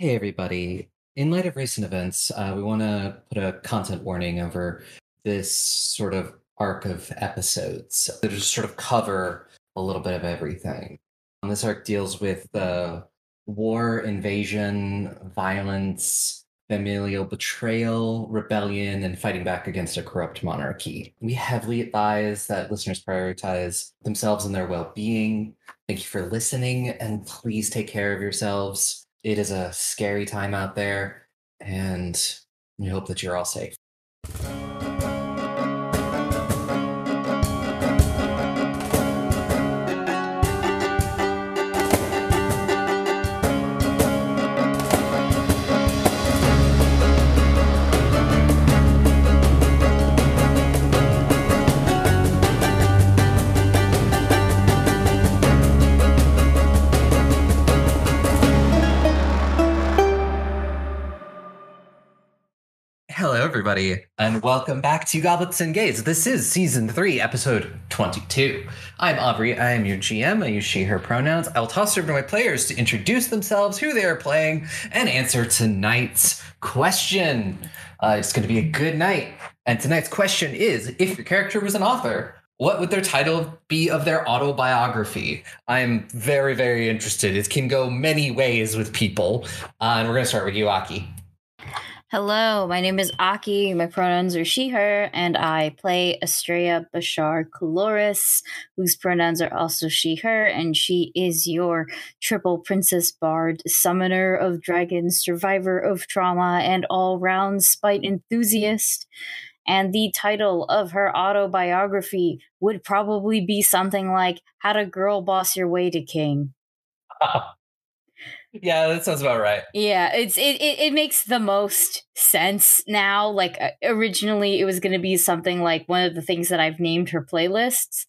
Hey, everybody. In light of recent events, uh, we want to put a content warning over this sort of arc of episodes that just sort of cover a little bit of everything. And this arc deals with the war, invasion, violence, familial betrayal, rebellion, and fighting back against a corrupt monarchy. We heavily advise that listeners prioritize themselves and their well being. Thank you for listening, and please take care of yourselves it is a scary time out there, and we hope that you're all safe. Everybody, and welcome back to Goblets and Gays. This is season three, episode 22. I'm Aubrey. I am your GM. I use she, her pronouns. I'll toss it over to my players to introduce themselves, who they are playing, and answer tonight's question. Uh, it's going to be a good night. And tonight's question is if your character was an author, what would their title be of their autobiography? I'm very, very interested. It can go many ways with people. Uh, and we're going to start with you, Aki. Hello, my name is Aki. My pronouns are she, her, and I play Estrella Bashar Coloris, whose pronouns are also she, her, and she is your triple princess bard, summoner of dragons, survivor of trauma, and all round spite enthusiast. And the title of her autobiography would probably be something like How to Girl Boss Your Way to King. Yeah, that sounds about right. Yeah, it's it, it, it makes the most sense now. Like uh, originally it was going to be something like one of the things that I've named her playlists,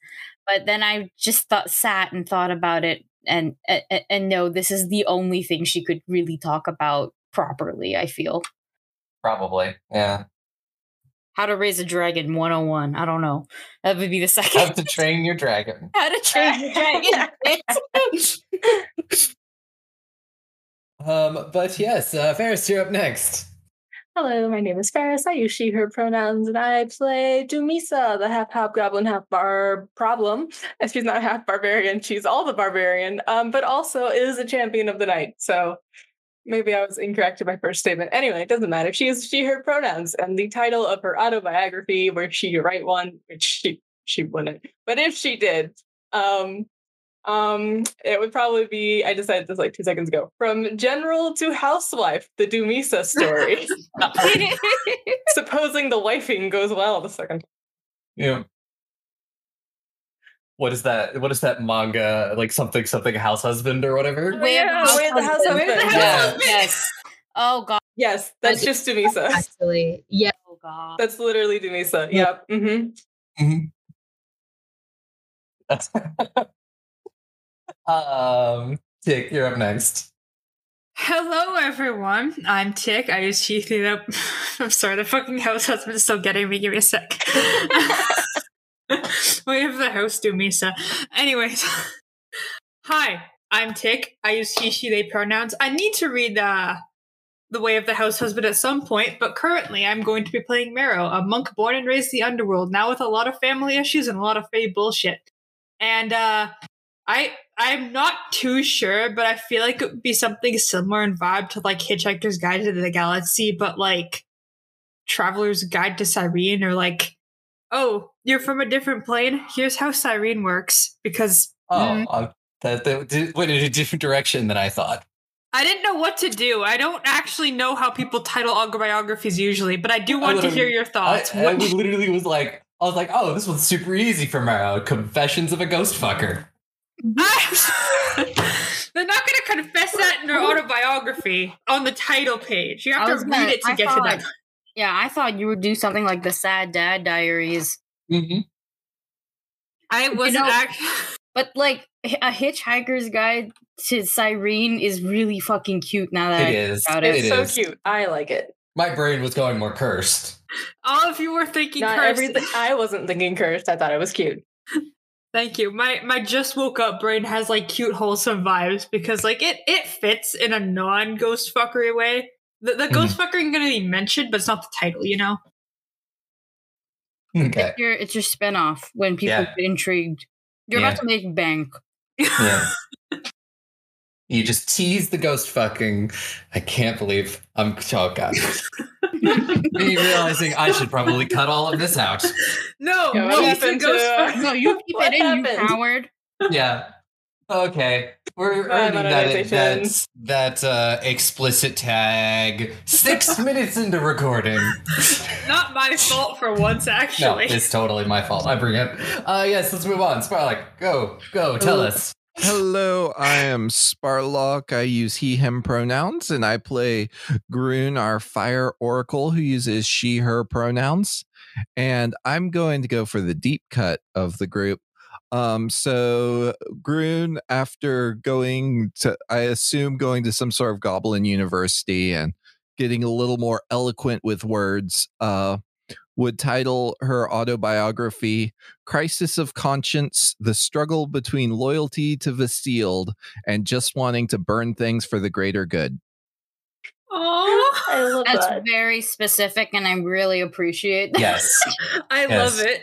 but then I just thought sat and thought about it and and, and no, this is the only thing she could really talk about properly, I feel. Probably. Yeah. How to raise a dragon 101. I don't know. That would be the second. How to train your dragon. How to train your dragon. Um, but yes, uh, Ferris, you're up next. Hello, my name is Ferris. I use she, her pronouns, and I play Dumisa, the half hobgoblin, half bar problem. And she's not half barbarian, she's all the barbarian, um, but also is a champion of the night. So maybe I was incorrect in my first statement. Anyway, it doesn't matter. She is she, her pronouns, and the title of her autobiography, where she write one, which she she wouldn't, but if she did, um, um, it would probably be, I decided this like two seconds ago. From general to housewife, the Dumisa story. Supposing the wifing goes well the second. Yeah. What is that? What is that manga? Like something, something house husband or whatever? Way of the Way of the house husband. Yeah. Yes. Oh god. Yes, that's just Dumisa. Actually, yeah. Oh god. That's literally Dumisa. Yep. Mm-hmm. Um, Tick, you're up next. Hello, everyone. I'm Tick. I use she up. I'm sorry, the fucking house husband is still getting me. Give me a sec. we have the house do Misa. Anyways, hi. I'm Tick. I use he, she, they pronouns. I need to read uh, the way of the house husband at some point, but currently I'm going to be playing Marrow, a monk born and raised in the underworld, now with a lot of family issues and a lot of fey bullshit. And uh, I I'm not too sure, but I feel like it would be something similar in vibe to like Hitchhiker's Guide to the Galaxy, but like Traveler's Guide to Cyrene, or like, oh, you're from a different plane. Here's how Cyrene works. Because Oh, mm, uh, that, that went in a different direction than I thought. I didn't know what to do. I don't actually know how people title autobiographies usually, but I do want to would've- your thoughts. I What- literally was like, I was like, oh, this one's super easy for Marrow. Confessions of a Ghost Fucker. They're not going to confess that in their autobiography on the title page. You have to read gonna- it to I get thought- to that. Yeah, I thought you would do something like the Sad Dad Diaries, Mm-hmm. I wasn't know- act- but like a Hitchhiker's Guide to Cyrene is really fucking cute. Now that It I is. think about It it, It's so is. cute. I like it. My brain was going more cursed. All of you were thinking Not cursed. everything. I wasn't thinking cursed. I thought it was cute. Thank you. My my just woke up brain has like cute wholesome vibes because like it it fits in a non ghost fuckery way. The, the ghost hmm. fuckering gonna be mentioned, but it's not the title, you know. Okay. It's your, it's your spinoff when people Yeah. get intrigued. You're Yeah. about to make bank. Yeah. you just tease the ghost fucking. I can't believe I'm. Oh god. Me realizing I should probably cut all of this out. No, Yeah, no, what it's ghost to- fuck- No, you keep What it in, you happened? coward. Yeah. Okay. We're Bye, earning that, monetization. that, that uh, explicit tag six minutes into recording. Not my fault for once, actually. No, actually. it's totally my fault. I bring it. Uh, yes, let's move on. Sparlock, go, go, tell Oh. us. Hello, I am Sparlock. I use he, him pronouns, and I play Groon, our fire oracle, who uses she, her pronouns. And I'm going to go for the deep cut of the group. Um, so Groon, after going to, I assume, going to some sort of goblin university and getting a little more eloquent with words, uh, would title her autobiography Crisis of Conscience, the struggle between loyalty to the sealed and just wanting to burn things for the greater good. Oh, I love That's that. very specific, and I really appreciate that. Yes. I Yes. love it.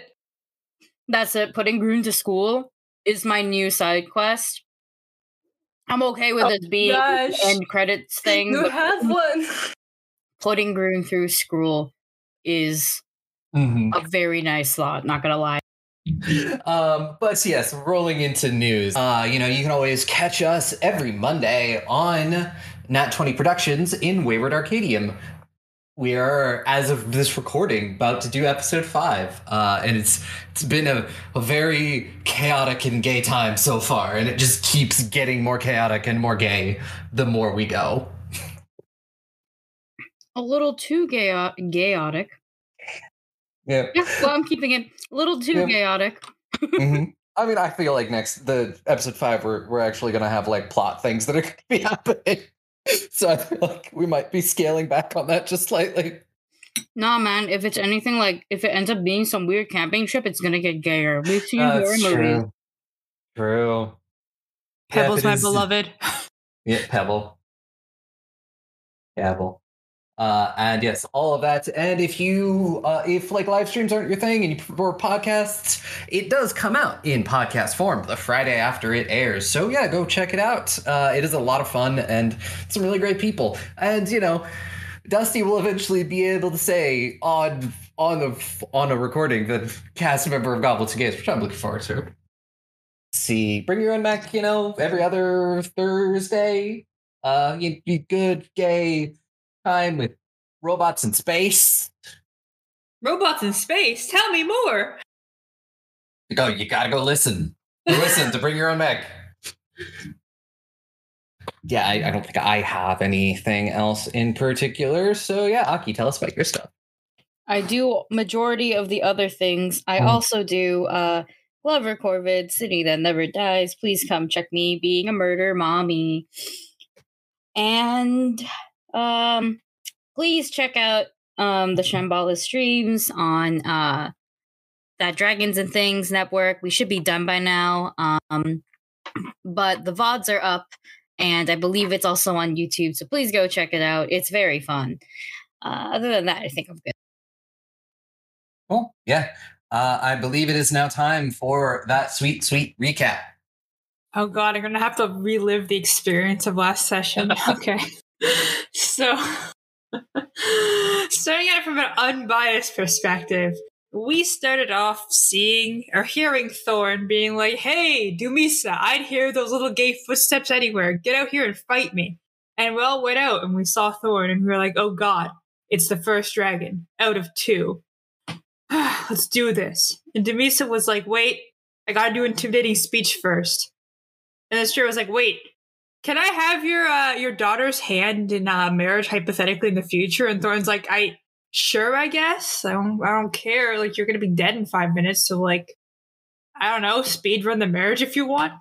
That's it. Putting Groon to school is my new side quest. I'm okay with Oh, this being gosh. end credits thing. You have one. putting Groon through school is Mhm. a very nice thought. Not gonna lie. Um, but yes, rolling into news. Uh, you know, you can always catch us every Monday on Nat 20 Productions in Wayward Arcadium. We are, as of this recording, about to do episode five. Uh, and it's it's been a, a very chaotic and gay time so far, and it just keeps getting more chaotic and more gay the more we go. A little too gay- chaotic. Yeah. Yeah, well, I'm keeping it a little too Yeah. chaotic. hmm I mean, I feel like next the episode five, we're we're actually gonna have like plot things that are gonna be happening. So I feel like we might be scaling back on that just slightly. Nah, man. If it's anything like, if it ends up being some weird camping trip, it's gonna get gayer. We've seen horror That's movies. true. True. Yeah, Pebbles, if my is- beloved. Yeah, Pebble. Pebble. Uh, and yes, all of that. And if you, uh, if like live streams aren't your thing and you prefer podcasts, it does come out in podcast form the Friday after it airs. So yeah, go check it out. Uh, it is a lot of fun and some really great people. And you know, Dusty will eventually be able to say on on a on a recording the cast member of Goblins and Games, which I'm looking forward to. See, bring your own back. You know, every other Thursday. Uh, you, you good gay time with robots in space. Robots in space. Tell me more. You go. You gotta go listen. Listen to bring your own mech. Yeah, I, I don't think I have anything else in particular. So yeah, Aki, tell us about your stuff. I do majority of the other things. I Mm. also do uh Glover Corvid, City That Never Dies. Please come check me being a murder mommy. And um please check out um the Shambhala streams on uh that Dragons and Things network. We should be done by now. Um but the VODs are up and I believe it's also on YouTube. So please go check it out. It's very fun. Uh, other than that, I think I'm good. Cool. Yeah. Uh, I believe it is now time for that sweet, sweet recap. Oh god, I'm gonna have to relive the experience of last session. Okay. So starting it from an unbiased perspective, we started off seeing or hearing Thorn being like, Hey, Dumisa, I'd hear those little gay footsteps anywhere. Get out here and fight me. And we all went out and we saw Thorn and we were like, Oh god, it's the first dragon out of two. Let's do this. And Dumisa was like, Wait, I gotta do intimidating speech first. And Astrid was like, "Wait, can I have your uh, your daughter's hand in uh, marriage hypothetically in the future?" And Thorn's like, "I sure, I guess. I don't, I don't care. Like you're gonna be dead in five minutes, so like, I don't know, speed run the marriage if you want."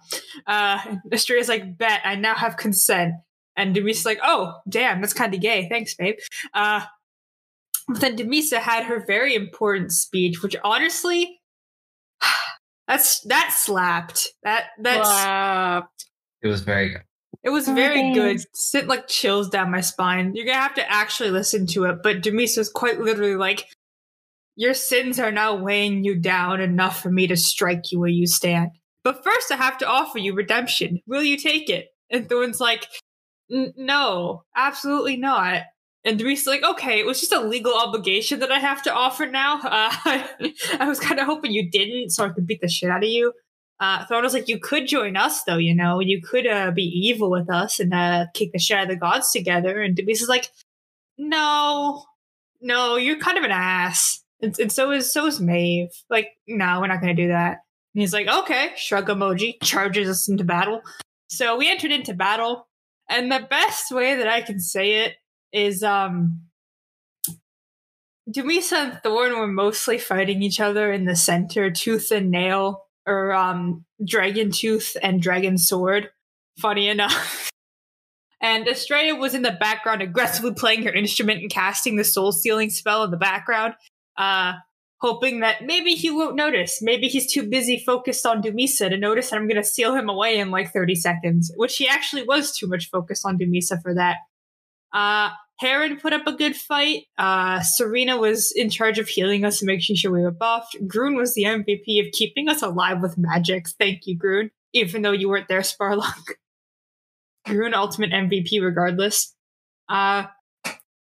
Uh, and Astria's like, "Bet I now have consent." And Dumisa's like, "Oh, damn, that's kind of gay. Thanks, babe." Uh, but then Dumisa had her very important speech, which honestly. That's that slapped. That that's Slapped. It was very good. It was Oh, very good. thanks. Sent like chills down my spine. You're gonna have to actually listen to it. But Demise was quite literally like, "Your sins are now weighing you down enough for me to strike you where you stand. But first, I have to offer you redemption. Will you take it?" And Thorn's like, "No, absolutely not." And Demise's like, "Okay, it was just a legal obligation that I have to offer now. Uh, I was kind of hoping you didn't, so I could beat the shit out of you." Uh, was like, you could join us though, you know, you could uh, be evil with us and uh, kick the shit out of the gods together. And Demise is like, no, no, you're kind of an ass. And, and so is so is Maeve. Like, no, we're not going to do that. And he's like, okay, shrug emoji, charges us into battle. So we entered into battle, and the best way that I can say it is, um, Demisa and Thorn were mostly fighting each other in the center, tooth and nail, or um, dragon tooth and dragon sword. Funny enough. And Estrella was in the background aggressively playing her instrument and casting the soul sealing spell in the background, uh, hoping that maybe he won't notice. Maybe he's too busy focused on Dumisa to notice that I'm going to seal him away in like 30 seconds, which he actually was too much focused on Dumisa for that. Uh, Heron put up a good fight. Uh, Serena was in charge of healing us and making sure we were buffed. Groon was the MVP of keeping us alive with magic. Thank you, Groon. Even though you weren't there, Sparlock. Groon ultimate MVP regardless. Uh,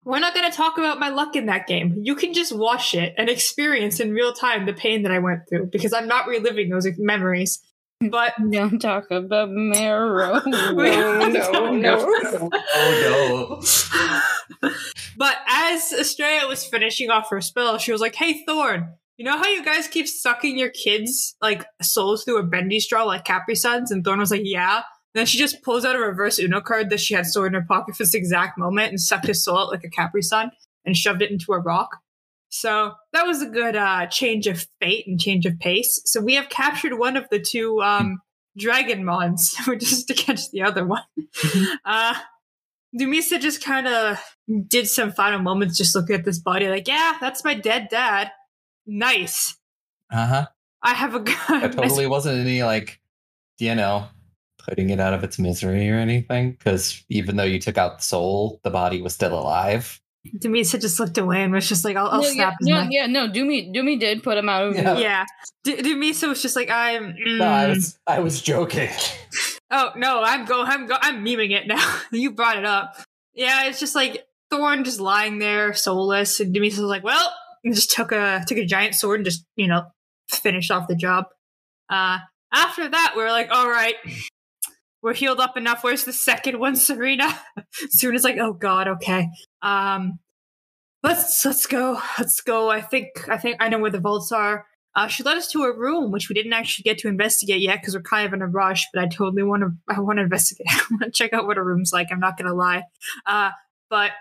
we're not going to talk about my luck in that game. You can just watch it and experience in real time the pain that I went through because I'm not reliving those memories. But Don't talk about marrow. No, no, no. Oh but as Estrella was finishing off her spell, she was like, Hey, Thorn, you know how you guys keep sucking your kids' like souls through a bendy straw like Capri Suns? And Thorn was like, Yeah. And then she just pulls out a reverse Uno card that she had stored in her pocket for this exact moment and sucked his soul out like a Capri Sun and shoved it into a rock. So that was a good uh, change of fate and change of pace. So we have captured one of the two um, dragon mons. We're just to catch the other one. uh, Dumisa just kind of did some final moments just looking at this body, like, yeah, that's my dead dad. Nice. Uh huh. I have a gun. It totally wasn't any like, you know, putting it out of its misery or anything. Because even though you took out the soul, the body was still alive. Dumisa just looked away and was just like, I'll, I'll no, snap yeah, his no, neck. yeah, no, Doomy, Doomy did put him out of Yeah. Yeah. D- Dumisa was just like, I'm. No, I mm. was I was joking. Oh no, I'm go I'm go I'm memeing it now. you brought it up. Yeah, it's just like Thorn just lying there, soulless, and Demise was like, "Well," just took a took a giant sword and just you know finished off the job. Uh, after that, we are like, "All right, we're healed up enough. Where's the second one, Serena?" Serena's like, "Oh God, okay. Um, let's let's go, let's go. I think I think I know where the vaults are." Uh, she led us to a room which we didn't actually get to investigate yet because we're kind of in a rush. But I totally want to. I want to investigate. I want to check out what a room's like. I'm not gonna lie. Uh, but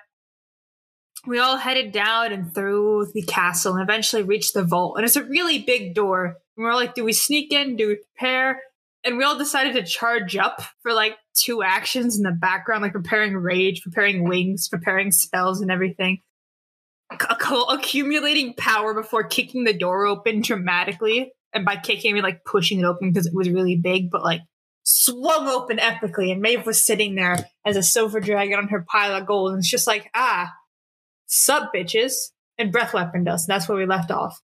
we all headed down and through the castle and eventually reached the vault. And it's a really big door. And we're like, do we sneak in? Do we prepare? And we all decided to charge up for like two actions in the background, like preparing rage, preparing wings, preparing spells, and everything acc- accumulating power before kicking the door open dramatically. And by kicking, I mean like pushing it open because it was really big, but like swung open epically. And Maeve was sitting there as a silver dragon on her pile of gold. And it's just like, ah, sup, bitches. And breath weaponed us. And that's where we left off.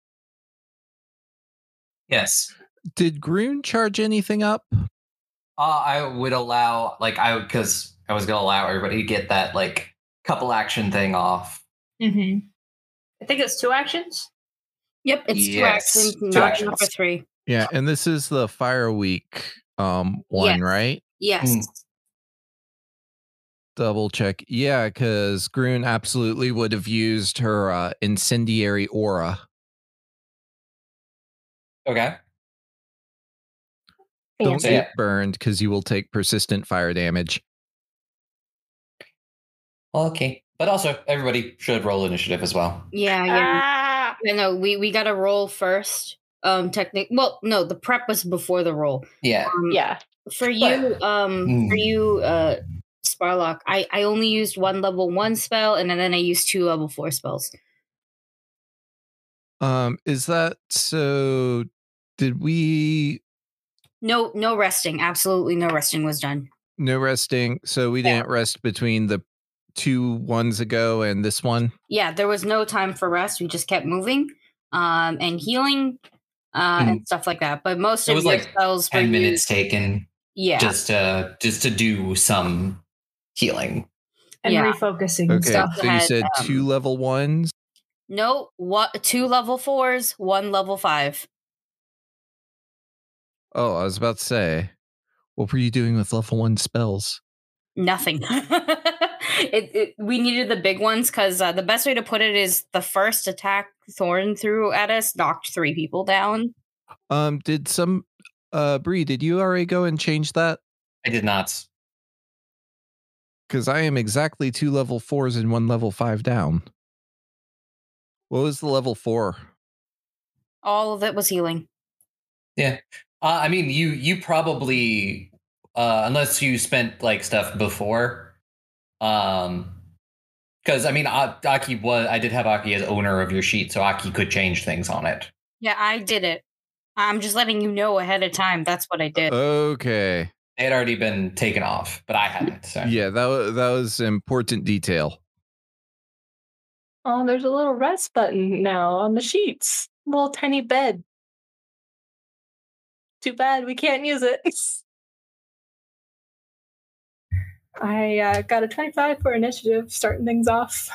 Yes. Did Groon charge anything up? Uh, I would allow like I because I was gonna allow everybody to get that like couple action thing off. Mm-hmm. I think it's two actions. Yep, it's Yes, two actions, two not actions. number three. Yeah, and this is the Fire Week um one, Yes. right? Yes. Mm. Double check. Yeah, because Groon absolutely would have used her uh, incendiary aura. Okay. Don't Yeah. get burned because you will take persistent fire damage. Okay. But also, everybody should roll initiative as well. Yeah, yeah. Ah, I know. We we got to roll first. Um, technic. Well, no, the prep was before the roll. Yeah. Um, yeah. For you, um, for Mm. you, uh, Sparlock, I I only used one level one spell, and then I used two level four spells. Um, is that so? Did we No, no resting. Absolutely no resting was done. no resting? So we Yeah. didn't rest between the two ones ago and this one. Yeah, there was no time for rest. We just kept moving um, and healing uh, and stuff like that. But most It of was your like spells were Ten minutes used- taken Yeah, just to just to do some healing. and Yeah. refocusing and Okay, stuff. so you said um, two level ones. no, what two level fours, one level five. Oh, I was about to say, what were you doing with level one spells? Nothing. it, it, we needed the big ones because uh, the best way to put it is the first attack Thorn threw at us knocked three people down. Um, did some uh Bree, did you already go and change that? I did not. Because I am exactly two level fours and one level five down. What was the level four? All of it was healing. Uh, I mean, you you probably uh, unless you spent like stuff before, um, because I mean, A- Aki was I did have Aki as owner of your sheet, so Aki could change things on it. Yeah, I did it. I'm just letting you know ahead of time. That's what I did. Okay. It had already been taken off, but I hadn't. So. Yeah, that was that was important detail. Oh, there's a little rest button now on the sheets. Little tiny bed. Too bad we can't use it. I uh, got a 25 for initiative, starting things off.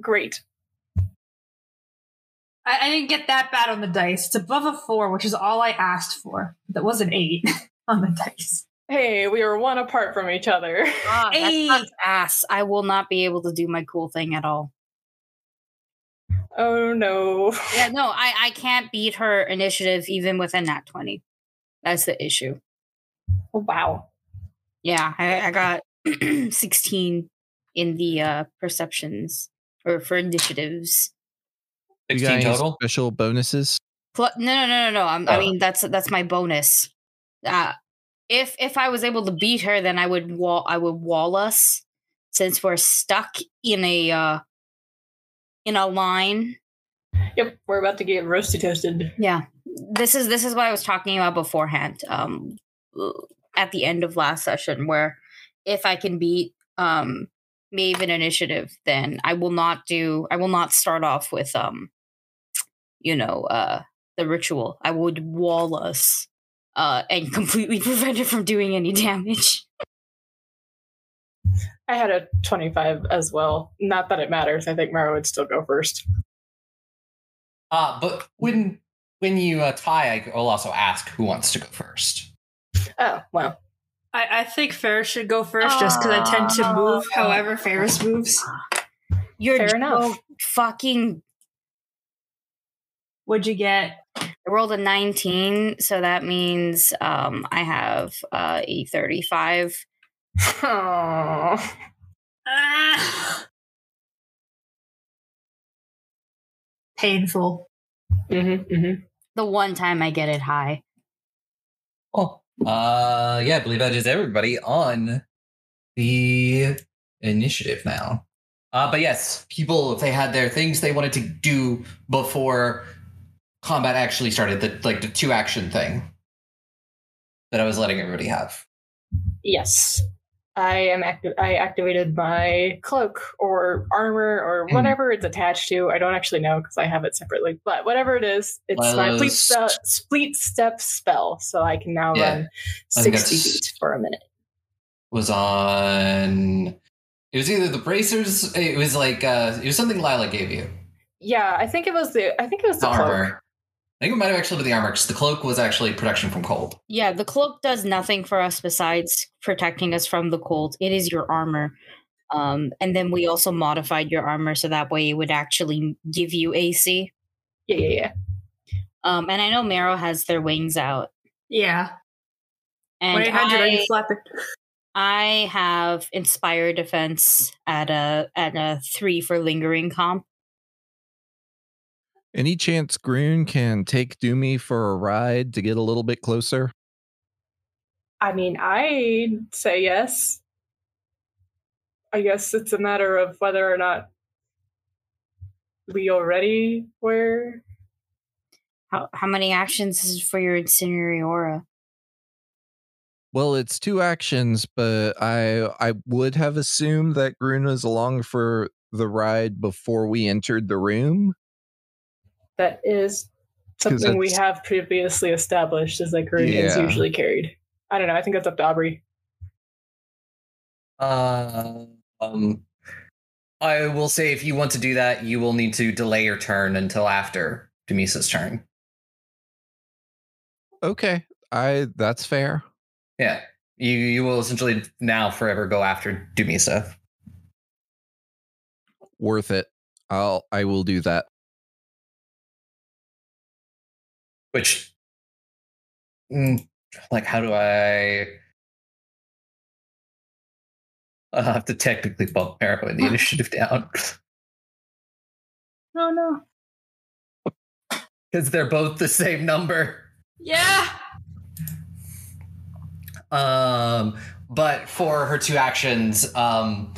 Great. I, I didn't get that bad on the dice. It's above a four, which is all I asked for. That was an eight on the dice. Hey, we were one apart from each other. Ah, that Hey. sucks ass. I will not be able to do my cool thing at all. Oh no. Yeah, no, I, I can't beat her initiative even with a nat 20. That's the issue. Oh, wow. Yeah, I, I got 16 in the uh perceptions or for initiatives. Sixteen total. special bonuses? Plu- no, no, no, no, no. I'm, I Oh. mean, that's that's my bonus. Uh, if if I was able to beat her, then I would wall I would wall us since we're stuck in a uh in a line. Yep, we're about to get roasty toasted. Yeah, this is this is what I was talking about beforehand. Um, at the end of last session, where if I can beat um Maven initiative, then I will not do. I will not start off with um, you know, uh, the ritual. I would wall us, uh, and completely prevent it from doing any damage. I had a 25 as well. Not that it matters. I think Mara would still go first. Uh, but when when you uh, tie, I will also ask who wants to go first. Oh, well. I, I think Ferris should go first just because I tend to move however Ferris moves. You're Fair enough. so fucking. What'd you get? I rolled a 19, so that means um, I have uh, a 35. Oh. Ah. Painful. Mm-hmm, mm-hmm. The one time I get it high. Oh, uh, yeah, I believe that is everybody on the initiative now. Uh, but yes, people if they had their things they wanted to do before combat actually started, the like the two action thing that I was letting everybody have. Yes. I am active. I activated my cloak or armor or Hmm. whatever it's attached to. I don't actually know because I have it separately. But whatever it is, it's my Well, fleet, s- spell, step spell, so I can now Yeah. run sixty feet for a minute. Was on. It was either the bracers. It was like uh, it was something Lila gave you. Yeah, I think it was the. I think it was The the armor. I think it might have actually been the armor because the cloak was actually protection from cold. Yeah, the cloak does nothing for us besides protecting us from the cold. It is your armor. Um, and then we also modified your armor so that way it would actually give you AC. Yeah, yeah, yeah. Um, and I know Marrow has their wings out. Yeah. And 1 800, are you I, flapping? I have Inspire Defense at a at a three for lingering comp. Any chance Groon can take Doomy for a ride to get a little bit closer? I mean, I'd say yes. I guess it's a matter of whether or not we already were. How how many actions is for your incendiary aura? Well, it's two actions, but I I would have assumed that Groon was along for the ride before we entered the room. That is something we have previously established is that Groon is Yeah. usually carried. I don't know. I think that's up to Aubrey. Uh, um, I will say if you want to do that, you will need to delay your turn until after Dumisa's turn. Okay, I that's fair. Yeah, you you will essentially now forever go after Dumisa. Worth it. I'll I will do that. Which, mm, like, how do I? I'll have to technically bump Arrow in the initiative down No, no. because they're both the same number. Yeah. Um, but for her two actions, um,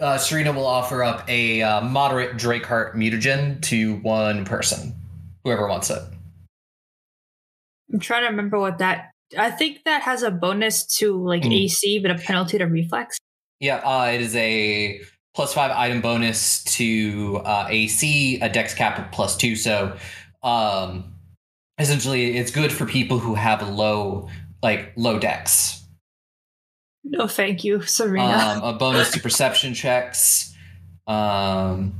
uh, Serena will offer up a uh, moderate Drakeheart mutagen to one person, whoever wants it. I'm trying to remember what that. I think that has a bonus to like Mm. AC, but a penalty to reflex. Yeah, uh, it is a plus five item bonus to uh, AC, a dex cap of plus two. So um, essentially, it's good for people who have low, like low dex. No, thank you, Serena. Um, a bonus to perception checks. Um,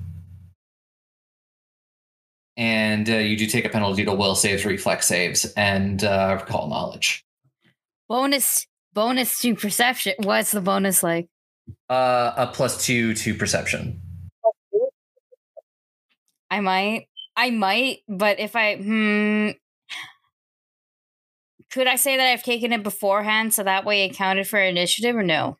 and uh, you do take a penalty to will saves, reflex saves, and uh, recall knowledge. Bonus bonus to perception. What's the bonus like? Uh, a plus two to perception. I might. I might, but if I hmm could I say that I've taken it beforehand so that way it counted for initiative or no?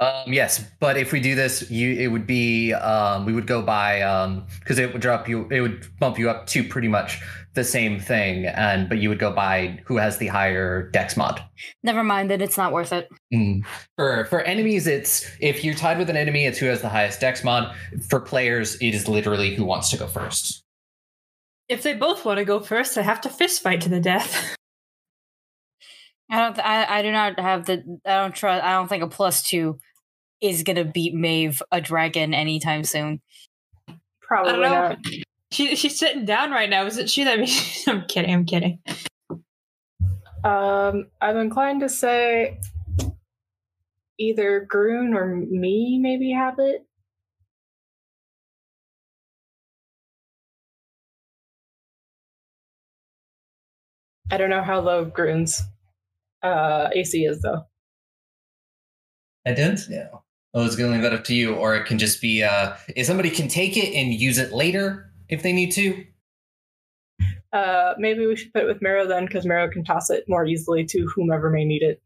Um, yes, but if we do this, you it would be um, we would go by um because it would drop you it would bump you up to pretty much the same thing, and but you would go by who has the higher dex mod. Never mind that it's not worth it. Mm. For for enemies, it's if you're tied with an enemy, it's who has the highest dex mod. For players, it is literally who wants to go first. if they both want to go first, I have to fist fight to the death. I don't th- I, I do not have the I don't trust I don't think a plus two is gonna beat Maeve a dragon anytime soon. I Probably don't know. not. She she's sitting down right now, isn't she? That means I'm kidding. I'm kidding. Um, I'm inclined to say either Groon or me maybe have it. I don't know how low Groon's uh, AC is though. I don't know. I was going to leave that up to you, or it can just be uh, if somebody can take it and use it later if they need to. Uh, maybe we should put it with Marrow then, because Marrow can toss it more easily to whomever may need it.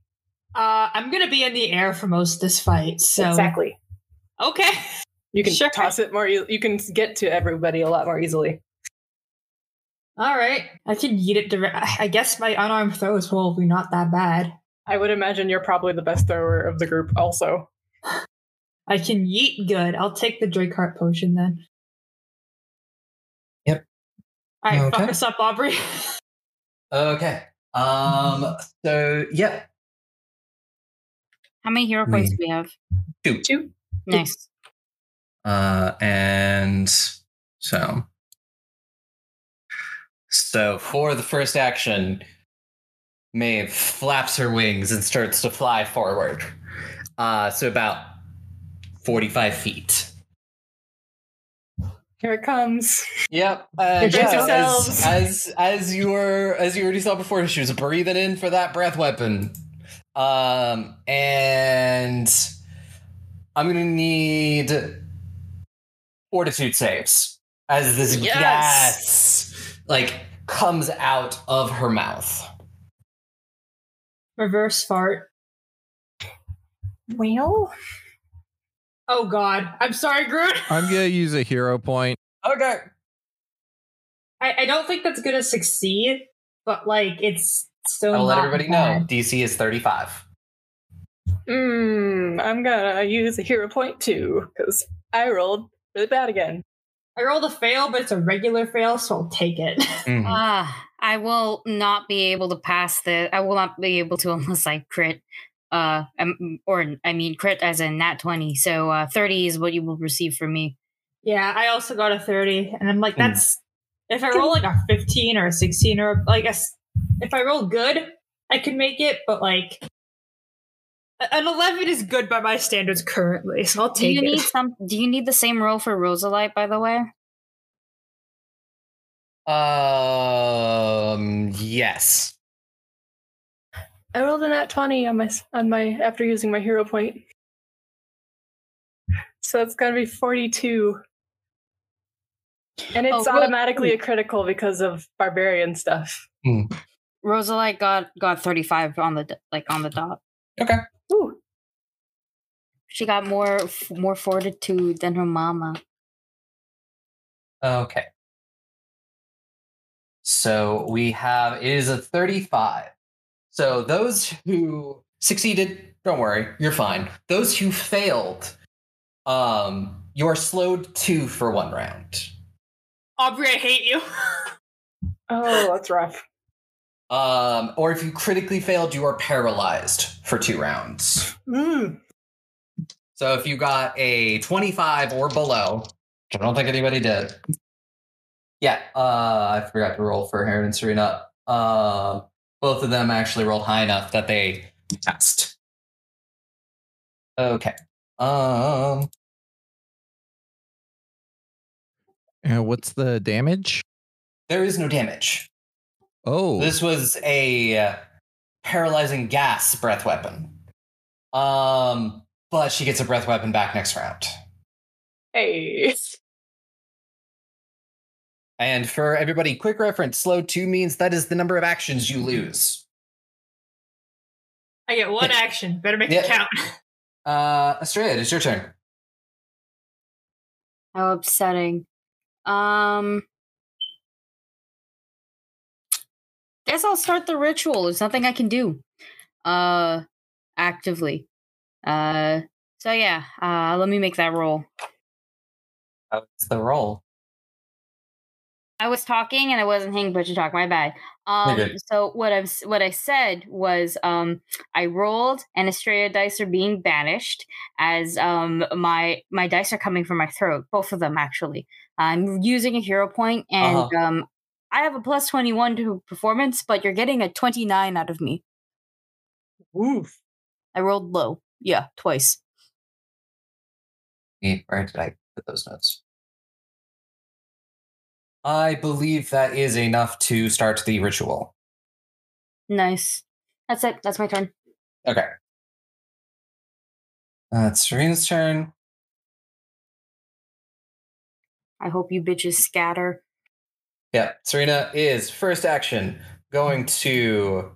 Uh, I'm gonna be in the air for most of this fight, so Exactly. okay. You can Sure. toss it more. E- you can get to everybody a lot more easily. All right, I can yeet it direct. I guess my unarmed throw is probably not that bad. I would imagine you're probably the best thrower of the group, also. I can yeet good. I'll take the Drakeheart potion then. Yep. All right, Okay. fuck us up, Aubrey. Okay. Um. So yeah. How many hero points do we have? Two. Nice. Uh. And so. So for the first action, Maeve flaps her wings and starts to fly forward. Uh. So about forty-five feet. Here it comes. Yep. Uh, yeah, yourselves. as, as as you were as you already saw before, she was breathing in for that breath weapon. Um, and I'm gonna need fortitude saves as this Yes. gas like comes out of her mouth. Reverse fart. Well, Oh God, I'm sorry, Groot. I'm gonna use a hero point. Okay. I, I don't think that's gonna succeed, but like it's still. I'll let everybody bad. know. DC is 35. mm, I'm gonna use a hero point too because I rolled really bad again. I rolled a fail, but it's a regular fail, so I'll take it. Mhm. Ah, I will not be able to pass the. I will not be able to unless I crit. Uh, um, or I mean crit as in nat twenty. So uh, thirty is what you will receive from me. yeah, I also got a 30, and I'm like, Hmm. that's if I roll like a 15 or a 16 or like a, s- if I roll good, I could make it, but like an 11 is good by my standards currently, so I'll Do take you it. need some? Do you need the same roll for Rosalite? By the way. Um. Yes. I rolled a nat 20 on my on my after using my hero point. So it's gonna be 42. And it's Oh, well- automatically hmm. a critical because of barbarian stuff. Hmm. Rosalite got got thirty five on the like on the dot. Okay. Ooh. She got more more fortitude than her mama. Okay. So we have it is a 35. So those who succeeded, don't worry, you're fine. Those who failed, um, you are slowed two for one round. Aubrey, I hate you. Oh, that's rough. Um, or if you critically failed, you are paralyzed for two rounds. Mm. So if you got a 25 or below, which I don't think anybody did. Yeah, uh, I forgot to roll for Heron and Serena. Um, both of them actually rolled high enough that they passed. Okay. Um, Uh, what's the damage? there is no damage. Oh, This was a uh, paralyzing gas breath weapon. Um, but she gets a breath weapon back next round. Hey. And for everybody, quick reference: slow two means that is the number of actions you lose. I get one action. Better make Yeah. it count. Uh, Estrella, it's your turn. How upsetting. Um Guess I'll start the ritual. There's nothing I can do. Uh actively. Uh so yeah, uh let me make that roll. How's the roll? I was talking and I wasn't hanging but to talk, my bad. Um so what I've what I said was um I rolled and Estrella dice are being banished as um my my dice are coming from my throat, both of them actually. I'm using a hero point and Uh-huh. um I have a plus 21 to performance, but you're getting a 29 out of me. Oof. I rolled low. Yeah, twice. Where did I put those notes? I believe that is enough to start the ritual. Nice. That's it. That's my turn. Okay. Uh, it's Serena's turn. I hope you bitches scatter. Yeah, Serena is first action going to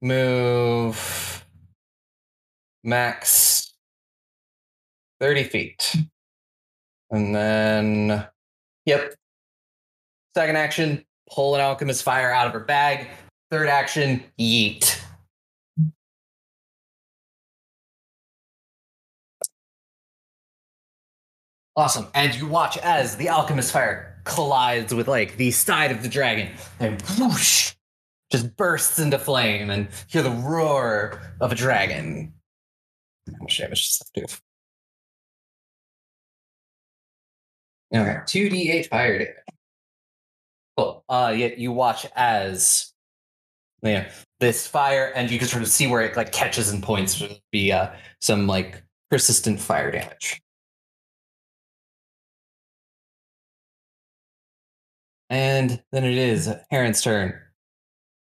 move max 30 feet. And then, yep. Second action, pull an alchemist fire out of her bag. Third action, yeet. Awesome. And you watch as the alchemist fire collides with like the side of the dragon and whoosh just bursts into flame and hear the roar of a dragon. How much damage does that do? Okay, 2d8 fire damage. Cool. Uh yeah, you watch as yeah, this fire and you can sort of see where it like catches and points would be uh some like persistent fire damage. And then it is Heron's turn.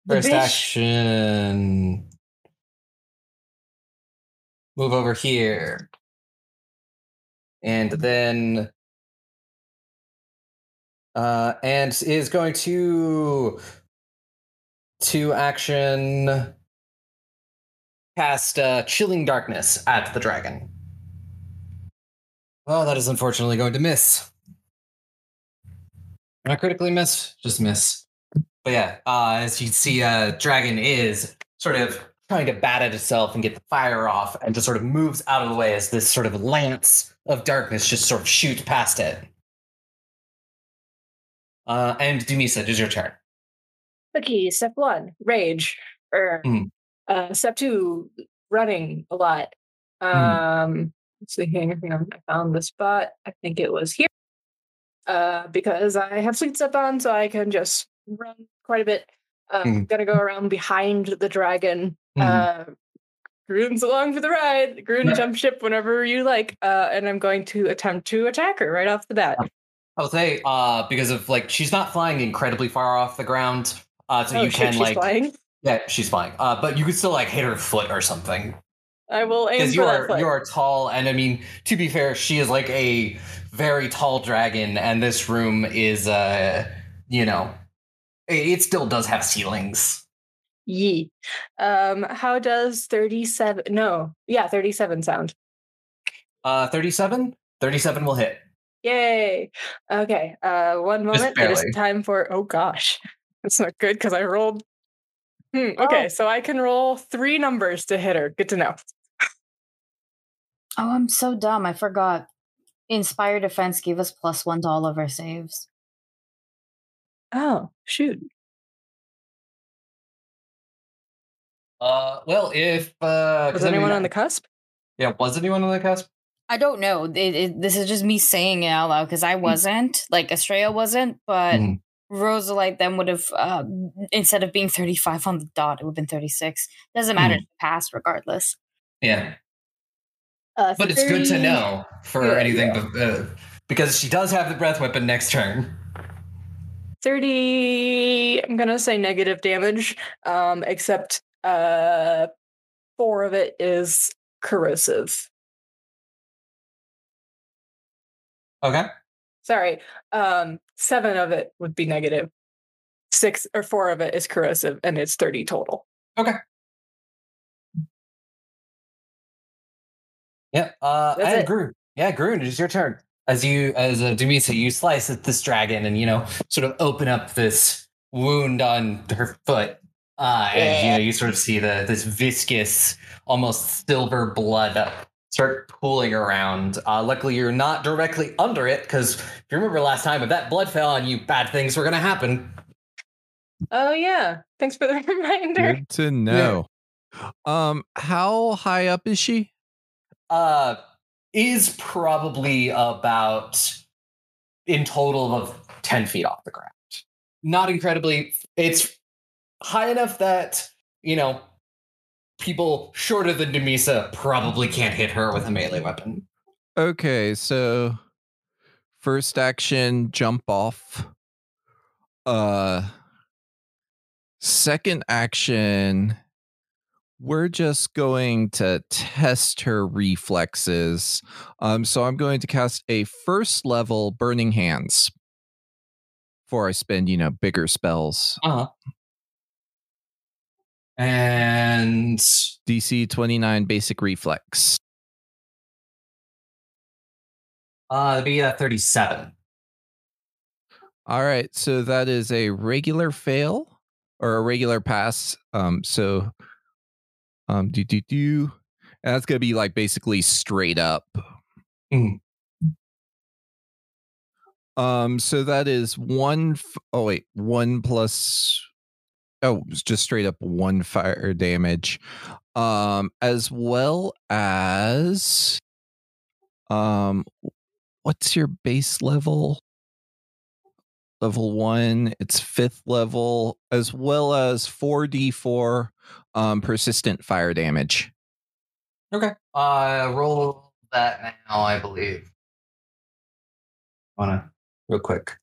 First action. Move over here. And then uh and is going to to action cast uh chilling darkness at the dragon. Well, that is unfortunately going to miss. Not critically miss, just miss. But yeah, uh, as you can see, uh, dragon is sort of trying to bat at itself and get the fire off, and just sort of moves out of the way as this sort of lance of darkness just sort of shoots past it. Uh, and Dumisa, it is your turn. Okay, step one, rage. Or Mhm. uh, step two, running a lot. Um, let's see here. hang on, I found the spot. I think it was here. Uh, because I have fleet step on, so I can just run quite a bit. I'm Mhm. gonna go around behind the dragon. Mhm. Uh, Groon's along for the ride. Groon, jump ship whenever you like. Uh, and I'm going to attempt to attack her right off the bat. I'll say, uh, because of like she's not flying incredibly far off the ground, uh, so oh you shit, can she's like flying. yeah, she's flying. Uh, but you could still like hit her foot or something I will aim because you are you are tall, and I mean to be fair, she is like a very tall dragon, and this room is uh, you know, it, it still does have ceilings. Ye, Um, how does 37 no, yeah, 37 sound. Uh, 37? 37 will hit. Yay. Okay. Uh one moment. It is time for oh gosh. That's not good because I rolled. Hmm, okay, Oh. so I can roll three numbers to hit her. Good to know. Oh, I'm so dumb. I forgot. Inspire defense gave us plus one to all of our saves. Oh, shoot. Uh, well, if uh, 'cause Was I mean, anyone on the cusp? yeah, was anyone on the cusp? I don't know. It, it, this is just me saying it out loud because I wasn't. Like Estrella wasn't, but Mhm. Rosalite then would have, uh, instead of being 35 on the dot, it would have been 36. Doesn't matter. She passed regardless. Yeah, Uh, but it's good to know for Yeah, anything be- uh, because she does have the breath weapon next turn. 30 I'm gonna say negative damage. Um, except uh four of it is corrosive. Okay. Sorry. Um, seven of it would be negative. Six or four of it is corrosive, and it's 30 total. Okay. Yeah. Uh, That's and it. Groon. Yeah, Groon, it is your turn. As you, as uh, Dumisa, you slice at this dragon and you know sort of open up this wound on her foot. Uh, and you know you sort of see the this viscous, almost silver blood start pooling around. Uh, luckily, you're not directly under it because if you remember last time, if that blood fell on you, bad things were going to happen. Oh yeah. Thanks for the reminder. Good to know. Um, how high up is she? uh is probably about in total of 10 feet off the ground not incredibly it's high enough that you know people shorter than Dumisa probably can't hit her with a melee weapon Okay, so first action jump off. Uh second action we're just going to test her reflexes. Um so I'm going to cast a first level burning hands before I spend, you know, bigger spells. uh-huh and DC 29 basic reflex. uh it'd be a 37 All right, so that is a regular fail or a regular pass. Um, so um, do do do, and that's gonna be like basically straight up. Mhm. Um, so that is one. F- oh wait, one plus. Oh, just straight up one fire damage, um, as well as, um, what's your base level? level one, it's fifth level, as well as 4d4 um, persistent fire damage. okay uh roll that now i believe wanna real quick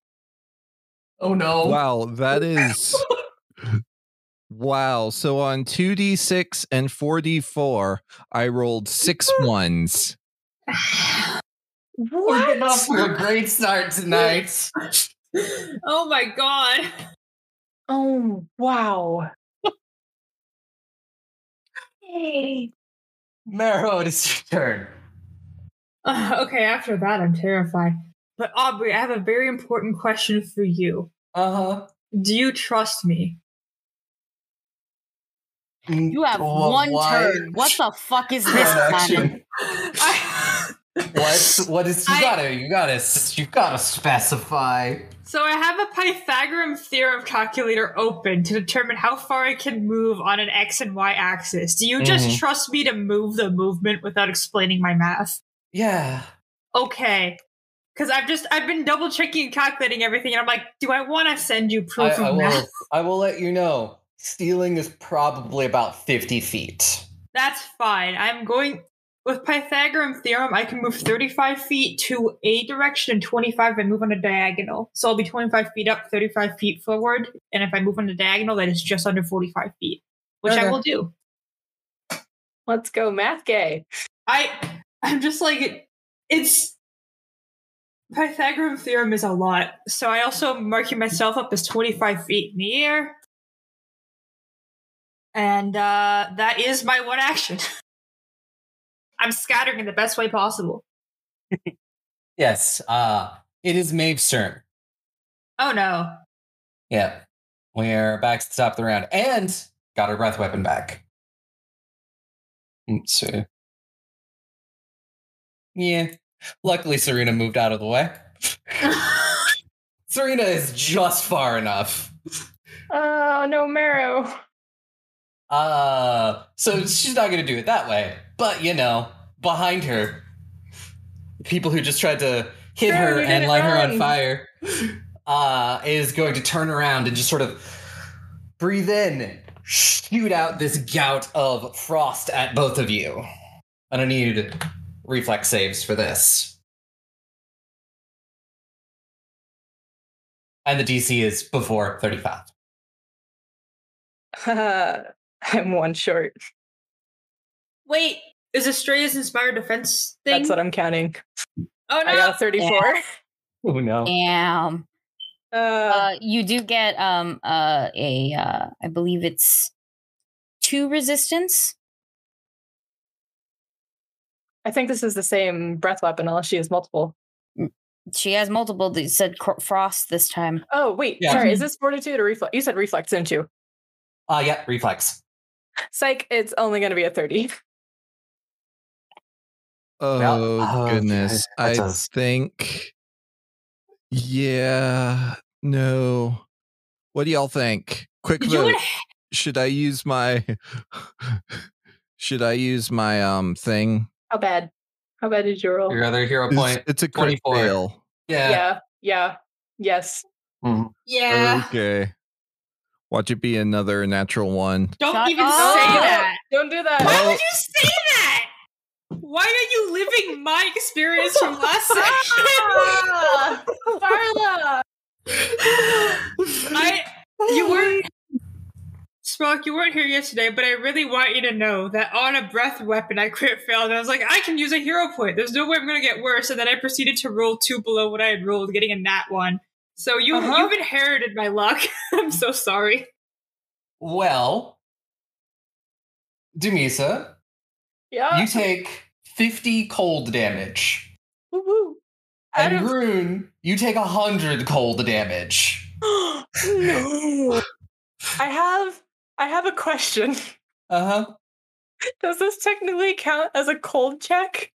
oh no Wow, that is. wow. So on 2d6 and 4d4, I rolled six ones. We're getting off to a great start tonight. oh my god. Oh wow. Hey. Marrow, it is your turn. Uh, okay, after that, I'm terrified. But Aubrey, I have a very important question for you. Uh huh. Do you trust me? You have one turn. What the fuck is this planet? What? What is you I- gotta you gotta you gotta specify. So I have a Pythagorean theorem calculator open to determine how far I can move on an x and y axis. Do you just Mhm. trust me to move the movement without explaining my math? Yeah. Okay. Because I've just I've been double checking and calculating everything, and I'm like, do I want to send you proof I of will. math? I will let you know. Stealing is probably about fifty feet. That's fine. I'm going with Pythagorean theorem. I can move 35 feet to a direction and 25 if I move on a diagonal. So I'll be 25 feet up, 35 feet forward, and if I move on a diagonal, that is just under 45 feet, which I will do. Let's go, math gay. I I'm just like it's Pythagorean theorem is a lot. So I also marking myself up as 25 feet in the air. And uh that is my one action. I'm scattering in the best way possible. Yes. Uh it is Maeve's turn. Oh no. Yeah. We're back to the top of the round. And got her breath weapon back. Let's see. Yeah. Luckily Serena moved out of the way. Serena is just far enough. Oh no, Marrow. Uh so she's not gonna do it that way. But you know, behind her, people who just tried to hit Girl, her and light her on fire uh is going to turn around and just sort of breathe in, shoot out this gout of frost at both of you. I don't need reflex saves for this. And the DC is before 35. I'm one short. Wait, is Estrella's inspired defense thing? That's what I'm counting. oh no. I got a 34. Oh no. Damn. Uh, Uh, you do get um uh a uh I believe it's two resistance. I think this is the same breath weapon, unless she has multiple. She has multiple. They said cr- frost this time. Oh wait, Yeah. sorry. Is this fortitude or reflex? You said reflex, didn't you? Uh yeah, reflex. Psych. It's only going to be a 30. Oh okay, goodness. that I does- think yeah, no. What do y'all think? Quick You vote. would Should I use my Should I use my um thing? How bad? How bad did you roll? Your other hero point. it's a crit 24. fail. Yeah. yeah. Yeah. Yes. Mhm. Yeah. Okay. Watch it be another natural one. Don't Shut even up. say that. Don't do that. Why Oh. would you say that? Why are you living my experience from last session? Darla. I you weren't Sprock, you weren't here yesterday, but I really want you to know that on a breath weapon I crit failed and I was like, I can use a hero point. There's no way I'm gonna get worse. And then I proceeded to roll two below what I had rolled, getting a nat one. So you Uh-huh. you've inherited my luck. I'm so sorry. Well, Dumisa, Yeah. you take 50 cold damage. Woo woo. And Groon, you take 100 cold damage. no. I have I have a question. Uh huh. Does this technically count as a cold check?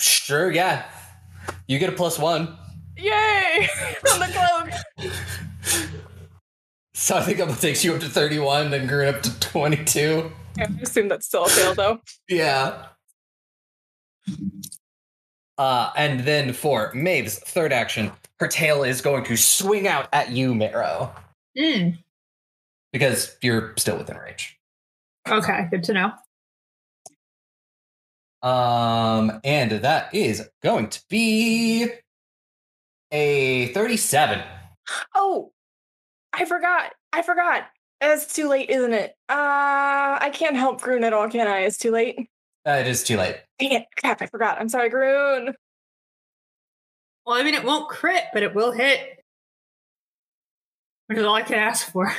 Sure, yeah. You get a plus one. Yay! From the cloak. So I think that takes you up to 31, then Groon up to 22. Yeah, I assume that's still a fail though. Yeah. Uh, and then for Maeve's third action, her tail is going to swing out at you, Marrow, Mm, because you're still within range. okay, good to know. Um, and that is going to be a 37. Oh, I forgot. I forgot. It's too late, isn't it? Uh, I can't help Groon at all, can I? It's too late. Uh, it is too late. Dang it. Crap, I forgot. I'm sorry, Groon. Well, I mean it won't crit, but it will hit. Which is all I can ask for.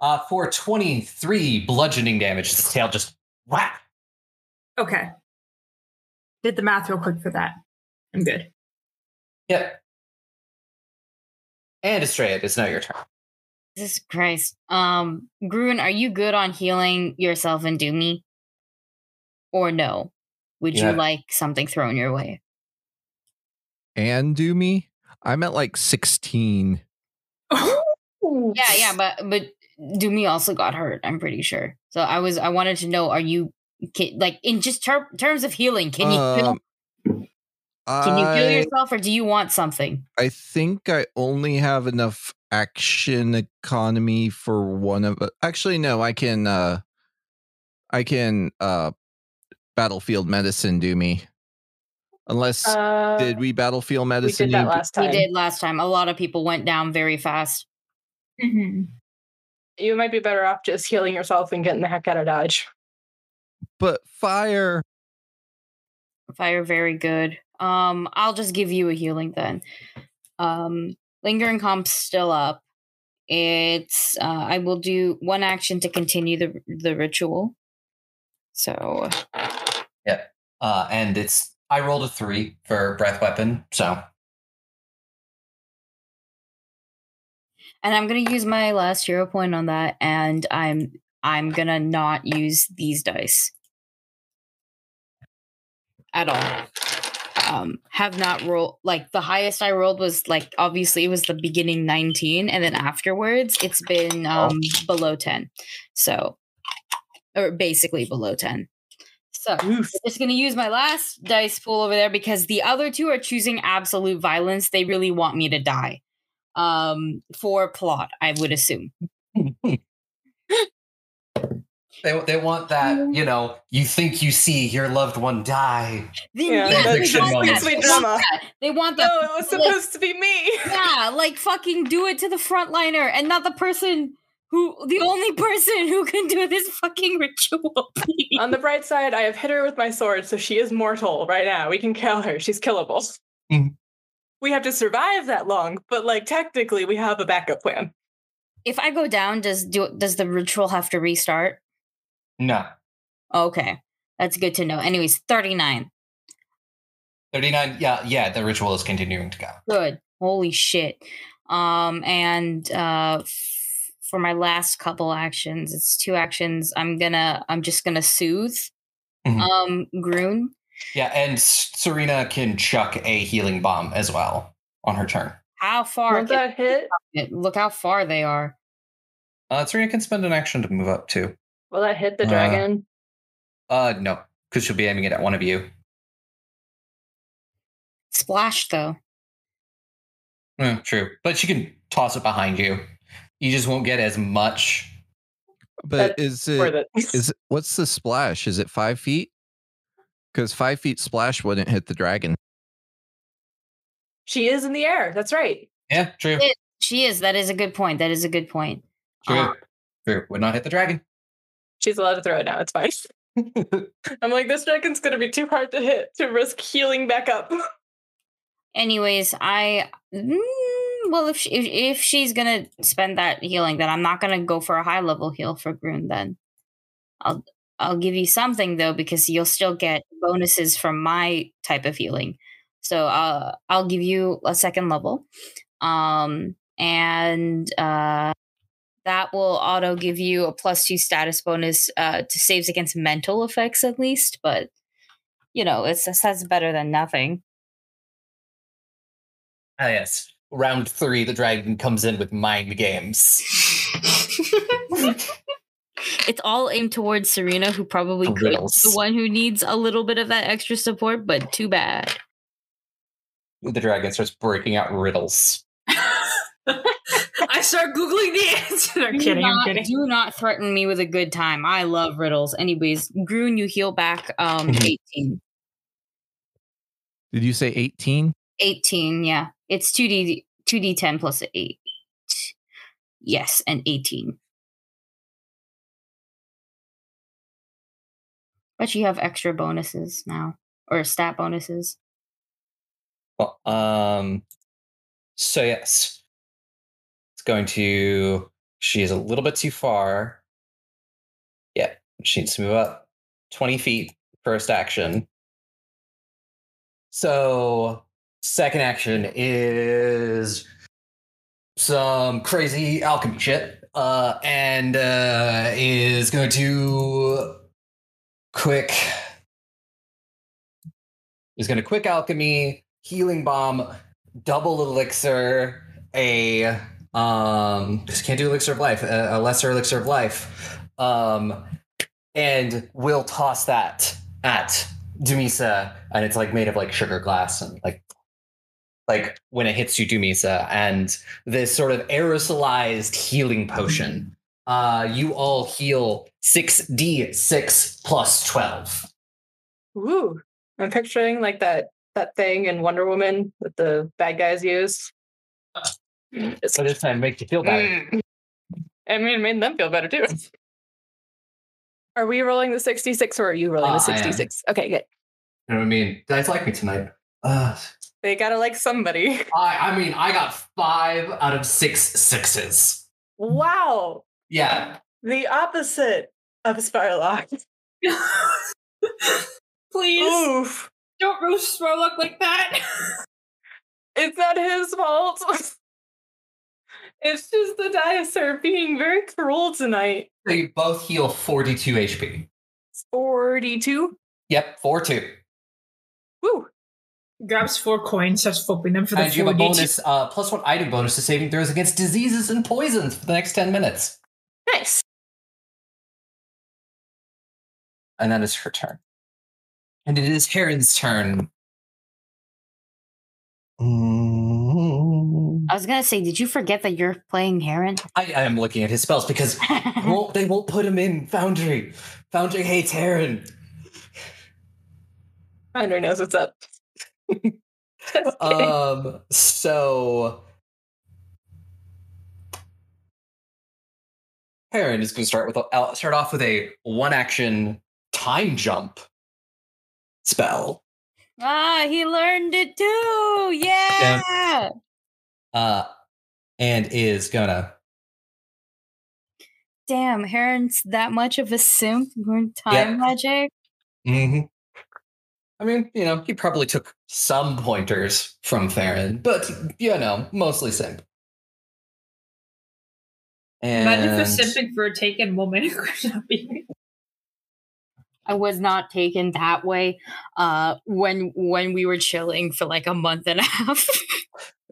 Uh, for 23 bludgeoning damage, his tail just whack. Okay. Did the math real quick for that. I'm good. Yep. And Estrella, it's now your turn. Jesus Christ. Um, Groon, are you good on healing yourself and Doomy? Or no? Would Yeah. you like something thrown your way? and Doomy. I'm at like 16. Yeah, yeah, but but Doomy also got hurt. I'm pretty sure. So I was I wanted to know: Are you can, like in just ter- terms of healing? Can you heal, Um, can you heal yourself, or do you want something? I think I only have enough action economy for one of actually no, I can uh I can uh battlefield medicine do me. Unless Uh, did we battlefield we medicine did that you? last We did last time. A lot of people went down very fast. Mhm. You might be better off just healing yourself and getting the heck out of Dodge. But fire Fire very good. Um, I'll just give you a healing then. Um, lingering comp's still up. It's uh, I will do one action to continue the the ritual. So Yep. Uh, and it's I rolled a three for breath weapon, so and I'm gonna use my last hero point on that, and I'm I'm gonna not use these dice at all. Um, have not rolled like the highest I rolled was like obviously it was the beginning 19, and then afterwards it's been um below 10, so or basically below 10. So Oof. I'm just gonna use my last dice pool over there because the other two are choosing absolute violence. They really want me to die. Um, for plot, I would assume. they they want that you know you think you see your loved one die. Then, Yeah, yeah, they fiction want moment. Sweet They want drama. that. They want No, it was Like, supposed to be me. yeah, like fucking do it to the frontliner and not the person who, the only person who can do this fucking ritual. please. On the bright side, I have hit her with my sword, so she is mortal right now. We can kill her. She's killable. Mhm. We have to survive that long, but like technically, we have a backup plan. if I go down, does do does the ritual have to restart? No, Okay, that's good to know. Anyways, thirty nine. thirty nine. Yeah, yeah. The ritual is continuing to go. Good. Holy shit. Um, and uh, f- for my last couple actions, it's two actions. I'm gonna, I'm just gonna soothe. Mhm. Um, Groon. Yeah, and Serena can chuck a healing bomb as well on her turn. How far? Won't that hit? Look how far they are. Uh, Serena can spend an action to move up too. Will that hit the Uh, dragon? Uh, no, because she'll be aiming it at one of you. Splash though. Eh, true, but she can toss it behind you. You just won't get as much. But That's is it the is it, what's the splash? Is it five feet? Because five feet splash wouldn't hit the dragon. she is in the air. That's right. Yeah, true. It- She is. That is a good point. That is a good point. True. Uh, True. Would not hit the dragon. She's allowed to throw it now. It's fine. I'm like, this dragon's gonna be too hard to hit to risk healing back up. anyways, I mm, well, if, she, if if she's gonna spend that healing, then I'm not gonna go for a high level heal for Groon. Then I'll I'll give you something though because you'll still get bonuses from my type of healing. So uh, I'll give you a second level, um, and uh, that will auto give you a plus two status bonus uh, to saves against mental effects at least. But you know, it's that's better than nothing. Ah, yes. Round three, the dragon comes in with mind games. it's all aimed towards Serena, who probably could the one who needs a little bit of that extra support, but too bad. The dragon starts breaking out riddles. I start googling the answer. I'm Do kidding. I'm not- kidding. Do not threaten me with a good time. I love riddles. Anyways, Groon, you heal back um Mhm. 18. Did you say 18? 18, yeah. It's 2D 2D10 plus 8. Yes, and 18. But you have extra bonuses now. Or stat bonuses. Well, um, so yes, it's going to. She is a little bit too far. Yeah, she needs to move up twenty feet. First action. So second action is some crazy alchemy shit, uh, and uh, is going to quick. Is going to quick alchemy healing bomb, double elixir, a um just can't do elixir of life, a, lesser elixir of life. Um and we'll toss that at Dumisa, and it's like made of like sugar glass and like like when it hits you, Dumisa, and this sort of aerosolized healing potion. Uh you all heal 6d6 plus 12. Ooh. I'm picturing like that that thing in Wonder Woman that the bad guys use. It's So this time makes you feel better. Mm. I mean, it made them feel better too. Are we rolling the 66 or are you rolling Uh, the I am. 66? Okay, good. You know what I mean? Guys like me tonight. Uh, They gotta like somebody. I I mean I got five out of six sixes. Wow. Yeah. The opposite of Spirlock. Please Oof. don't roast Sparlock like that. It's not his fault. It's just the Diacer being very cruel tonight. So you both heal 42 HP. 42. Yep, 4 2. Woo. Grabs four coins, starts flipping them for the And you have a 4D. bonus, uh, plus one item bonus to saving throws against diseases and poisons for the next 10 minutes. Nice. And that is her turn. And it is Heron's turn. Mm, I was gonna say, did you forget that you're playing Heron? I, I am looking at his spells because won't, they won't put him in Foundry. Foundry hates Heron. Andre knows what's up. Um, so Heron is going to start with a, I'll start off with a one action time jump spell. Ah, he learned it too. Yeah. Uh, and is gonna Damn, Heron's that much of a simp. Learned time Yeah. magic. hmm I mean, you know, he probably took some pointers from Farron, but you know, mostly simp. And Imagine for simping for a taken woman. Could not be- I was not taken that way uh when when we were chilling for like a month and a half.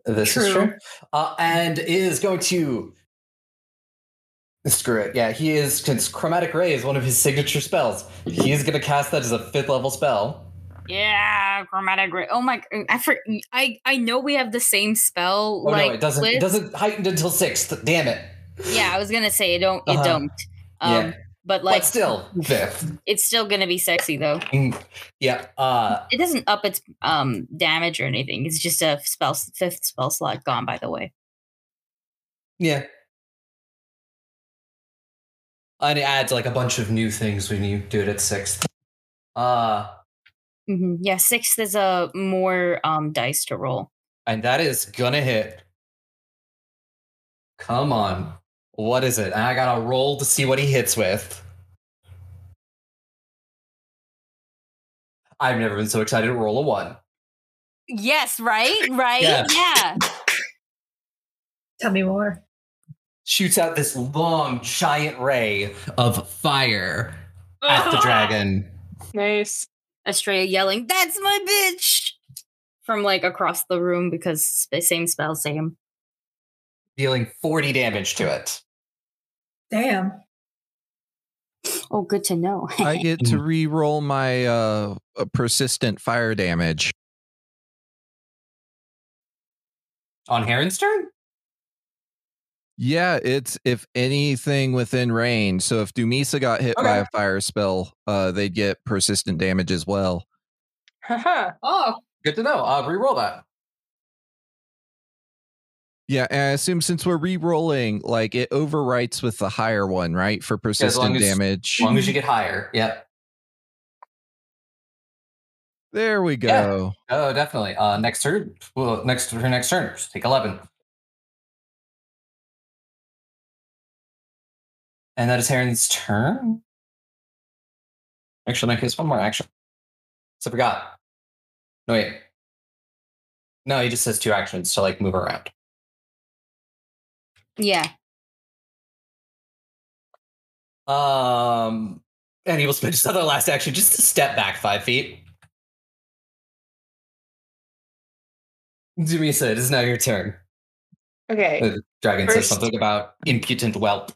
This is True. true. Uh, and is going to screw it. Yeah, he is. Cause chromatic ray is one of his signature spells. He is going to cast that as a fifth level spell. yeah, chromatic ray. Oh my I for, I I know we have the same spell Oh like no, it doesn't. It doesn't heightened until sixth. Damn it! Yeah, I was going to say it don't it Uh-huh. don't. Um Yeah. But like but still, fifth. it's still going to be sexy though. Mm, yeah. Uh, It doesn't up its um damage or anything. It's just a spell fifth spell slot gone by the way. yeah. And it adds like a bunch of new things when you do it at sixth. Uh, hmm Yeah, sixth is a more um dice to roll. and that is gonna hit. Come on. What is it? I gotta roll to see what he hits with. I've never been so excited to roll a one. Yes, right? Right? Yeah. yeah. Tell me more. Shoots out this long, giant ray of fire at the dragon. nice. Estrella yelling, "That's my bitch!" from like across the room because the same spell, same. Dealing 40 damage to it. Damn. Oh, good to know. I get to re-roll my uh, uh, persistent fire damage. On Heron's turn? Yeah, it's if anything within range. So if Dumisa got hit by a fire spell, uh, they'd get persistent damage as well. Oh, Good to know. Uh, re-roll that. Yeah, and I assume since we're re-rolling, like it overwrites with the higher one, right? For as persistent as- damage. As long as you get higher. Yep. There we Yeah. go. Oh, definitely. Uh, next turn. Well, next her next turn. Just take 11. And that is Heron's turn. Actually, make this one more action. So I forgot. No, wait. No, he just has two actions to like move around. Yeah. Um, and he will spend his other last action just to step back five feet. Dumisa, it is now your turn. Okay. The dragon says something about impudent whelp.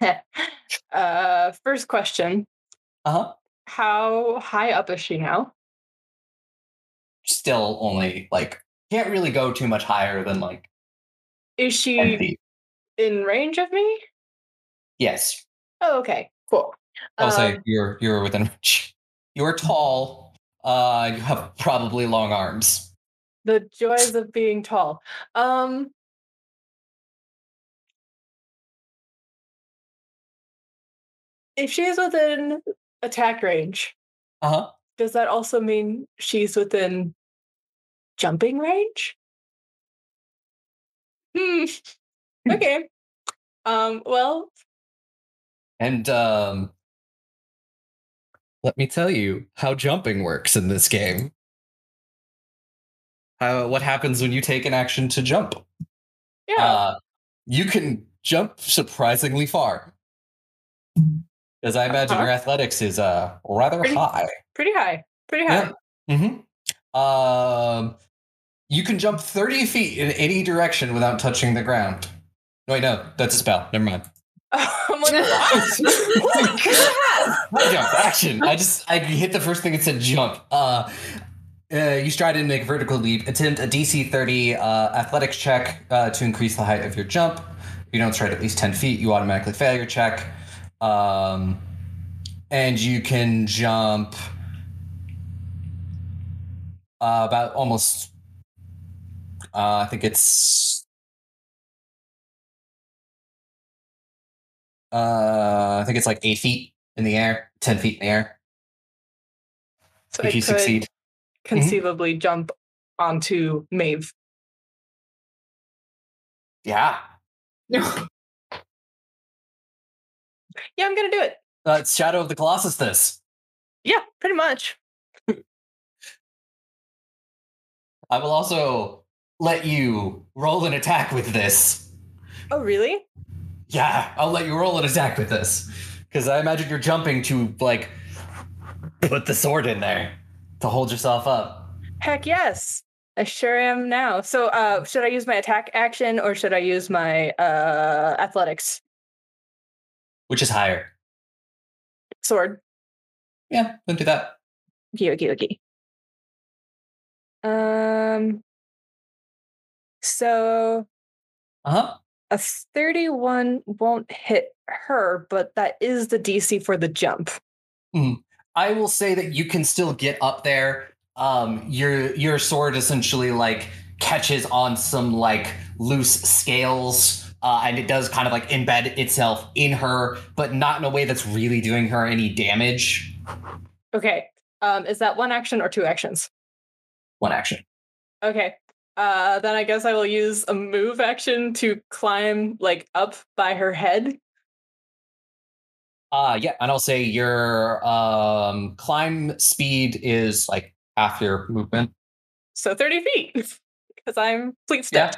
uh, first question: Uh huh. How high up is she now? Still only like can't really go too much higher than like Is 10 she feet. In range of me? Yes. Oh, okay, cool. I'll say Um, you're you're within reach. You're tall. Uh, you have probably long arms. the joys of being tall. Um, if she is within attack range, Uh huh. does that also mean she's within jumping range? Hmm. Okay. Um. Well, And um, let me tell you how jumping works in this game. How what happens when you take an action to jump? yeah. Uh, you can jump surprisingly far. Because I imagine Uh-huh. your athletics is uh rather Pretty- high. pretty high. Pretty high. Mm-hmm. Um, you can jump 30 feet in any direction without touching the ground. Wait, no, that's a spell. Never mind. I'm like, what? Holy crap! Not jump, action. I just I hit the first thing it said jump. Uh, uh, you stride in, make a vertical leap. Attempt a DC 30 uh, athletics check uh, to increase the height of your jump. If you don't stride at least 10 feet, you automatically fail your check. Um, and you can jump uh, about almost. Uh, I think it's. Uh, I think it's like eight feet in the air, ten feet in the air. So if you succeed, conceivably jump onto Maeve. yeah, Yeah, I'm gonna do it. uh, it's Shadow of the Colossus. This Yeah, pretty much. I will also let you roll an attack with this. Oh, really? Yeah, I'll let you roll an attack with this because I imagine you're jumping to like put the sword in there to hold yourself up. Heck yes. I sure am now. So, uh, should I use my attack action or should I use my uh athletics Which is higher? sword? Yeah, don't do that. Okay, okay, okay. Um. So Uh huh. A thirty-one won't hit her, but that is the DC for the jump. I will say that you can still get up there. Um, your your sword essentially like catches on some like loose scales, uh, and it does kind of like embed itself in her, but not in a way that's really doing her any damage. Okay. Um, is that one action or two actions? One action. Okay. Uh, then I guess I will use a move action to climb like up by her head. Uh yeah, and I'll say your um climb speed is like half your movement. So 30 feet. Because I'm fleet Yeah.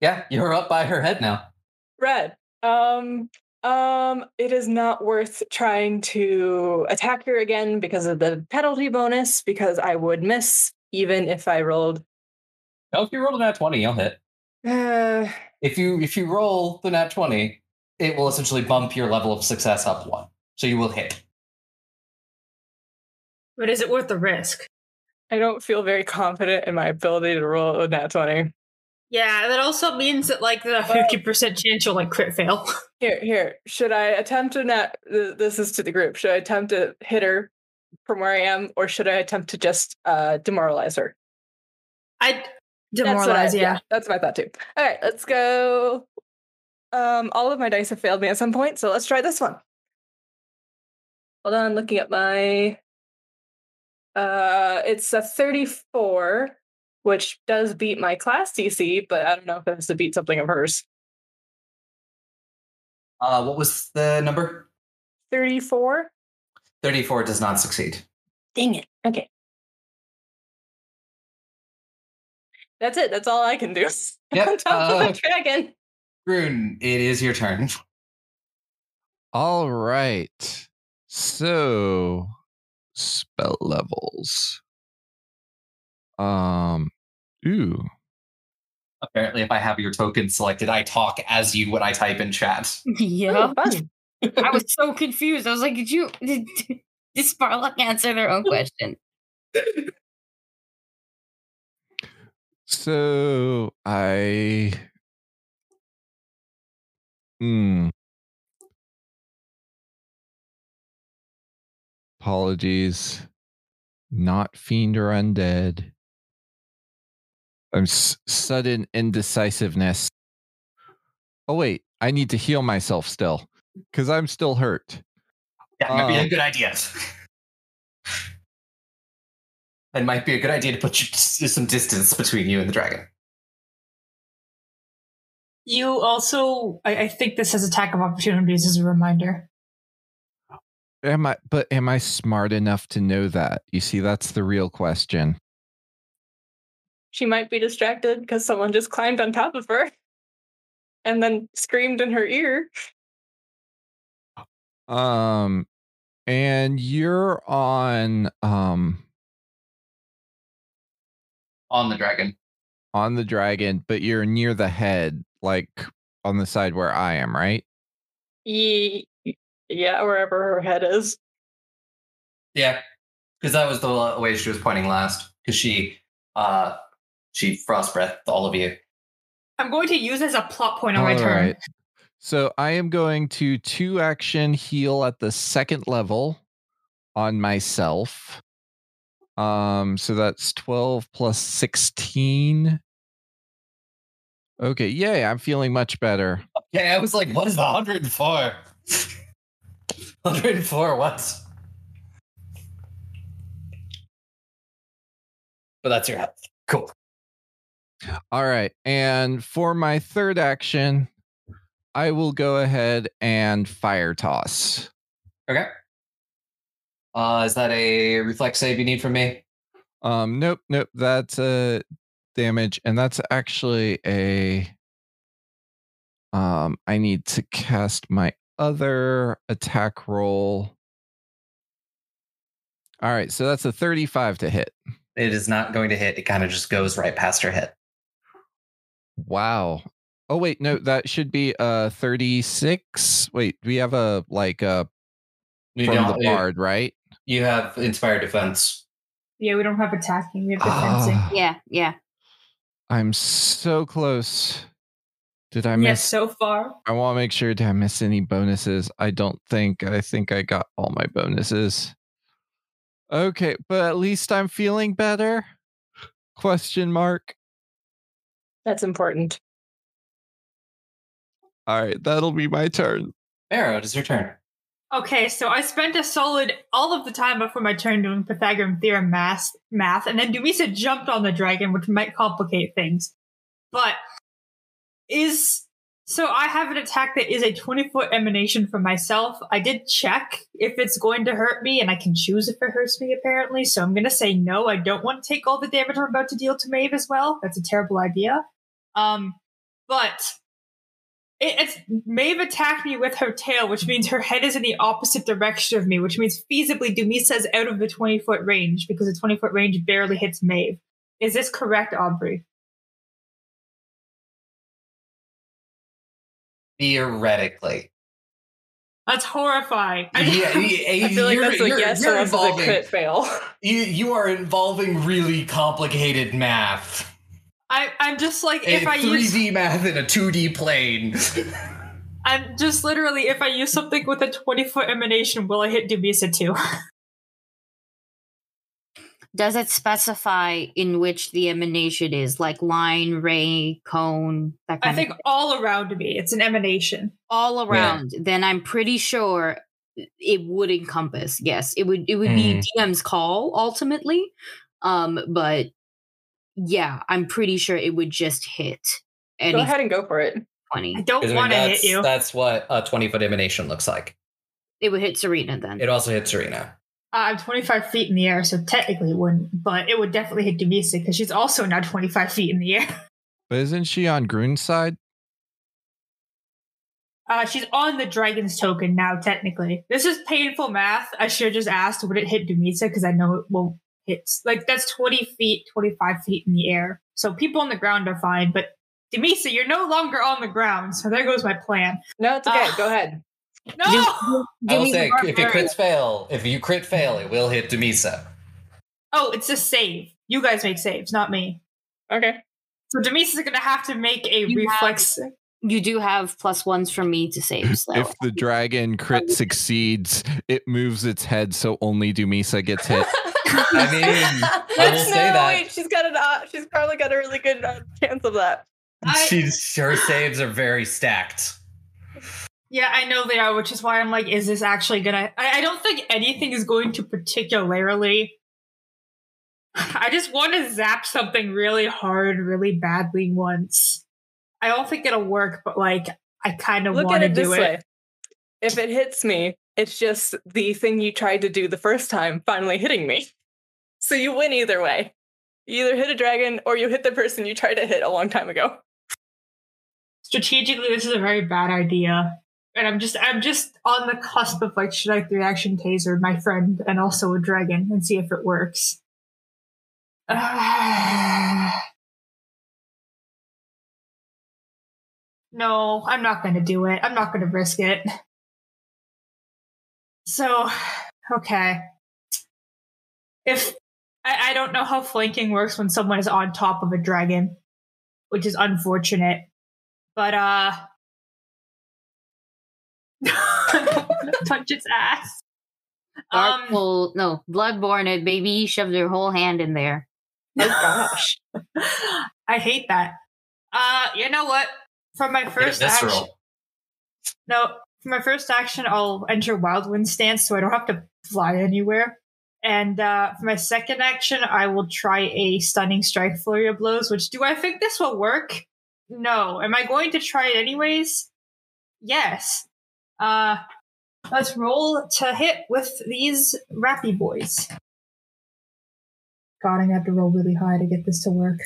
Yeah, you're up by her head now. Red. Um um it is not worth trying to attack her again because of the penalty bonus, because I would miss even if I rolled Oh, if you roll a nat 20, you'll hit. uh, if you if you roll the nat 20 it will essentially bump your level of success up one so you will hit But is it worth the risk? I don't feel very confident in my ability to roll a nat 20. Yeah, that also means that like the fifty percent chance you'll like crit fail. Here, here. Should I attempt to net? This is to the group. Should I attempt to hit her from where I am, or should I attempt to just uh, demoralize her? I That's what I- demoralize. yeah. that's my thought too. All right, let's go. Um, all of my dice have failed me at some point, so let's try this one. Hold on, looking at my. Uh, it's a thirty-four, which does beat my class DC, but I don't know if it has to beat something of hers. uh what was the number Thirty-four. 34 does not succeed Dang it. Okay. That's it. That's all I can do. Yep, On top of uh, the dragon. Groon, it is your turn All right. So spell levels. Um Ooh. Apparently, if I have your token selected, I talk as you when I type in chat. yeah. Oh. I was so confused. I was like, did you did, did Sparlock answer their own question? So I. Hmm. Apologies. Not fiend or undead. I'm s- sudden indecisiveness. Oh wait, I need to heal myself still because I'm still hurt. Yeah, might be a Um, good idea. it might be a good idea to put you, some distance between you and the dragon. You also, I, I think this has attack of opportunities as a reminder. Am I? But am I smart enough to know that? You see, that's the real question. She might be distracted because someone just climbed on top of her and then screamed in her ear. Um, and you're on um On the dragon. on the dragon, but you're near the head, like on the side where I am, right? Ye- yeah, wherever her head is. Yeah, because that was the way she was pointing last. Because she, uh, she frost breathed all of you. I'm going to use as a plot point on my turn. right. So I am going to two action heal at the second level on myself. Um, so that's 12 plus 16. Okay, yay, I'm feeling much better. Okay, I was like, what is the 104? 104, what? But that's your health. Cool. All right. And for my third action, I will go ahead and fire toss. Okay. Uh, is that a reflex save you need from me? Um, nope, nope, that's a damage, and that's actually a um I need to cast my other attack roll. All right, so that's a 35 to hit. It is not going to hit. It kind of just goes right past her head. Wow. Oh wait, no, that should be uh 36. Wait, we have a like a from the bard, right? You have inspired defense. Yeah, we don't have attacking, we have defensing. Ah, Yeah, yeah. I'm so close. Did I yes, miss? so far. I want to make sure did I miss any bonuses? I don't think. I think I got all my bonuses. Okay, but at least I'm feeling better. Question mark. That's important. All right, that'll be my turn. Marrow, it is your turn. Okay, so I spent a solid all of the time before my turn doing Pythagorean theorem math, math, and then Dumisa jumped on the dragon, which might complicate things. But is so I have an attack that is a 20 foot emanation from myself. I did check if it's going to hurt me, and I can choose if it hurts me, apparently. So I'm gonna say no. I don't want to take all the damage I'm about to deal to Maeve as well. That's a terrible idea. Um, but it, it's Maeve attacked me with her tail, which means her head is in the opposite direction of me, which means feasibly Dumisa is out of the 20 foot range because the 20 foot range barely hits Maeve. Is this correct, Aubrey? Theoretically. That's horrifying. I- Yeah, you- I feel like you're- that's a you're- yes you're unless it's a involving- crit fail. You, you are involving really complicated math. I, I'm just like, A if I 3D use, math in a 2D plane. I'm just literally, if I use something with a 20 foot emanation, will I hit Dumisa too? Does it specify in which the emanation is, like line, ray, cone, that kind I think of all around me, it's an emanation. all around? Then I'm pretty sure it would encompass. Yes, it would. It would be DM's call ultimately, um, but yeah, I'm pretty sure it would just hit Go ahead and go for it. 20. I don't want to hit you. That's what a 20 foot emanation looks like. It would hit Serena then. It also hits Serena. Uh, I'm 25 feet in the air, so technically it wouldn't, but it would definitely hit Dumisa because she's also now 25 feet in the air. But isn't she on Groon's side? Uh, she's on the dragon's token now, technically. This is painful math. I should have just asked would it hit Dumisa because I know it won't hits. Like that's 20 feet, 25 feet in the air. So people on the ground are fine, but Dumisa, you're no longer on the ground. So there goes my plan. No, it's okay. Uh, Go ahead. No! I will say, if it barbarian. crits fail, if you crit fail, it will hit Dumisa. Oh, it's a save. You guys make saves, not me. Okay. So Dumisa's gonna have to make a You have- reflex. You do have plus ones from me to save. So If the dragon crit succeeds, it moves its head so only Dumisa gets hit. I mean, I will That's- say that. Wait, she's got an. Uh, she's probably got a really good uh, chance of that. I- She's, her saves are very stacked. Yeah, I know they are, which is why I'm like, is this actually gonna? I, I don't think anything is going to particularly. I just want to zap something really hard, really badly once. I don't think it'll work, but like, I kind of want to do it. way. If it hits me, it's just the thing you tried to do the first time finally hitting me. So you win either way. You either hit a dragon or you hit the person you tried to hit a long time ago. Strategically, this is a very bad idea, and I'm just, I'm just on the cusp of like, should I three action taser my friend and also a dragon and see if it works? No, I'm not going to do it. I'm not going to risk it. So, okay. If I, I don't know how flanking works when someone is on top of a dragon, which is unfortunate. But uh punch its ass. Um, Soul- no, Bloodborne it, baby. Shoved their whole hand in there. Oh gosh. I hate that. Uh, you know what? For my first action, no, for my first action, I'll enter Wild Wind stance, so I don't have to fly anywhere. And uh, for my second action, I will try a stunning strike flurry of blows. Which do I think this will work? No. Am I going to try it anyways? Yes. Uh, let's roll to hit with these rappy boys. God, I'm gonna have to roll really high to get this to work.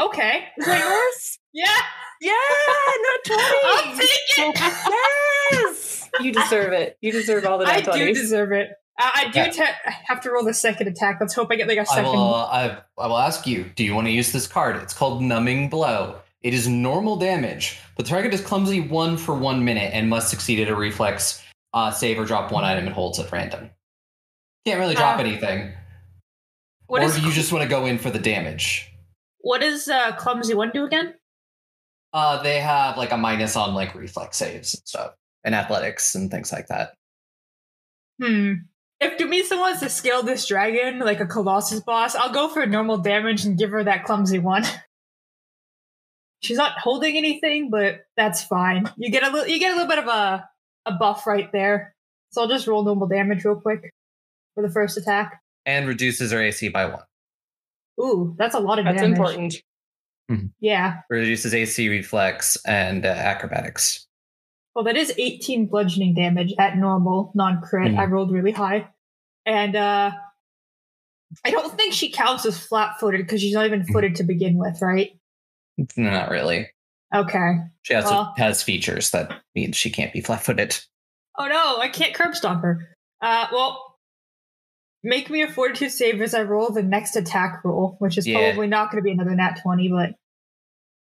Okay. Is that yours? Yeah, Yeah, not 20. I'll 20. take it. yes. You deserve it. You deserve all the I nat do deserve it. Uh, I do Yeah. ta- have to roll the second attack. Let's hope I get like a I second. I will, I, I will ask you, do you want to use this card? It's called Numbing Blow. It is normal damage, but the target is clumsy one for one minute and must succeed at a reflex uh, save or drop one item and holds at random. Can't really drop Uh, anything. What or is do you just want to go in for the damage? What does uh, clumsy one do again? Uh, they have like a minus on like reflex saves and stuff, and athletics and things like that. Hmm. If Dumisa wants to scale this dragon like a Colossus boss, I'll go for normal damage and give her that clumsy one. She's not holding anything, but that's fine. You get a little, you get a little bit of a a buff right there. So I'll just roll normal damage real quick for the first attack. And reduces her AC by one. Ooh, that's a lot of damage. That's damage. important. Yeah. Reduces AC, reflex, and uh, acrobatics. Well, that is 18 bludgeoning damage at normal, non crit. Mhm. I rolled really high. And uh I don't think she counts as flat footed because she's not even footed to begin with, right? Not really. Okay. She also Well- has features that means she can't be flat-footed. Oh no, I can't curb stomp her. Uh well make me a fortitude save as I roll the next attack roll, which is Yeah. probably not gonna be another nat 20, but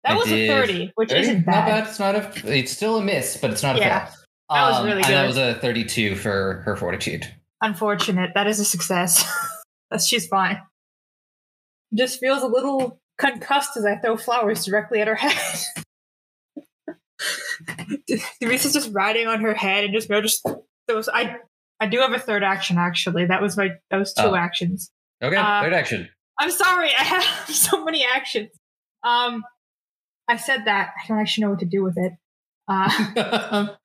that I was did. a 30, which 30? isn't Not bad. bad. It's not a. It's still a miss, but it's not a Yeah. fail. That was Um, really And that was a 32 for her fortitude. Unfortunate. That is a success. That's she's fine. Just feels a little concussed as I throw flowers directly at her head. Dumisa's just riding on her head and just just those. I I do have a third action actually. That was my those was two Oh. actions. Okay, Uh, third action. I'm sorry. I have so many actions. Um, I said that I don't actually know what to do with it. Uh,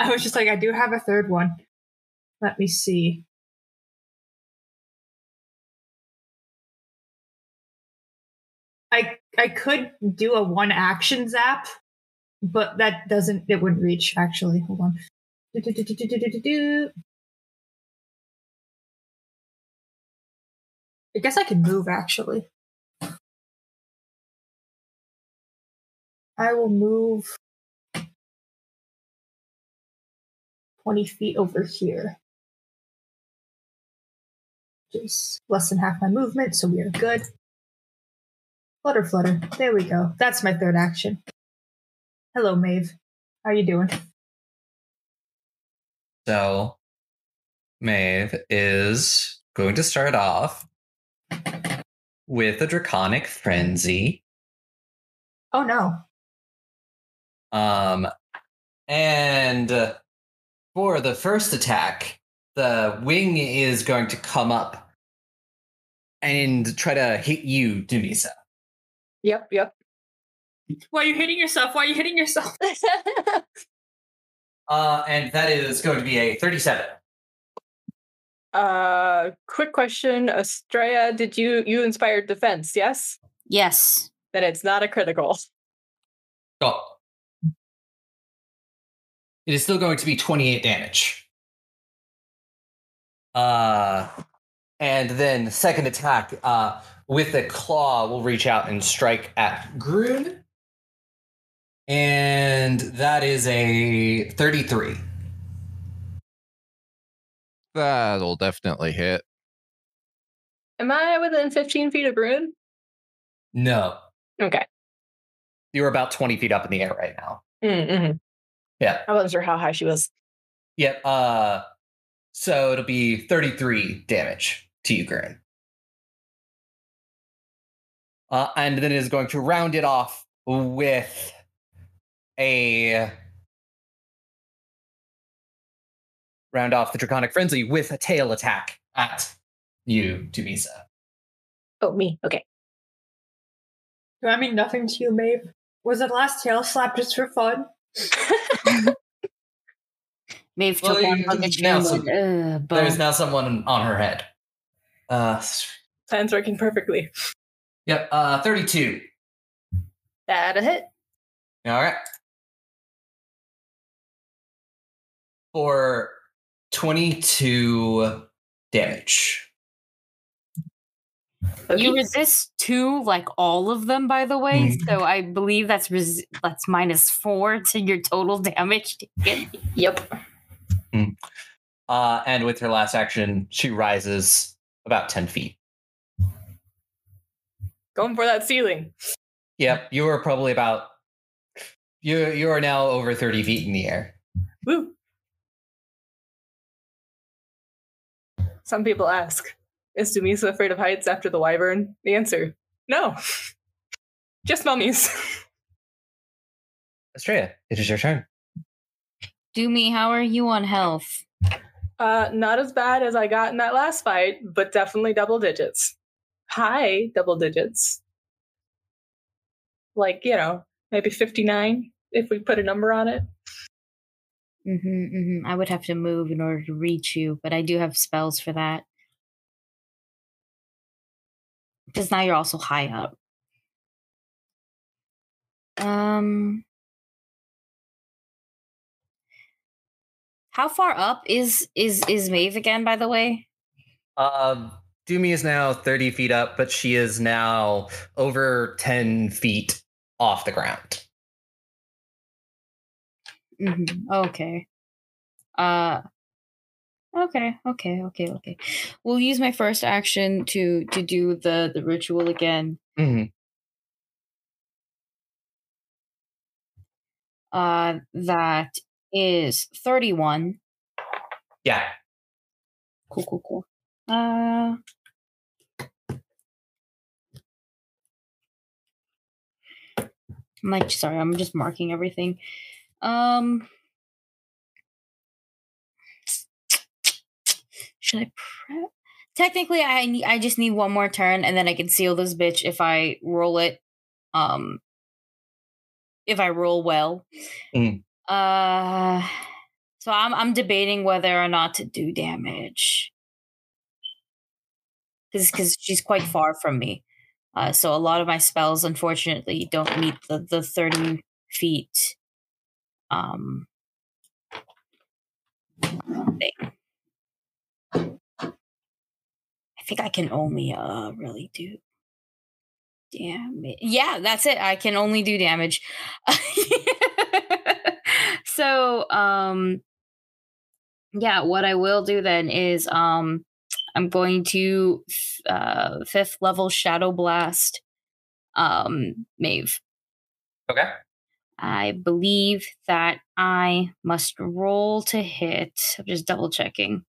I was just like, I do have a third one. Let me see. I I could do a one action zap, but that doesn't it wouldn't reach actually. Hold on. Do-do-do-do-do-do-do-do. I guess I can move actually. I will move 20 feet over here. is less than half my movement, so we are good. Flutter, flutter. There we go. That's my third action. Hello, Maeve. How are you doing? So, Maeve is going to start off with a draconic frenzy. Oh no. Um, and uh, for the first attack, the wing is going to come up and try to hit you, Dumisa. Yep, yep. Why are you hitting yourself? Why are you hitting yourself? Uh, and that is going to be a 37. Uh, quick question, Estrella. Did you you inspired defense? Yes. Yes. Then it's not a critical. Oh. It is still going to be 28 damage. Uh, and then second attack uh, with the claw will reach out and strike at Groon. And that is a 33. That'll definitely hit. Am I within 15 feet of Groon? No. Okay. You're about 20 feet up in the air right now. Mm-hmm. Yeah. I wasn't sure how high she was. Yep. Uh, so it'll be 33 damage to you, Groon. Uh, and then it is going to round it off with a round off the draconic frenzy with a tail attack at you, Dumisa. Oh, me. Okay. Do I mean nothing to you, Maeve? Was it last tail slap just for fun? Maeve Well, took one you- look at now some- went, "Ugh, There's now someone on her head. Uh, Plan's working perfectly. yep. Uh, 32. That a hit. All right. For 22 damage. You resist two, like all of them, by the way. Mhm. So I believe that's res- that's minus four to your total damage. taken. Yep. Uh, and with her last action, she rises about 10 feet. Going for that ceiling. Yep, you are probably about. You you are now over 30 feet in the air. Woo. Some people ask, is Dumisa afraid of heights after the wyvern? The answer, no. Just mummies. Estrella, it is your turn. Do me, how are you on health? Uh, not as bad as I got in that last fight, but definitely double digits. High double digits. Like, you know, maybe 59 if we put a number on it. Hmm hmm I would have to move in order to reach you, but I do have spells for that. Because now you're also high up. Um, how far up is is is Maeve again? By the way, Um, Doomy is now 30 feet up, but she is now over 10 feet off the ground. Hmm Okay. Uh. Okay. Okay. Okay. Okay. We'll use my first action to to do the the ritual again. Mhm. Uh, that is thirty one. Yeah. Cool. Cool. Cool. Uh. I'm like, sorry, I'm just marking everything. Um. Should I prep? Technically, I need, I just need one more turn, and then I can seal this bitch if I roll it. Um, if I roll well. Mm. Uh, so I'm I'm debating whether or not to do damage because because she's quite far from me. Uh, so a lot of my spells, unfortunately, don't meet the the thirty feet. Um. Thing. I think I can only uh really do damage. Yeah, that's it. I can only do damage. so um yeah, what I will do then is um I'm going to uh, fifth level Shadow Blast um, Maeve. Okay. I believe that I must roll to hit. I'm just double checking.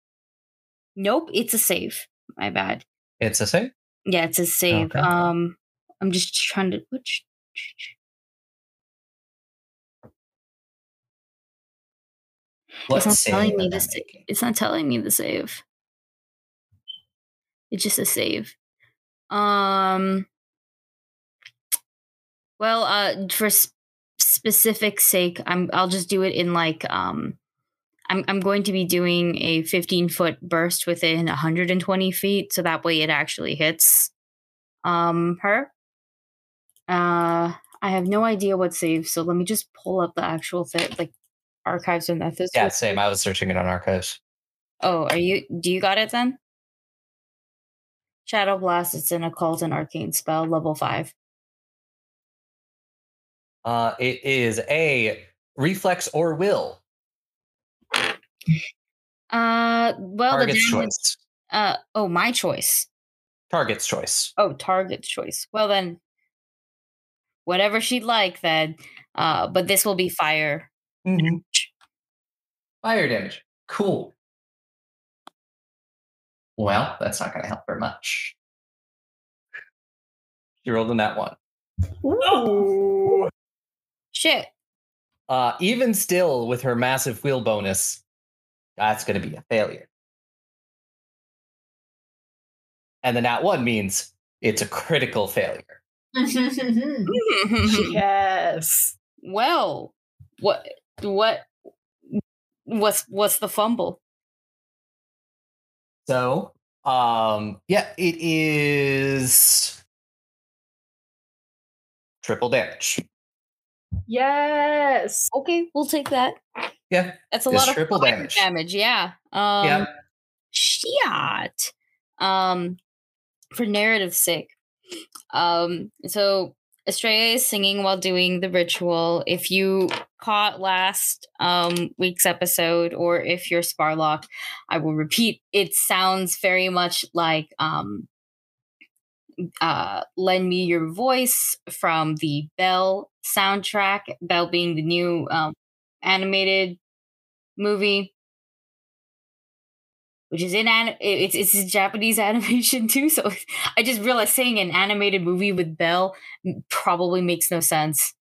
Nope, it's a save. My bad. It's a save. Yeah, it's a save. Okay. Um, I'm just trying to. Which, What it's not telling me the sa- It's not telling me the save. It's just a save. Um. Well, uh, for specific sake, I'm. I'll just do it in like um. I'm I'm going to be doing a 15 foot burst within 120 feet, so that way it actually hits, um, her. Uh, I have no idea what save, so let me just pull up the actual thing, like Archives of Nethys. Yeah, same. I was searching it on archives. Oh, are you? Do you got it then? Shadow Blast. It's an occult and arcane spell, level five. Uh, it is a reflex or will. Uh, well, the damage. choice. Uh, oh, my choice. Target's choice. Oh, target's choice. Well then, whatever she'd like then. Uh, but this will be fire. Mm-hmm. Fire damage. Cool. Well, that's not going to help her much. She rolled in that one. Ooh. Shit. Uh, even still, with her massive Will bonus, that's going to be a failure. And the nat one means it's a critical failure. Yes. well, what? What? What's what's the fumble? So, um, yeah, it is triple damage. Yes. Okay, we'll take that. Yeah, That's a lot of triple damage. damage. Yeah. Um, yeah. Shit. Um, for narrative sake. Um, so Estrella is singing while doing the ritual. If you caught last um week's episode, or if you're Sparlock, I will repeat. It sounds very much like um uh lend me your voice from the Belle soundtrack Belle being the new um animated movie which is in an- it's it's a Japanese animation too. So I just realized saying an animated movie with Belle probably makes no sense.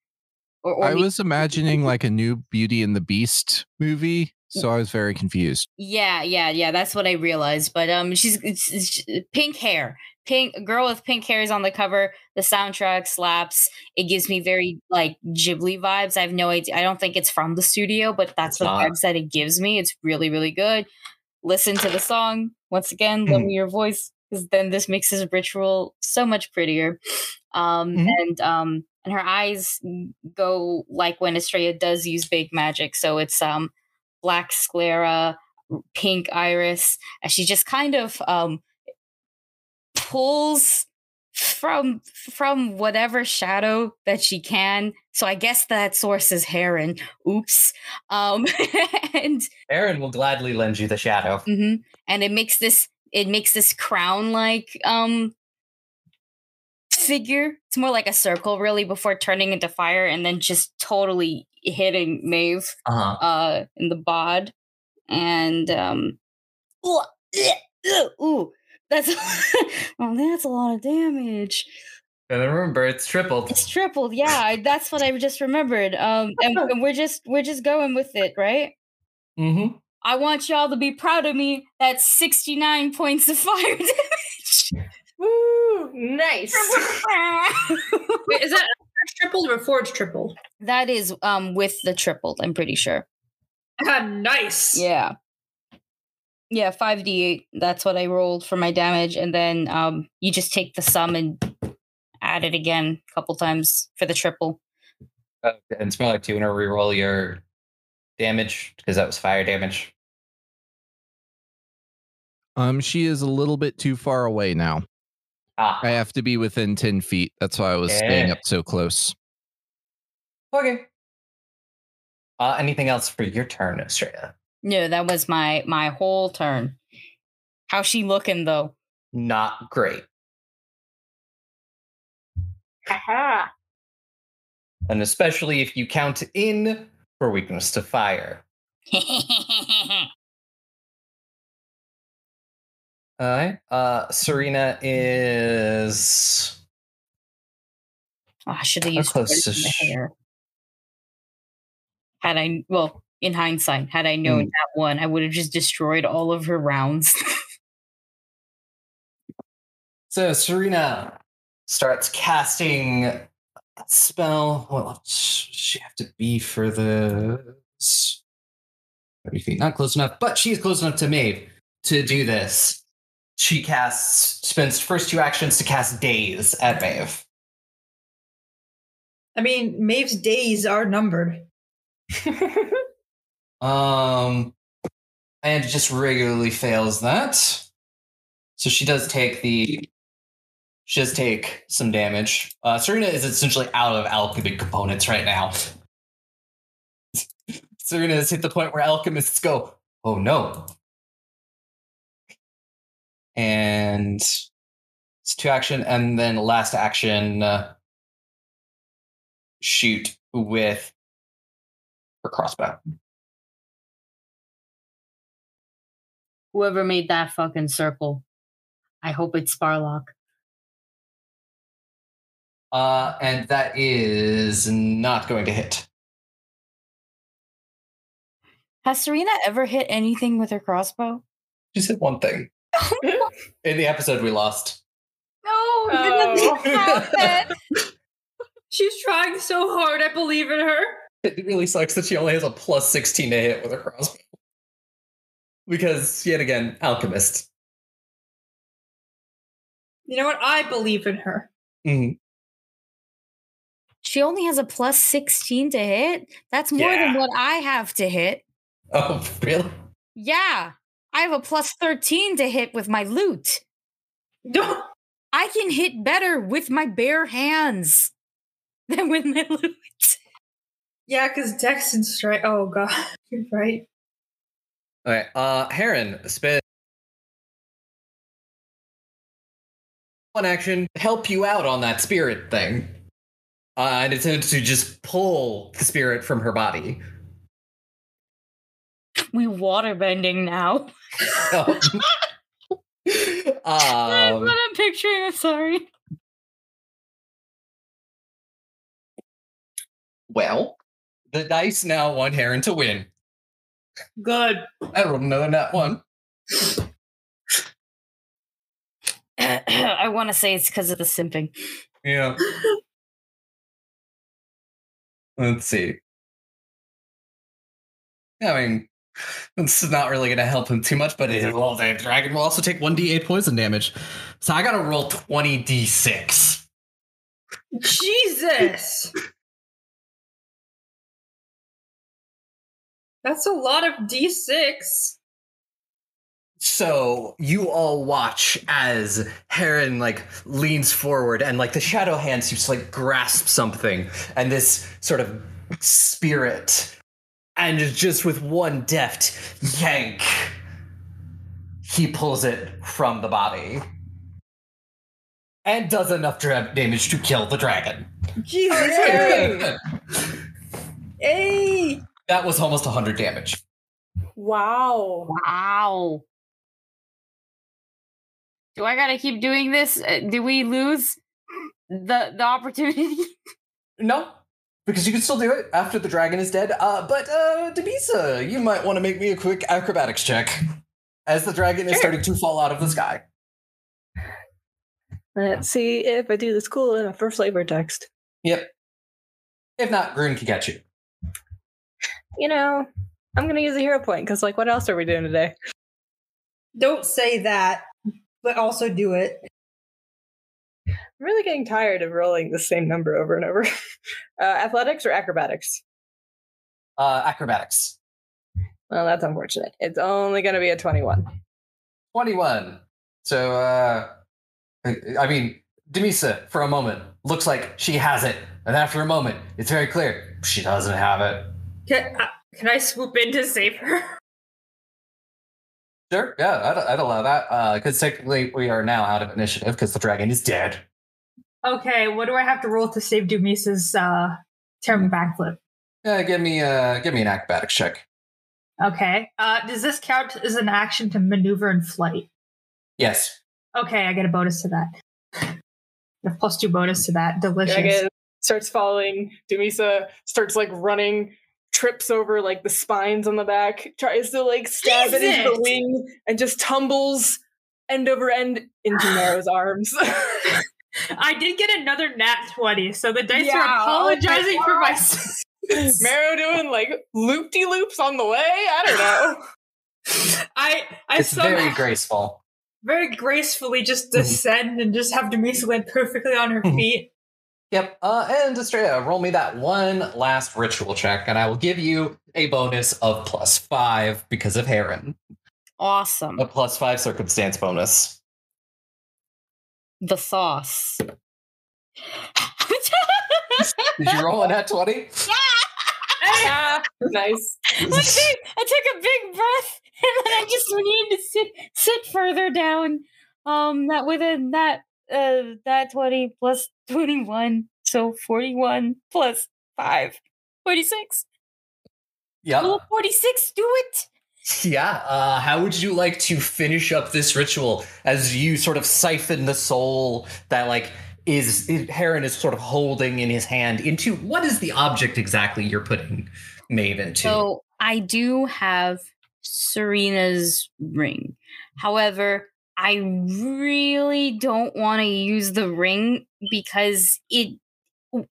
Or, or I was imagining like a new Beauty and the Beast movie, so I was very confused. yeah, yeah, yeah. That's what I realized. But um, she's it's, it's pink hair, pink girl with pink hair is on the cover. The soundtrack slaps. It gives me very like Ghibli vibes. I have no idea. I don't think it's from the studio, but that's It's the not. vibes that it gives me. It's really really good. Listen to the song once again. Hmm. Lend me your voice because then this makes this ritual so much prettier. Um, Mhm. and um, and her eyes go like when Estrella does use big magic. So it's um, black sclera, pink iris, and she just kind of um pulls from from whatever shadow that she can. So I guess that source is Heron. Oops. Um, and Heron will gladly lend you the shadow. hmm And it makes this it makes this crown like um figure. It's more like a circle really before turning into fire and then just totally hitting Maeve Uh-huh. uh in the bod. And um ooh, ooh, that's oh that's a lot of damage. And remember, it's tripled. It's tripled, yeah. That's what I just remembered. Um and, and we're just we're just going with it, right? Mm-hmm. I want y'all to be proud of me. That's 69 points of fire damage. Woo. Nice. Wait, is that tripled or forge tripled? that is um with the tripled, I'm pretty sure. Ah, nice. Yeah. Yeah, 5d8. That's what I rolled for my damage. And then um you just take the sum and add it again a couple times for the triple. Uh, and it's like, do you want to reroll your damage? Because that was fire damage. Um, she is a little bit too far away now. Ah. I have to be within ten feet. That's why I was staying up so close. Okay. Uh, anything else for your turn, Australia? No, that was my my whole turn. How's she looking though? Not great. Aha. And especially if you count in for weakness to fire. Alright. Uh Serena is Oh, I should have used close close is in sh- hair. Had I well, in hindsight, had I known Hmm. that one, I would have just destroyed all of her rounds. so Serena starts casting a spell. What does she have to be for this? 30 feet, not close enough, but she's close enough to Maeve to do this. She casts, spends first two actions to cast Daze at Maeve. I mean, Maeve's days are numbered. Um, and just regularly fails that. So she does take the. She does take some damage. Uh, Serena is essentially out of alchemy components right now. Serena has hit the point where alchemists go, oh no. And it's two action, and then last action, uh, shoot with her crossbow. Whoever made that fucking circle, I hope it's Sparlock. Uh, and that is not going to hit. Has Serena ever hit anything with her crossbow? She said one thing. In the episode we lost. No, Oh. happen. She's trying so hard. I believe in her. It really sucks that she only has a plus 16 to hit with her crossbow. Because, yet again, alchemist. You know what? I believe in her. Mhm. She only has a plus 16 to hit. That's more Yeah. than what I have to hit. Oh, really? Yeah. I have a plus 13 to hit with my loot. I can hit better with my bare hands than with my loot. yeah, because Dex and Strike. Oh god, you're right. Okay, uh, Heron, spend one action to help you out on that spirit thing. Uh, and it's to just pull the spirit from her body. We water bending now. Um, That's what I'm picturing. I'm sorry. well, the dice now want Heron to win. Good. I rolled another know that one. I want to say it's because of the simping. Yeah. Let's see. I mean, this is not really going to help him too much, but it, well, the dragon will also take 1d8 poison damage. So I got to roll 20d6. Jesus. That's a lot of d6. So you all watch as Heron like leans forward and like the shadow hand seems to like grasp something and this sort of spirit and just with one deft yank he pulls it from the body and does enough dra- damage to kill the dragon. Jesus. Hey. hey. That was almost 100 damage. Wow. Wow. Do I gotta keep doing this? Uh, do we lose the the opportunity? No, because you can still do it after the dragon is dead. Uh, but uh, Dumisa, you might want to make me a quick acrobatics check as the dragon is starting to fall out of the sky. Let's see if I do this cool in a first flavor text. Yep. If not, Groon can get you. You know, I'm gonna use a hero point because, like, what else are we doing today? Don't say that, but also do it. I'm really getting tired of rolling the same number over and over. uh, athletics or acrobatics? Uh, acrobatics. Well, that's unfortunate. It's only gonna be a 21. 21. So, uh, I I mean, Dumisa, for a moment, looks like she has it. And after a moment, it's very clear she doesn't have it. Can, uh, can I swoop in to save her? Sure, yeah, I'd, I'd allow that because technically we are now out of initiative because the dragon is dead. Okay, what do I have to roll to save Dumisa's uh, terrible backflip? Yeah, give me uh, give me an acrobatics check. Okay. Uh, does this count as an action to maneuver in flight? Yes. Okay, I get a bonus to that. A plus two bonus to that. Delicious. Dragon starts falling. Dumisa starts like running, trips over like the spines on the back, tries to like stab it into the wing, and just tumbles end over end into Marrow's arms. I did get another nat 20, so the dice Yeah, are apologizing oh my for my. God. Marrow doing like loop de loops on the way. I don't know. I I It's somehow very graceful. very gracefully just descend and just have Dumisa land perfectly on her Mhm. feet. Yep. Uh, and Estrella, roll me that one last ritual check, and I will give you a bonus of plus five because of Heron. Awesome. A plus five circumstance bonus. The sauce. Did you roll a nat 20? ah, nice. I took I took a big breath and then I just needed to sit sit further down. Um that within that uh that 20 plus 21. So 41 plus 5. 46. Yeah. Will 46 do it? Yeah. Uh, how would you like to finish up this ritual as you sort of siphon the soul that like is Heron is sort of holding in his hand into what is the object exactly you're putting Maeve into? So I do have Serena's ring. However, I really don't want to use the ring because it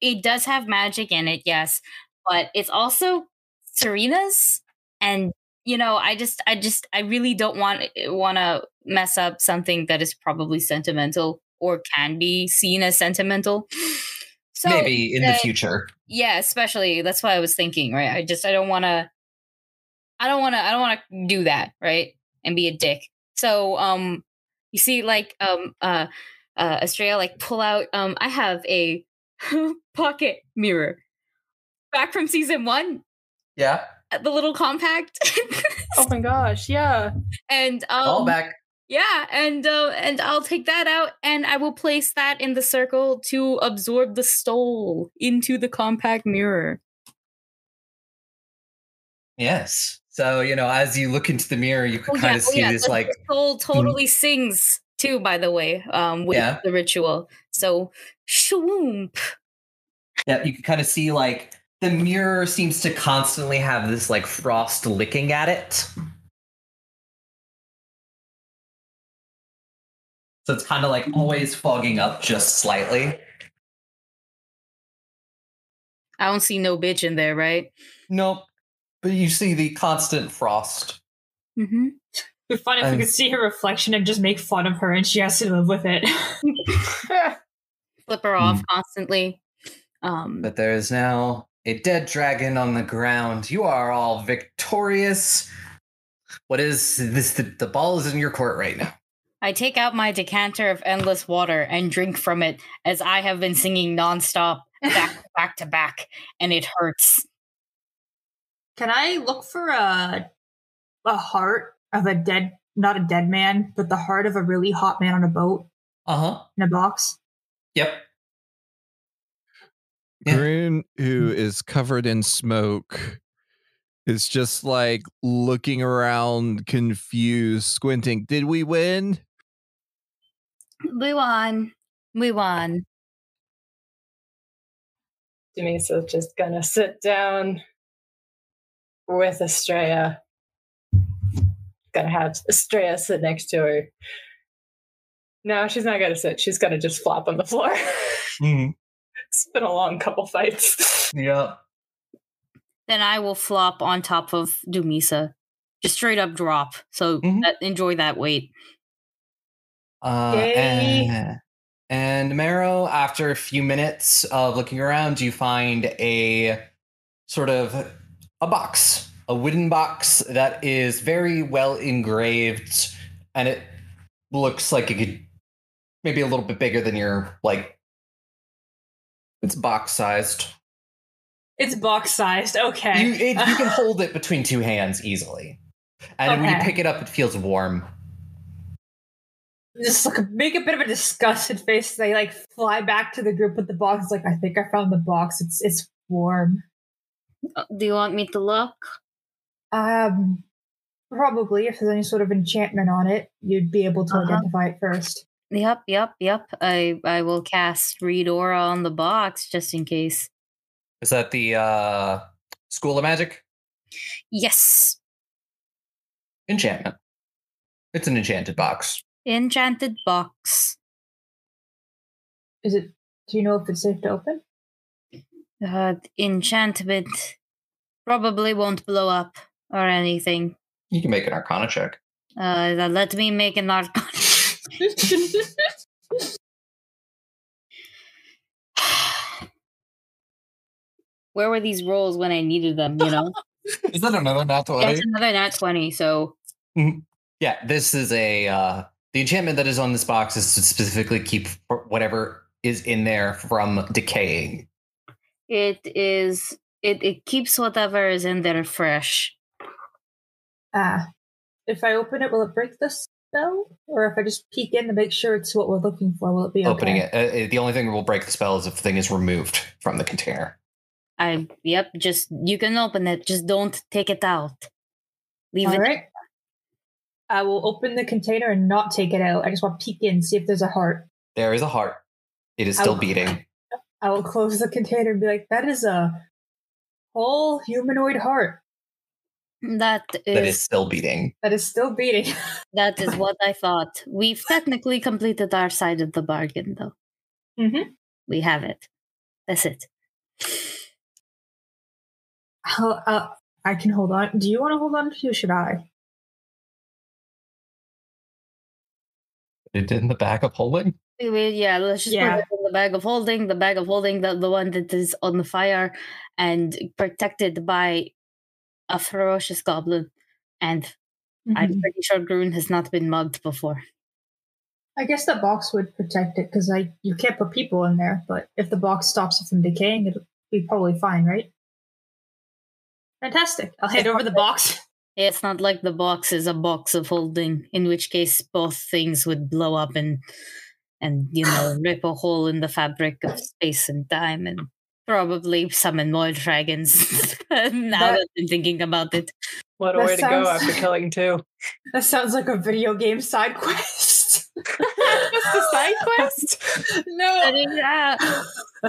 it does have magic in it, yes, but it's also Serena's and you know, I just I just I really don't want want to mess up something that is probably sentimental or can be seen as sentimental. So Maybe in the then- future. yeah especially that's what i was thinking right i just i don't want to i don't want to i don't want to do that right and be a dick so um you see like um uh uh Estrella like pull out um i have a pocket mirror back from season one Yeah. uh, the little compact Oh my gosh, yeah. and um All back. yeah and uh and i'll take that out and i will place that in the circle to absorb the stole into the compact mirror Yes. So, you know, as you look into the mirror, you can Oh, kind yeah, of oh, see yeah, this the- like soul totally sings too. By the way, um, with Yeah. the ritual. So shwoomp. Yeah, you can kind of see like the mirror seems to constantly have this like frost licking at it. So it's kind of like always fogging up just slightly. I don't see no bitch in there, right? Nope. But you see the constant frost. Mm-hmm. It'd be fun if we And- could see her reflection and just make fun of her and she has to live with it. Flip her off constantly. Um, But there is now a dead dragon on the ground. You are all victorious. What is this? The, the ball is in your court right now. I take out my decanter of endless water and drink from it as I have been singing nonstop, back to back to back, and it hurts. Can I look for a a heart of a dead not a dead man, but the heart of a really hot man on a boat Uh huh. in a box? Yep. Yeah. Groon, who is covered in smoke, is just like looking around, confused, squinting. Did we win? We won. We won. Dumisa's just gonna sit down with Estrella. Gonna have Estrella sit next to her. No, she's not gonna sit. She's gonna just flop on the floor. Mhm. it's been a long couple fights. Yep. Then I will flop on top of Dumisa. Just straight up drop. So Mhm. that, enjoy that weight. Uh, Yay. and, and Marrow, after a few minutes of looking around, you find a sort of a box, a wooden box that is very well engraved, and it looks like it could maybe a little bit bigger than your like. It's box sized. It's box sized. Okay. You it, you can hold it between two hands easily. And when you pick it up, it feels warm. Just like make a bit of a disgusted face. They like fly back to the group with the box. Like I think I found the box. It's it's warm. Uh, Do you want me to look? Um, probably if there's any sort of enchantment on it, you'd be able to Uh-huh. identify it first. Yep, yep, yep. I I will cast read aura on the box just in case. Is that the uh, School of Magic? Yes. Enchantment. It's an enchanted box. Enchanted box. Is it? Do you know if it's safe to open? Uh, enchantment probably won't blow up or anything. You can make an Arcana check. Uh, th- let me make an arcana. Where were these rolls when I needed them? You know, Is that another not it's another nat twenty. So Yeah, this is a uh the enchantment that is on this box is to specifically keep whatever is in there from decaying. It is. It it keeps whatever is in there fresh. Ah, if I open it, will it break the spell? Or if I just peek in to make sure it's what we're looking for, will it be okay? Opening it, uh, the only thing that will break the spell is if the thing is removed from the container. I yep. Just you can open it. Just don't take it out. Leave All it. right. I will open the container and not take it out. I just want to peek in, see if there's a heart. There is a heart. It is still Ow. beating. I will close the container and be like, "That is a whole humanoid heart That That is is still beating. that is still beating." that is what I thought. We've technically completed our side of the bargain, though. mm-hmm. We have it. That's it. I'll, uh, I can hold on. Do you want to hold on to? Or should I? It in the bag of holding. Yeah, let's just Yeah. put it in the bag of holding. The bag of holding, the, the one that is on the fire and protected by a ferocious goblin. And I'm Mhm. pretty sure Groon has not been mugged before. I guess the box would protect it because I you can't put people in there. But if the box stops it from decaying, it'll be probably fine, right? Fantastic. I'll hand over the box. It's not like the box is a box of holding, in which case both things would blow up and and you know rip a hole in the fabric of space and time and probably summon more dragons. now That- that I'm thinking about it. What a That way to go after killing two. That sounds like a video game side quest. Just a side quest? no. Serena,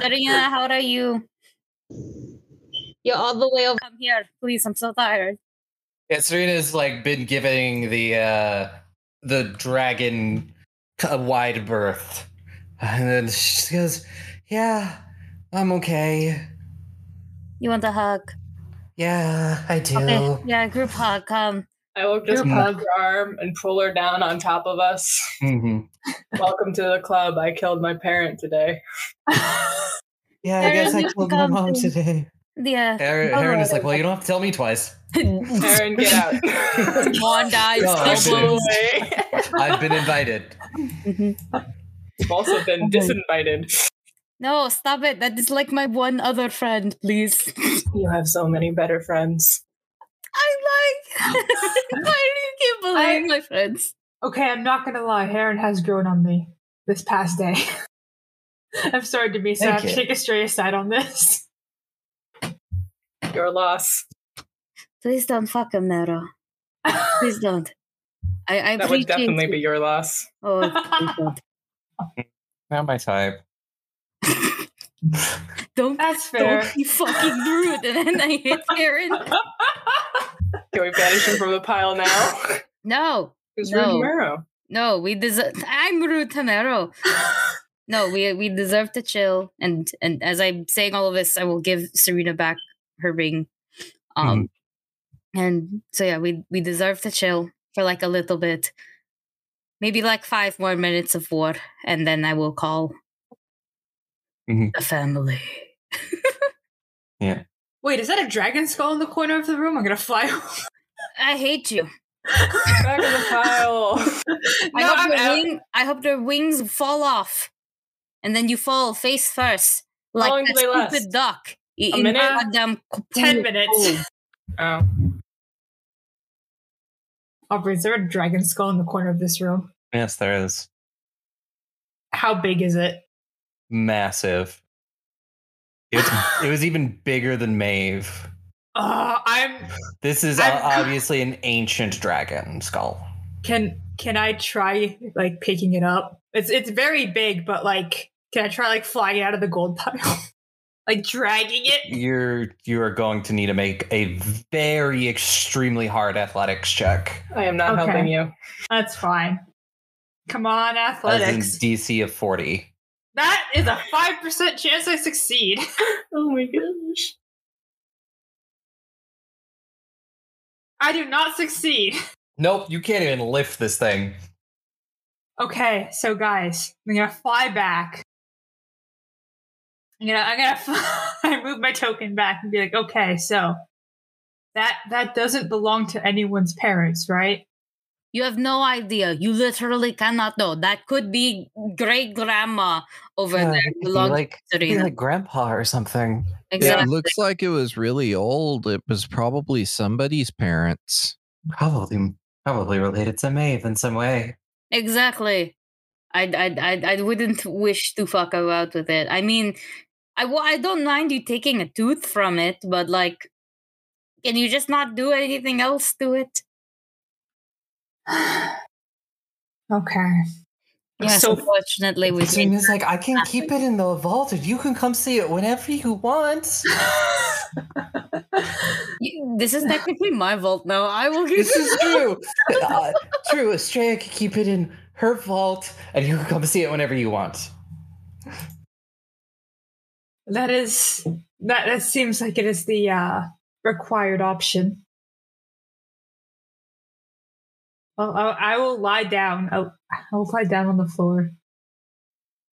Serena, how are you? You're all the way over. Come here, please. I'm so tired. Yeah, Serena's like been giving the uh the dragon a wide berth. And then she goes, Yeah, I'm okay. You want a hug? Yeah, I do. Okay. Yeah, group hug. Come. I will just Group hug her arm and pull her down on top of us. hmm Welcome to the club. I killed my parent today. Yeah, I Aaron, guess I you killed my mom to- today. Yeah. Aaron, Aaron is like, Well, you don't have to tell me twice. Aaron, get out. One dies. No, I still didn't. blows. away. I've been invited. I've also been disinvited. No, stop it. That is like my one other friend, please. You have so many better friends. I'm like, why do you keep bullying my friends? Okay, I'm not gonna lie. Heron has grown on me this past day. I'm sorry to be sad. Thank you. Take a stray aside on this. Your loss. Please don't fuck him, Nero. Please don't. I, I That would definitely you. be your loss. Oh, don't. My type. Don't, That's fair. don't be fucking rude. And then I hit Karen. Can we banish him from the pile now? No, Who's No. Rude Marrow? no, we deserve. I'm rude to Nero. No, we we deserve to chill. And and as I'm saying all of this, I will give Serena back her ring. Um, and so yeah, we we deserve to chill for like a little bit, maybe like five more minutes of war, and then I will call Mhm. the family. Yeah. Wait, is that a dragon skull in the corner of the room? I'm gonna fly. over. I hate you. Back in the pile. I No, hope I'm your out. wing. I hope their wings fall off, and then you fall face first, like long that do they last? stupid duck. i- A in minute? goddamn Ten minutes. Oh. Aubrey, is there a dragon skull in the corner of this room? Yes, there is. How big is it? Massive. It's, it was even bigger than Maeve. Uh, I'm This is I'm- obviously an ancient dragon skull. can can I try like picking it up? It's it's very big, but like can I try like flying out of the gold pile? like dragging it? You're you are going to need to make a very extremely hard athletics check. I am not Okay. helping you. That's fine. Come on, As in athletics. DC of 40. That is a five percent chance I succeed. Oh my gosh. I do not succeed. Nope, you can't even lift this thing. Okay, so guys, I'm gonna fly back. I'm gonna, I'm gonna, I move my token back and be like, okay, so that that doesn't belong to anyone's parents, right? You have no idea. You literally cannot know. That could be great grandma over Yeah, there. it could be belongs like, to could like grandpa or something. exactly. It looks like it was really old. It was probably somebody's parents. Probably probably related to Maeve in some way. Exactly. I, I, I, I wouldn't wish to fuck about with it. I mean, I, wa- I don't mind you taking a tooth from it, but like, can you just not do anything else to it? okay. Yes, So- unfortunately, we thing can't. like, I can keep it in the vault, and you can come see it whenever you want. You- This is technically my vault now. I will give this is true. Uh, true. Estrella can keep it in her vault, and you can come see it whenever you want. That is that. That seems like it is the uh, required option. Well, I, I will lie down. I'll, I'll lie down on the floor.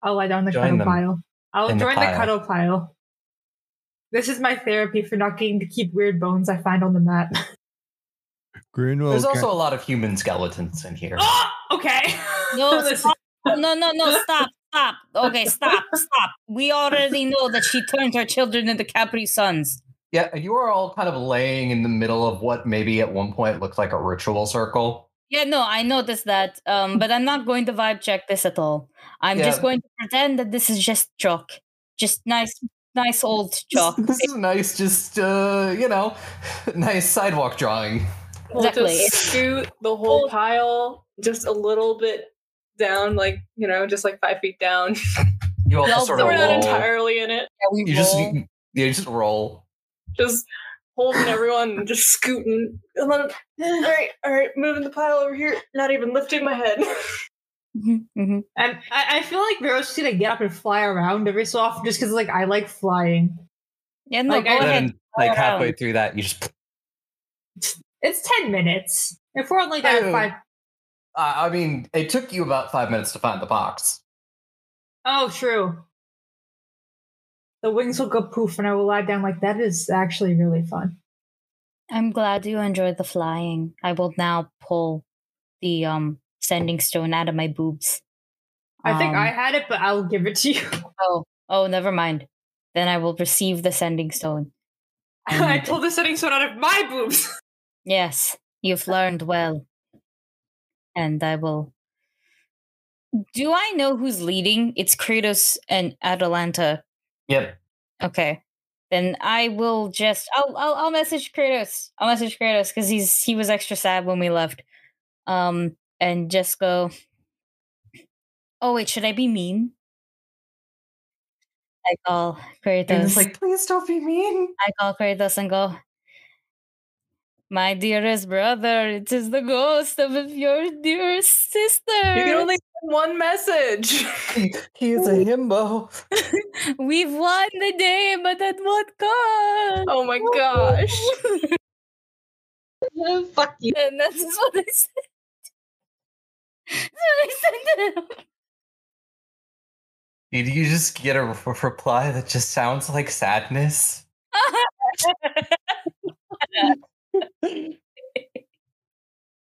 I'll lie down in the Join cuddle pile. I'll in the join the, cuddle pile. This is my therapy for not getting to keep weird bones I find on the mat. Greenwell. There's also a lot of human skeletons in here. oh, okay. No, stop. no, no, no, stop, stop. Okay, stop, stop. We already know that she turned her children into Capri Suns. Yeah, and you are all kind of laying in the middle of what maybe at one point looked like a ritual circle. Yeah, no, I noticed that. Um, but I'm not going to vibe check this at all. I'm Yeah. just going to pretend that this is just chalk. Just nice, nice old chalk. this is nice, just uh, you know, nice sidewalk drawing. We'll Exactly. just scoot the whole pile just a little bit down, like, you know, just like five feet down. You all Y'all sort of we're not entirely in it. Yeah, we You just roll. you, you just roll. Just holding everyone and just scooting. And then, all right, all right, moving the pile over here. Not even lifting my head. Mhm, mhm. And I, I feel like Vero's just gonna get up and fly around every so often just because like I like flying. Yeah, no, Like, go I- ahead. Then, like around. halfway through that, you just. It's ten minutes. If we're only there Oh. five Uh, I mean, it took you about five minutes to find the box. Oh, true. The wings will go poof and I will lie down like that is actually really fun. I'm glad you enjoyed the flying. I will now pull the um sending stone out of my boobs. I think Um, I had it, but I'll give it to you. Oh, oh, never mind. Then I will receive the sending stone. I pulled the sending stone out of my boobs. Yes, you've learned well. And I will. Do I know who's leading? It's Kratos and Atalanta. Yep. Okay. Then I will just I'll I'll, I'll message Kratos. I'll message Kratos because he's he was extra sad when we left. Um and just go. Oh wait, should I be mean? I call And Kratos. it's like, please don't be mean. I call Kratos and go, My dearest brother, it is the ghost of your dearest sister. You can only send one message. He, he is a himbo. We've won the day, but at what cost? Oh my gosh. Fuck you. And that's what I said. That's what I said to him. Did you just get a r- reply that just sounds like sadness?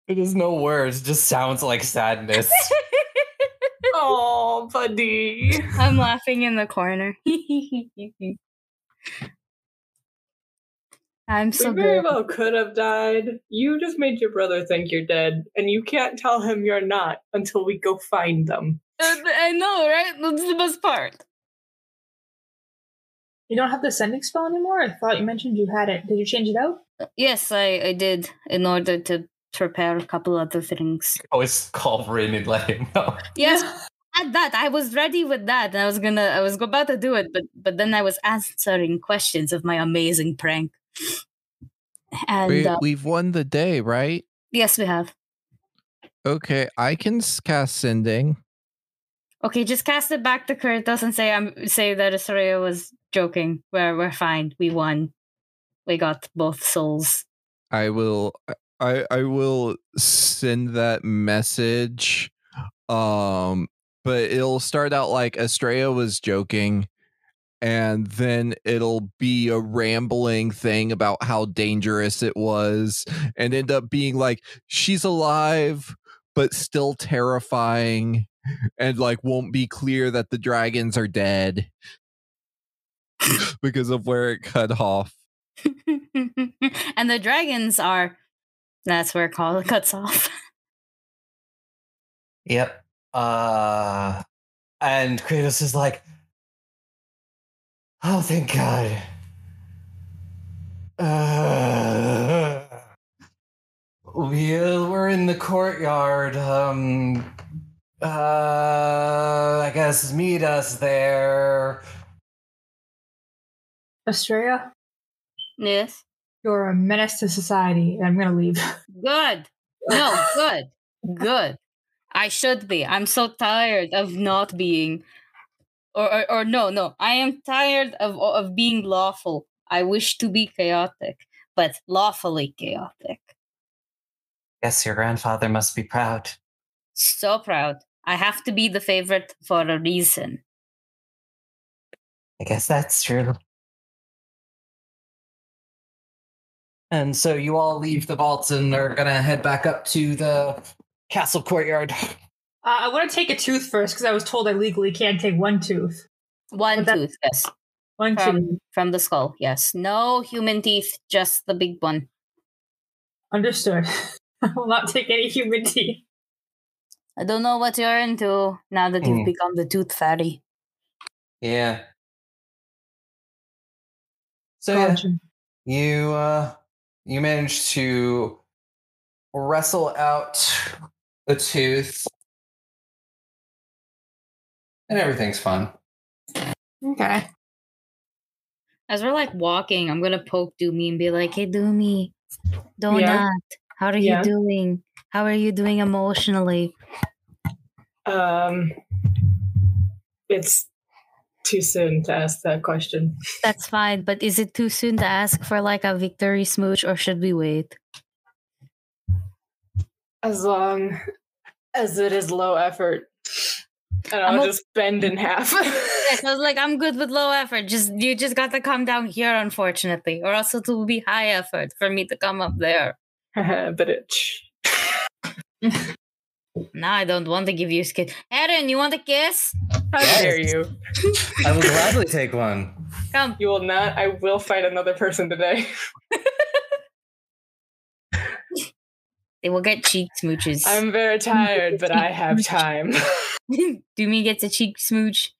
It is no words, it just sounds like sadness. Oh, buddy. I'm laughing in the corner. I'm so we very good. well could have died. You just made your brother think you're dead, and you can't tell him you're not until we go find them. Uh, I know, right? That's the best part. You don't have the sending spell anymore? I thought you mentioned you had it. Did you change it out? Yes, I, I did in order to prepare a couple other things. Always call Rin and let him know. Yes, at that I was ready with that, I was gonna, I was about to do it, but but then I was answering questions of my amazing prank. And We, uh, we've won the day, right? yes, we have. Okay, I can cast sending. Okay, just cast it back to Kratos and say I'm say that Astoria was joking. We're we're fine. We won. We got both souls. I will I I will send that message. Um but it'll start out like Estrella was joking and then it'll be a rambling thing about how dangerous it was and end up being like she's alive but still terrifying and like won't be clear that the dragons are dead because of where it cut off. and the dragons are that's where call cuts off. Yep. Uh, and Kratos is like, "Oh, thank God." Uh, we uh, we're in the courtyard. Um, uh, I guess meet us there. Australia, yes. you're a menace to society. and I'm going to leave. Good. No, good. Good. I should be. I'm so tired of not being or, or or no, no. I am tired of of being lawful. I wish to be chaotic, but lawfully chaotic. Yes, your grandfather must be proud. So proud. I have to be the favorite for a reason. I guess that's true. And so you all leave the vaults and are gonna head back up to the castle courtyard. Uh, I want to take a tooth first because I was told I legally can't take one tooth. One But that- tooth, yes. One tooth. From from the skull, yes. No human teeth, just the big one. Understood. I will not take any human teeth. I don't know what you're into now that Hmm. you've become the tooth fairy. Yeah. So yeah, you uh you managed to wrestle out the tooth. And everything's fun. Okay. As we're like walking, I'm gonna poke Doomy and be like, "Hey, Doomy, Donut, Yeah. how are Yeah. you doing? How are you doing emotionally?" Um, it's too soon to ask that question. That's fine, but is it too soon to ask for like a victory smooch, or should we wait? As long as it is low effort, and I'll just bend in half. Yes, I was like, I'm good with low effort. Just you just got to come down here, unfortunately, or else it will be high effort for me to come up there. but itch. Now I don't want to give you a kiss. Erin, you want a kiss? How Yes. dare you? I will gladly take one. Come. You will not. I will fight another person today. They will get cheek smooches. I'm very tired, but I have time. Doomy gets a cheek smooch.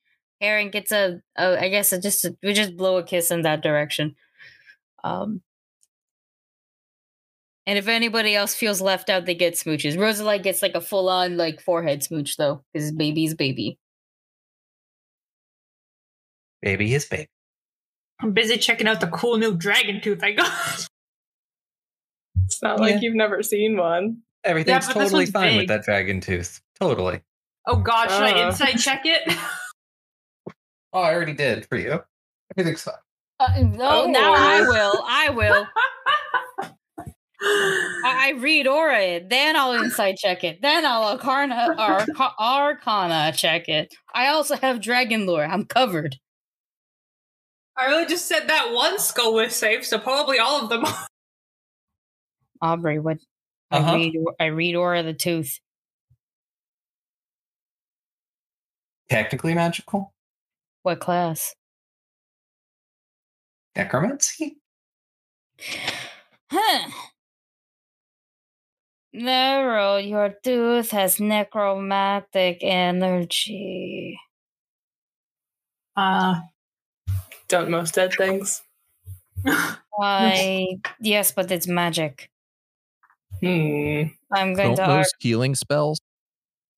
Aaron gets a, a I guess a, just a, we just blow a kiss in that direction. Um, and if anybody else feels left out, they get smooches. Rosalite gets like a full on like forehead smooch though, because baby's baby. Baby is baby. I'm busy checking out the cool new dragon tooth I got. It's not like you've never seen one. Everything's but this totally one's fine with that dragon tooth. Totally. Oh god, should I Uh. insight check it? Oh, I already did for you. Everything's fine. Uh, no, now I Oh. will. I will. I, I read aura it, then I'll insight check it, then I'll arcana, arca- arcana check it. I also have dragon lore. I'm covered. I really just said that one skull was safe, so probably all of them. are. Aubrey, what? Uh-huh. read. I read aura the tooth. Technically magical. What class? Necromancy? Huh. Nero, your tooth has necromantic energy. Uh, Don't most dead things. I yes, but it's magic. Hmm. I'm going Don't to arc. healing spells?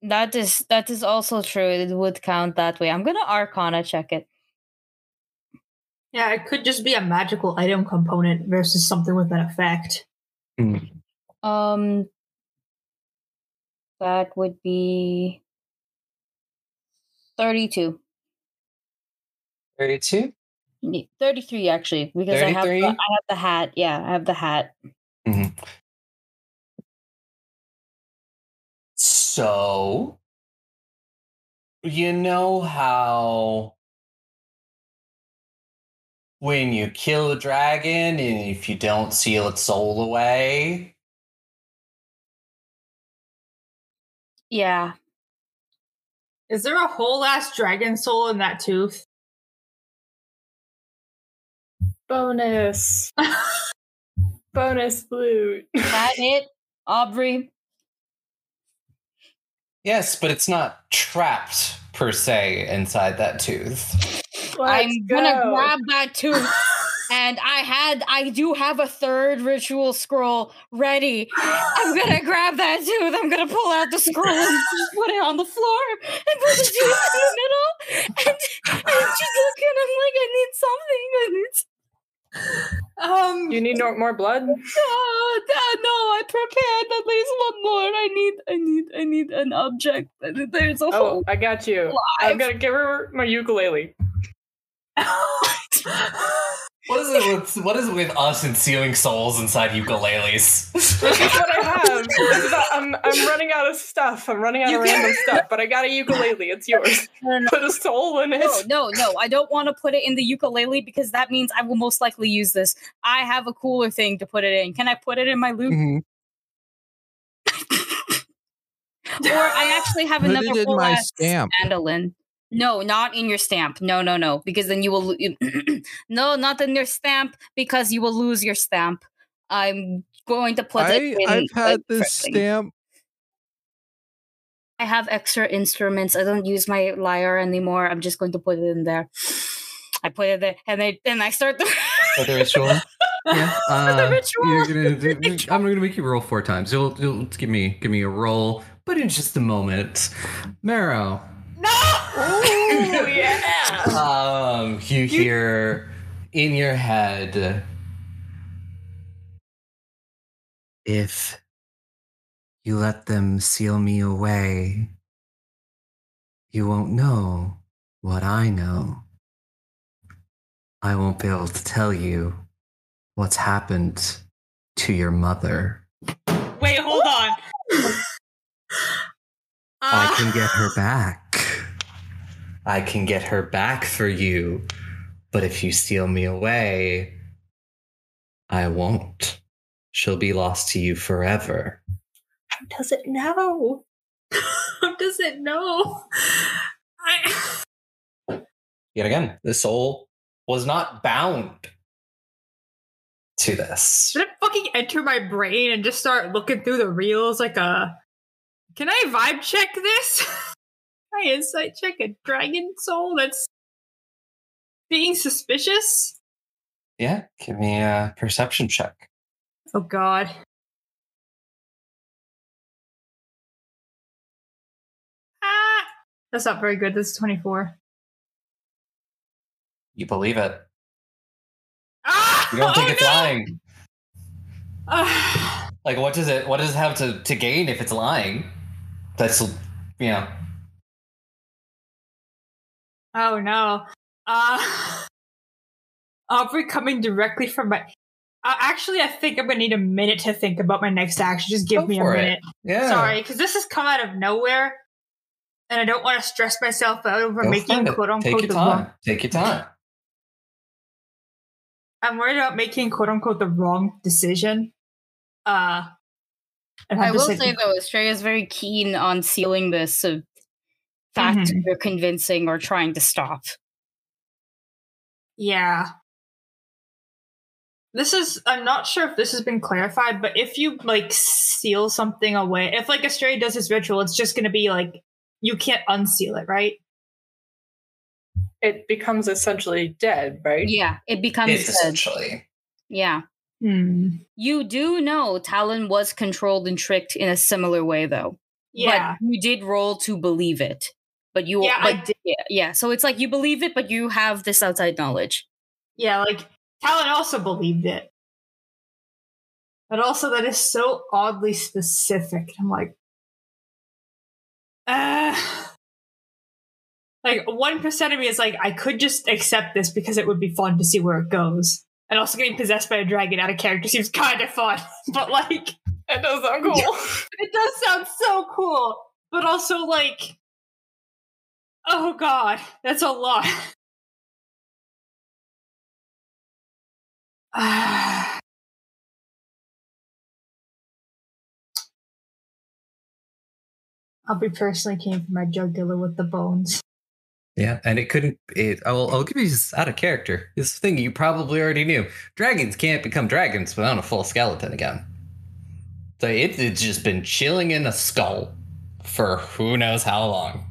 That is that is also true. It would count that way. I'm gonna Arcana check it. yeah, it could just be a magical item component versus something with an effect. Um, that would be thirty-two. 32? 33 actually because I have, the, I have the hat. Yeah, I have the hat. Mm-hmm. So, you know how when you kill a dragon and if you don't seal its soul away, Yeah. Is there a whole ass dragon soul in that tooth? Bonus. Bonus loot. Is that it, Aubrey. yes, but it's not trapped per se inside that tooth. Let's I'm gonna grab that tooth. And I had, I do have a third ritual scroll ready. I'm gonna grab that tooth. I'm gonna pull out the scroll and put it on the floor and put the tooth in the middle. And, and she's looking. I'm like, I need something. I need Um, You need no more blood? Oh, no, no, I prepared at least one more. I need, I need, I need an object. There's a Oh, whole I got you. live. I'm gonna give her my ukulele. What is it with what is it with us and sealing souls inside ukuleles? This is what I have. This is- I'm, I'm running out of stuff. I'm running out You of can- random stuff, but I got a ukulele. It's yours. No, no, Put a soul in it. no, no, no. I don't want to put it in the ukulele because that means I will most likely use this. I have a cooler thing to put it in. Can I put it in my loop? Mhm. Or I actually have Put another it in whole my ass stamp. mandolin. No, not in your stamp. No, no, no. Because then you will. lo- no, not in your stamp because you will lose your stamp. I'm going to put it I, in. I've a had this different stamp. I have extra instruments. I don't use my lyre anymore. I'm just going to put it in there. I put it there, and I then I start the. For the ritual? Yeah. the Uh, ritual. you're gonna do, I'm gonna make you roll four times. You'll, you'll give me give me a roll, but in just a moment. Marrow. No! Ooh, yeah. Um, you hear in your head if you let them seal me away, you won't know what I know. I won't be able to tell you what's happened to your mother. Wait, hold on. I Uh, can get her back. I can get her back for you. But if you steal me away, I won't. She'll be lost to you forever. How does it know? How does it know? I Yet again, the soul was not bound to this. should I fucking enter my brain and just start looking through the reels like a. Can I vibe check this? Can I insight check a dragon soul that's being suspicious? Yeah, give me a perception check. Oh god. Ah, that's not very good. This is 24. You believe it. Ah! You don't think oh, it's no! lying. Ah. Like what does it what does it have to, to gain if it's lying? That's know. oh no. Uh, Aubrey coming directly from my. Uh, actually, I think I'm gonna need a minute to think about my next action. Just give Go me a for it. minute. Yeah. Sorry, because this has come out of nowhere, and I don't want to stress myself out over Go making quote Take unquote your the time. wrong. Take your time. I'm worried about making quote unquote the wrong decision. Uh, I will just say though, Estrella is very keen on sealing this. So fact Mhm. you're convincing or trying to stop. yeah. this is I'm not sure if this has been clarified, but if you like seal something away, if like Astray does this ritual, it's just gonna be like you can't unseal it, right? It becomes essentially dead, right? Yeah, it becomes It's dead. essentially. Yeah. Hmm. You do know Talon was controlled and tricked in a similar way, though. Yeah. But you did roll to believe it. But you, Yeah, I did. Yeah, yeah. So it's like you believe it, but you have this outside knowledge. Yeah, like Talon also believed it. But also that is so oddly specific. I'm like uh like one percent of me is like, I could just accept this because it would be fun to see where it goes. And also getting possessed by a dragon out of character seems kind of fun. But like It does sound cool. it does sound so cool. But also like Oh god, that's a lot. I'll be personally came for my jugular with the bones. Yeah, and it couldn't. It, I'll, I'll give you this out of character. This thing you probably already knew. Dragons can't become dragons without a full skeleton again. So it, it's just been chilling in a skull for who knows how long.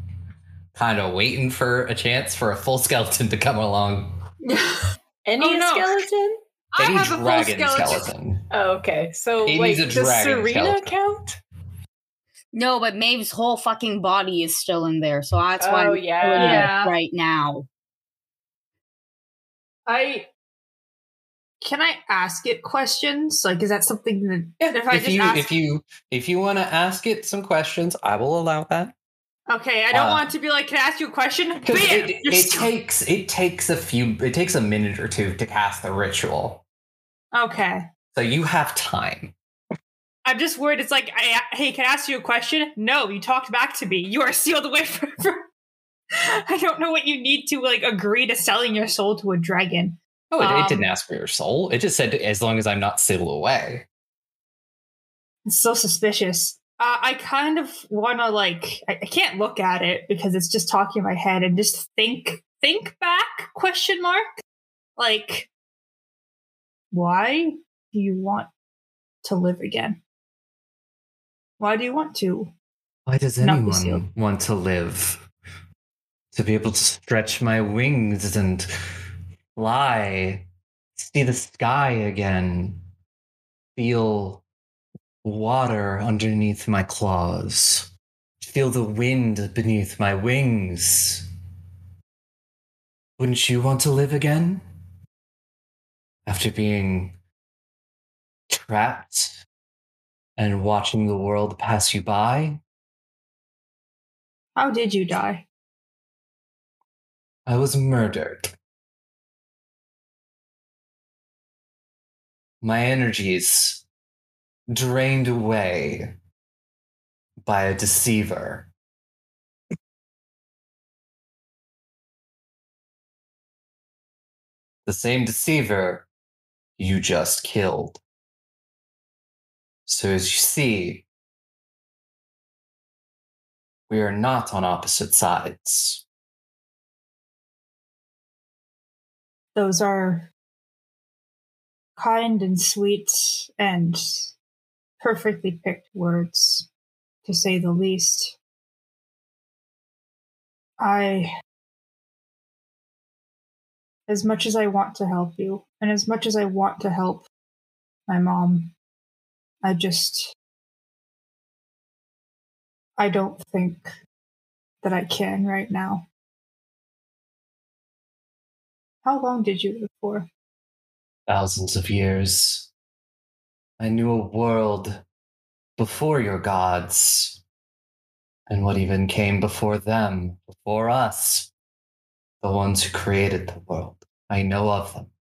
Kind of waiting for a chance for a full skeleton to come along. Any Oh, no. skeleton? I Any have a full dragon skeleton. skeleton. Oh, okay. So It wait, needs a does Serena skeleton. count? No, but Maeve's whole fucking body is still in there. So that's why Oh, I'm yeah. doing it right now. I can I ask it questions? Like, is that something that Yeah, If I if just you ask- if you if you want to ask it some questions, I will allow that. okay? I don't Uh, want to be like, can I ask you a question? Bam! Because it, You're it takes it takes a few it takes a minute or two to cast the ritual, okay. so you have time. I'm just worried. It's like, I, hey, can I ask you a question? No, you talked back to me. You are sealed away forever. I don't know what you need to like agree to selling your soul to a dragon. Oh, it, Um, it didn't ask for your soul. It just said as long as I'm not sealed away. It's so suspicious. Uh, I kind of want to like. I, I can't look at it because it's just talking in my head and just think, think back? Question mark. Like, why do you want to live again? Why do you want to? Why does anyone want to live? To be able to stretch my wings and fly, see the sky again, feel water underneath my claws, feel the wind beneath my wings. Wouldn't you want to live again? After being trapped and watching the world pass you by? How did you die? I was murdered. My energies drained away by a deceiver. The same deceiver you just killed. So, as you see, we are not on opposite sides. Those are kind and sweet and perfectly picked words, to say the least. I, as much as I want to help you, and as much as I want to help my mom, I just, I don't think that I can right now. How long did you live for? thousands of years. I knew a world before your gods, and what even came before them, before us, the ones who created the world. I know of them.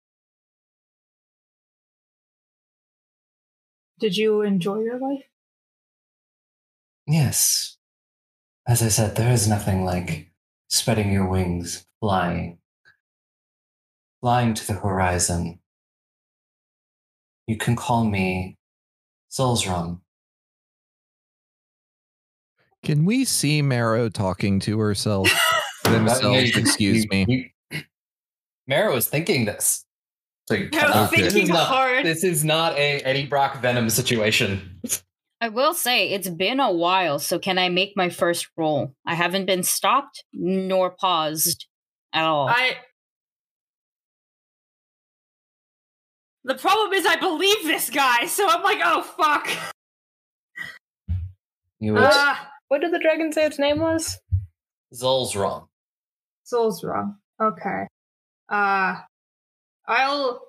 Did you enjoy your life? Yes. As I said, there is nothing like spreading your wings, flying, flying to the horizon. You can call me Solzrum. Can we see Marrow talking to herself? Themselves, excuse me. you- Marrow was thinking this. So you No, cannot- this thinking is not, hard. This is not a Eddie Brock Venom situation. I will say it's been a while, so can I make my first roll? I haven't been stopped nor paused at all. I. The problem is, I believe this guy, so I'm like, oh fuck. You would, Uh, What did the dragon say its name was? Zol's wrong. Soul's wrong. Okay. uh, I'll.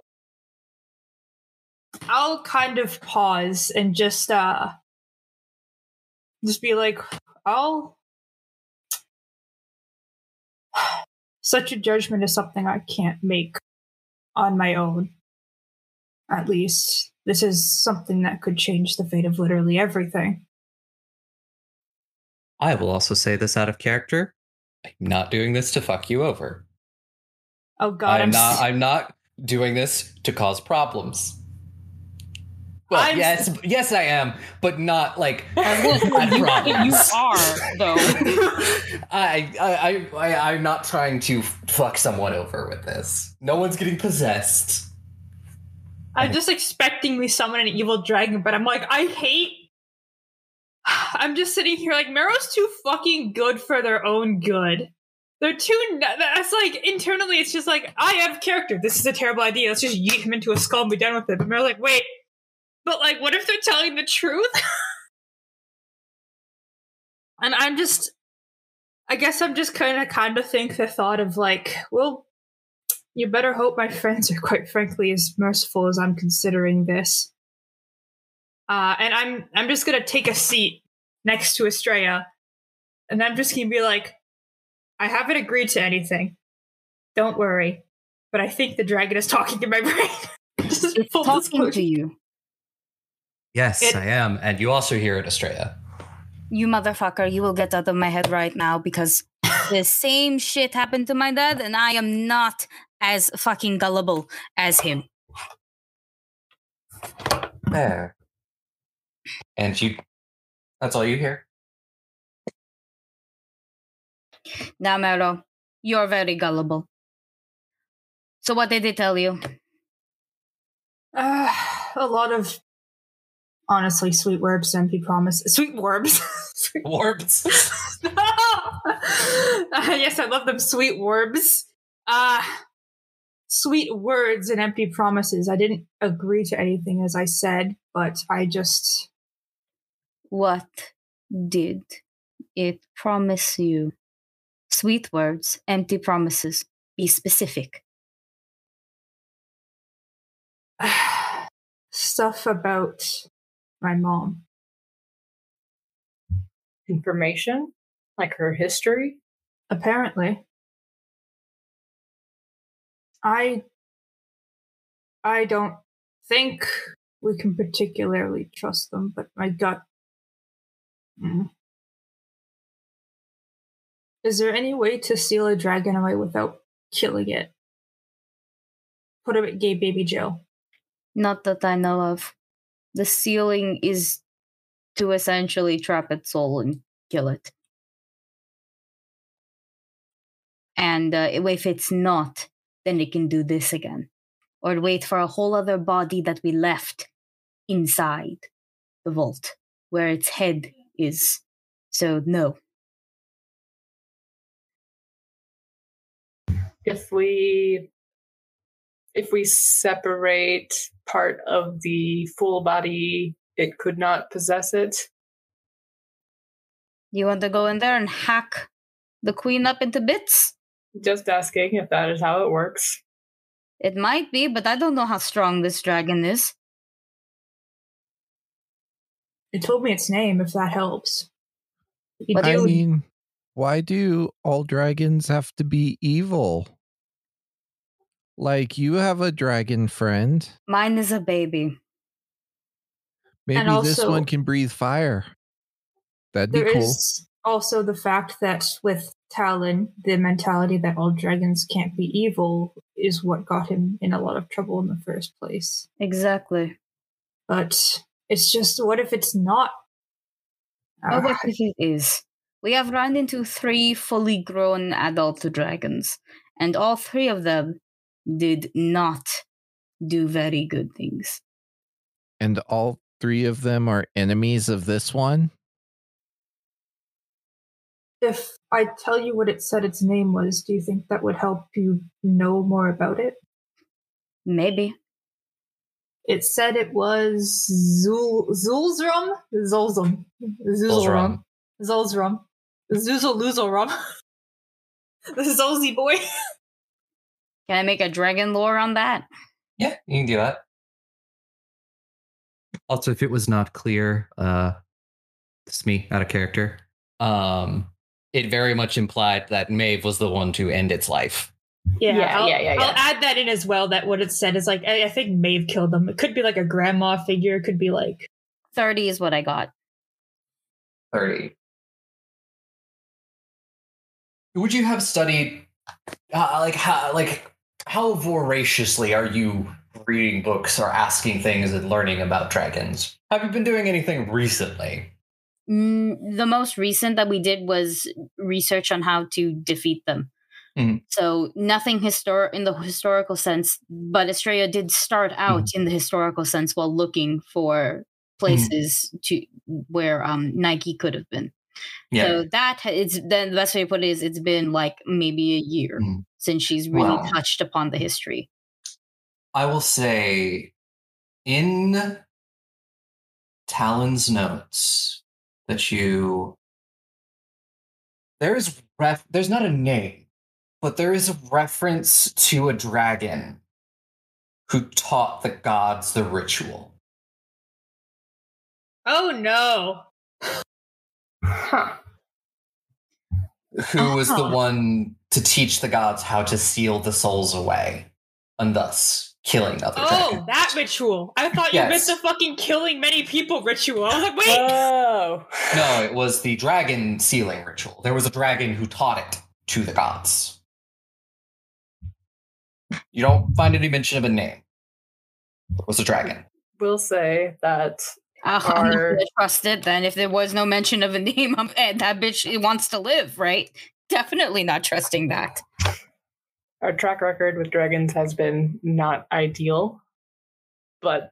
I'll kind of pause and just uh just be like, I'll such a judgment is something I can't make on my own. At least this is something that could change the fate of literally everything. I will also say this out of character. I'm not doing this to fuck you over. Oh god, I'm I'm, not. s- I'm not doing this to cause problems. Well, I'm- yes, yes, I am, but not like you, you are, though. I, I, I, I, I'm not trying to fuck someone over with this. No one's getting possessed. I'm just expecting we summon an evil dragon, but I'm like, I hate. I'm just sitting here like Marrow's too fucking good for their own good. They're too. That's like internally, it's just like I have character. This is a terrible idea. Let's just yeet him into a skull and be done with it. But Marrow's like, wait, but like, what if they're telling the truth? and I'm just. I guess I'm just kind of kind of think the thought of like, well, you better hope my friends are quite frankly as merciful as I'm considering this. Uh, and I'm I'm just gonna take a seat next to Estrella, and I'm just gonna be like, I haven't agreed to anything. Don't worry, but I think the dragon is talking in my brain. Just It's talking disclosure. to you. Yes, It- I am, and you also hear it, Estrella. You motherfucker, you will get out of my head right now because the same shit happened to my dad, and I am not as fucking gullible as him. There. And you. That's all you hear. Now, Marrow, you're very gullible. So, what did they tell you? Uh, a lot of honestly sweet words and he promised sweet words. Sweet Warped. Uh, yes, I love them sweet words. Uh sweet words and empty promises. I didn't agree to anything as I said, but I just What did it promise you? Sweet words, empty promises. Be specific. stuff about my mom. Information? Like her history? Apparently. I I don't think we can particularly trust them, but my gut. Mm. Is there any way to seal a dragon away without killing it? Put him at gay baby jail. Not that I know of. The sealing is to essentially trap its soul and kill it. And uh, if it's not, then it can do this again. Or wait for a whole other body that we left inside the vault where its head is. So, no. If we if we separate part of the full body, it could not possess it. You want to go in there and hack the queen up into bits? Just asking if that is how it works. It might be, but I don't know how strong this dragon is. It told me its name, if that helps. He But I you- mean, why do all dragons have to be evil? Like you have a dragon friend. Mine is a baby. Maybe this one can breathe fire. That'd be cool. is also the fact that with Talon, the mentality that all dragons can't be evil is what got him in a lot of trouble in the first place. Exactly. But it's just, what if it's not? Oh, Ah, what if it is? We have run into three fully grown adult dragons, and all three of them did not do very good things. And all three of them are enemies of this one. If I tell you what it said its name was, do you think that would help you know more about it? Maybe. It said it was Zul Zulzrum? Zulzum. Zulzrum. Zulzrum. Zuzaluzalrum. The Zolzy boy. Can I make a dragon lore on that? Yeah, you can do that. Also, if it was not clear, uh, it's me out of character. Um, it very much implied that Maeve was the one to end its life. Yeah, Yeah, I'll, yeah, yeah, I'll add that in as well. That what it said is like I, I think Maeve killed them. It could be like a grandma figure. It could be like 30 is what I got. 30. Would you have studied, uh, like, how, like, how voraciously are you reading books or asking things and learning about dragons? Have you been doing anything recently? Mm, the most recent that we did was research on how to defeat them. Mhm. So nothing histor- in the historical sense, but Estrella did start out in the historical sense while looking for places to where um, Nike could have been. So that it's then the best way to put it is it's been like maybe a year Mhm. since she's really Wow. touched upon the history. I will say in Talon's notes that you there is ref there's not a name, but there is a reference to a dragon who taught the gods the ritual. oh no. Huh. Who was the Uh-huh. one to teach the gods how to seal the souls away, and thus killing other Oh, dragons? that ritual. I thought you meant the fucking killing many people ritual. I was like, wait. Whoa. No, it was the dragon sealing ritual. There was a dragon who taught it to the gods. You don't find any mention of a name. It was a dragon. We'll say that Uh, I'm not Are- gonna trust it then. If there was no mention of a name, I'm, that bitch wants to live, right? Definitely not trusting that. our track record with dragons has been not ideal, but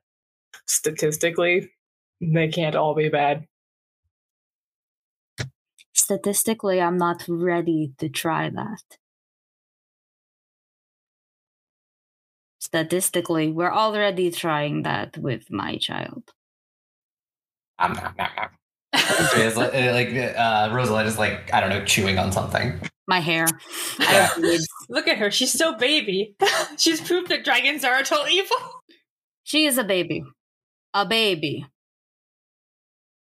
statistically, they can't all be bad. Statistically, I'm not ready to try that. Statistically, we're already trying that with my child. Um, nom, nom, nom. It's like, uh, like uh, Rosalind is like I don't know, chewing on something. My hair. Yeah. Look at her. She's so baby. She's proved that dragons are a total evil. She is a baby. A baby.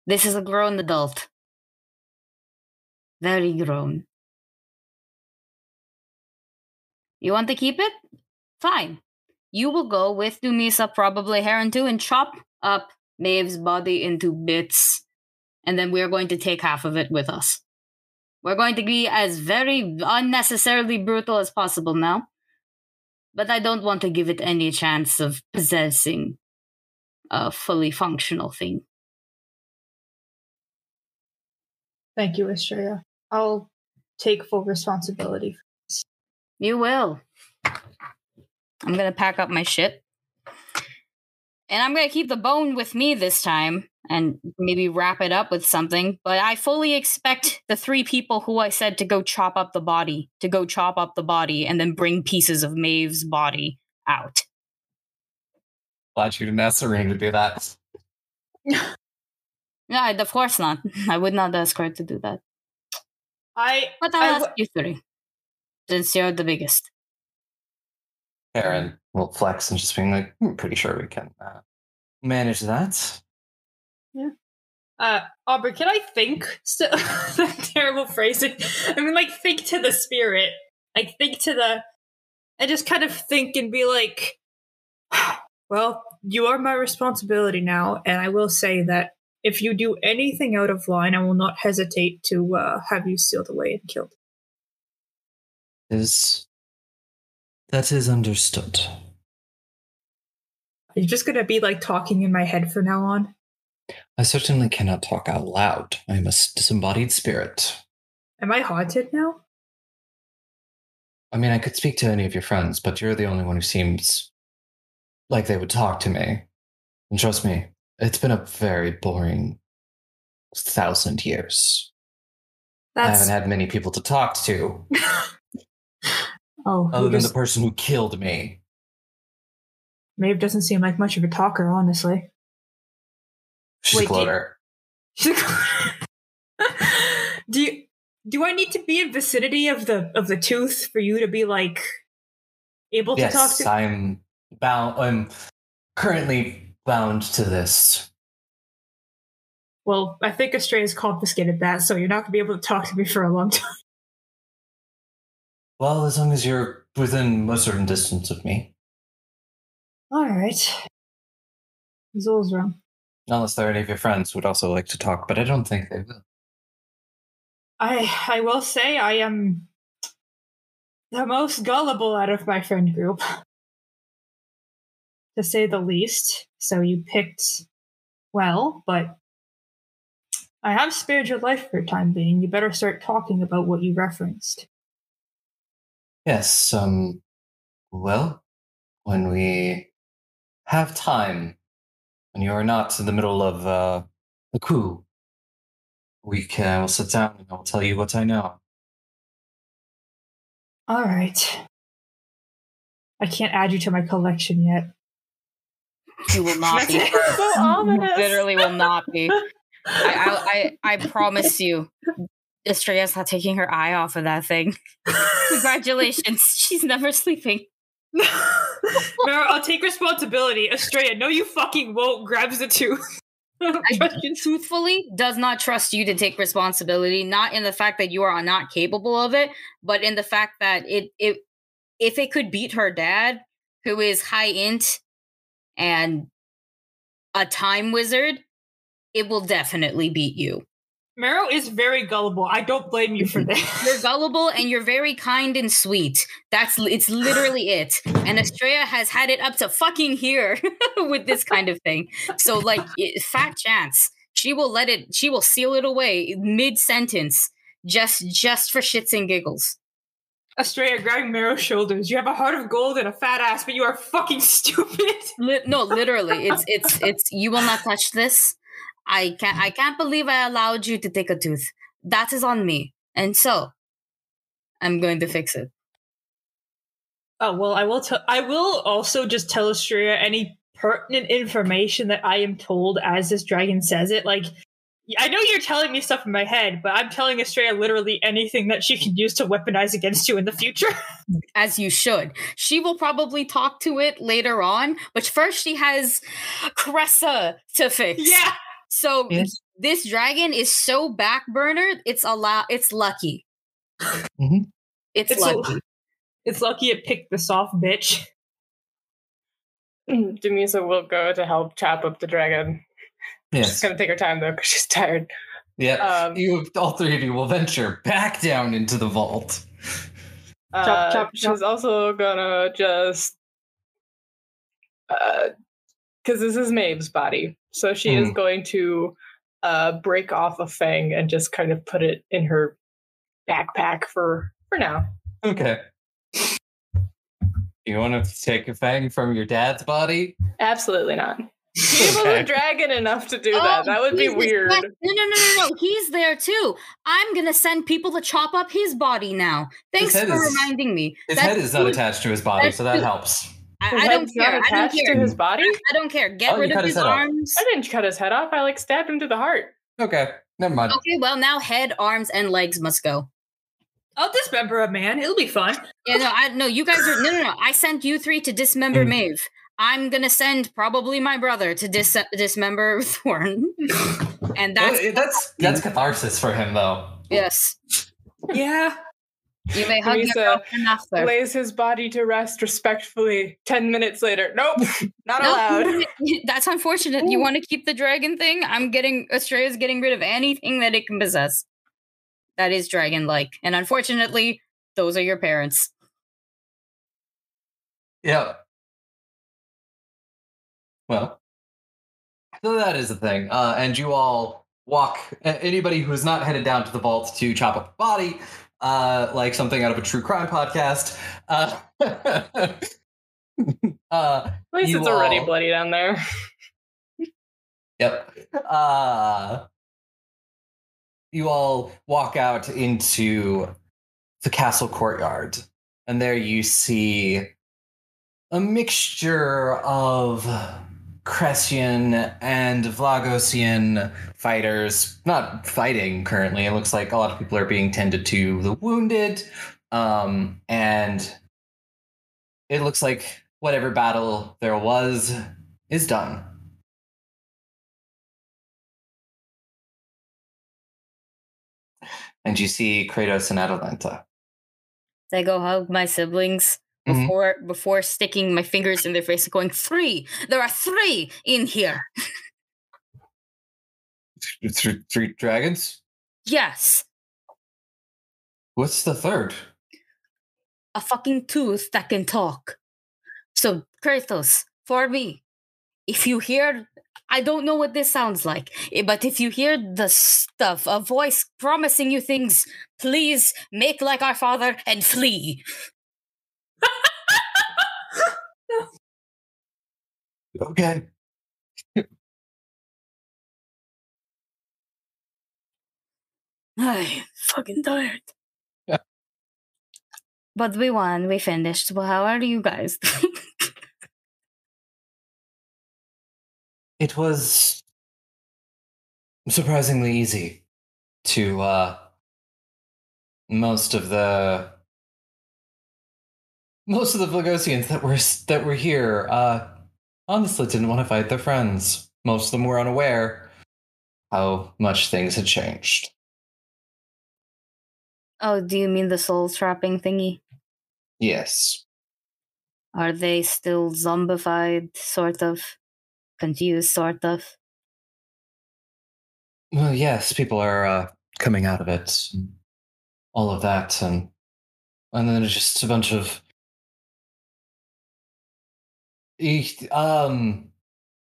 This is a grown adult. Very grown. You want to keep it? Fine. You will go with Dumisa, probably Heron too, and chop up Maeve's body into bits. And then we're going to take half of it with us. We're going to be as very unnecessarily brutal as possible now. But I don't want to give it any chance of possessing a fully functional thing. Thank you, Estrella. I'll take full responsibility. for this. You will. I'm gonna pack up my shit. And I'm gonna keep the bone with me this time and maybe wrap it up with something. But I fully expect the three people who I said to go chop up the body to go chop up the body and then bring pieces of Maeve's body out. Glad you didn't ask Serene to do that. No, of course not. I would not ask her to do that. I But I I'll w- ask you three. Since you're the biggest. Aaron will flex and just being like, I'm pretty sure we can uh, manage that. Yeah. Uh Aubrey, can I think still terrible phrasing? I mean like think to the spirit. Like think to the and just kind of think and be like well, you are my responsibility now, and I will say that if you do anything out of line, I will not hesitate to uh, have you sealed away and killed. Is that is understood. Are you just gonna be like talking in my head from now on? I certainly cannot talk out loud. I am a disembodied spirit. Am I haunted now? I mean, I could speak to any of your friends, but you're the only one who seems like they would talk to me. And trust me, it's been a very boring thousand years. I haven't had many people to talk to oh, other than just- the person who killed me. Maeve doesn't seem like much of a talker, honestly. She's Wait, a do you- do you do I need to be in vicinity of the of the tooth for you to be like able to talk Yes, to? I'm bound. I'm currently bound to this. Well, I think Estrella's confiscated that, so you're not gonna be able to talk to me for a long time. Well, as long as you're within a certain distance of me, All right. Zulzra. unless there are any of your friends who would also like to talk, but I don't think they will. I I will say I am the most gullible out of my friend group. To say the least. So you picked well, but I have spared your life for a time being. You better start talking about what you referenced. Yes. Um. Well, when we have time, when you are not in the middle of uh, a coup, we can we'll sit down and I'll tell you what I know. All right. I can't add you to my collection yet. You will not be. That's so ominous. Literally will not be. I, I, I, I promise you, Estrella's not taking her eye off of that thing. Congratulations. She's never sleeping. Marrow, I'll take responsibility. Estrella, no, you fucking won't. Grabs the tooth. I truthfully does not trust you to take responsibility, not in the fact that you are not capable of it, but in the fact that it it if it could beat her dad, who is high int and a time wizard, it will definitely beat you. Marrow is very gullible. I don't blame you for that. You're gullible and you're very kind and sweet. That's it's literally it. And Estrella has had it up to fucking here with this kind of thing. So like it, fat chance she will let it. She will seal it away mid sentence just just for shits and giggles. Estrella grabbing Marrow's shoulders. You have a heart of gold and a fat ass, but you are fucking stupid. Li- no, literally, it's it's it's. You will not touch this. I can't. I can't believe I allowed you to take a tooth. That is on me, and so I'm going to fix it. Oh well, I will tell. I will also just tell Estrella any pertinent information that I am told as this dragon says it. Like, I know you're telling me stuff in my head, but I'm telling Estrella literally anything that she can use to weaponize against you in the future. as you should. She will probably talk to it later on, but first she has Cressa to fix. yeah. So Yes. this dragon is so backburnered, it's a lot. It's lucky. Mhm. It's, It's lucky. It's lucky it picked the soft bitch. Dumisa will go to help chop up the dragon. She's gonna take her time though because she's tired. Yeah. Um, you, all three of you, will venture back down into the vault. Uh, chop, chop. She's also gonna just because this is Maeve's body, so she is Mhm. going to uh, break off a fang and just kind of put it in her backpack for for now. Okay. You want to take a fang from your dad's body? Absolutely not. He Okay. wasn't dragon enough to do that. Oh, that would be weird. No, no, no, no, no. He's there too. I'm gonna send people to chop up his body now. Thanks for is- reminding me. His That's head is not attached to his body, so that too- helps. I, His I don't care. I don't care. to his body. I don't care. Get Oh, rid of his his head off. arms. I didn't cut his head off. I like stabbed him to the heart. Okay, never mind. Okay, well now head, arms, and legs must go. I'll dismember a man. It'll be fun. Yeah, no, I no, you guys are no, no, no. I sent you three to dismember Mm. Maeve. I'm gonna send probably my brother to dis- dismember Thorn, and that's it- that's that's catharsis for him, though. yes. Yeah. You may hug your Teresa girlfriend after. Lays his body to rest respectfully. Ten minutes later, nope, not No, allowed. That's unfortunate. You want to keep the dragon thing? I'm getting Estrella's getting rid of anything that it can possess. That is dragon like. And unfortunately, those are your parents. Yeah. Well, so that is the thing. Uh, and you all walk. Anybody who's not headed down to the vault to chop up the body, uh, like something out of a true crime podcast, uh, uh, At least it's already bloody down there. Yep. Uh, you all walk out into the castle courtyard, and there you see a mixture of Cressian and Vlagosian fighters. Not fighting currently. It looks like a lot of people are being tended to the wounded. Um, and it looks like whatever battle there was is done. and you see Kratos and Atalanta. They go hug my siblings Mhm. before before sticking my fingers in their face and going three. There are three in here. Three, three dragons? Yes, What's the third? a fucking tooth that can talk. So Kratos, for me, if you hear, I don't know what this sounds like, eh, but if you hear the stuff, a voice promising you things, please make like our father and flee. Okay. I'm fucking tired. Yeah. But we won. We finished. Well, how are you guys? It was surprisingly easy to uh most of the most of the Vlagosians that were that were here uh honestly didn't want to fight their friends. Most of them were unaware how much things had changed. oh, do you mean the soul trapping thingy? Yes. Are they still zombified, sort of? Confused, sort of? Well, yes, people are uh, coming out of it, and all of that, and and then it's just a bunch of. Eh, Um,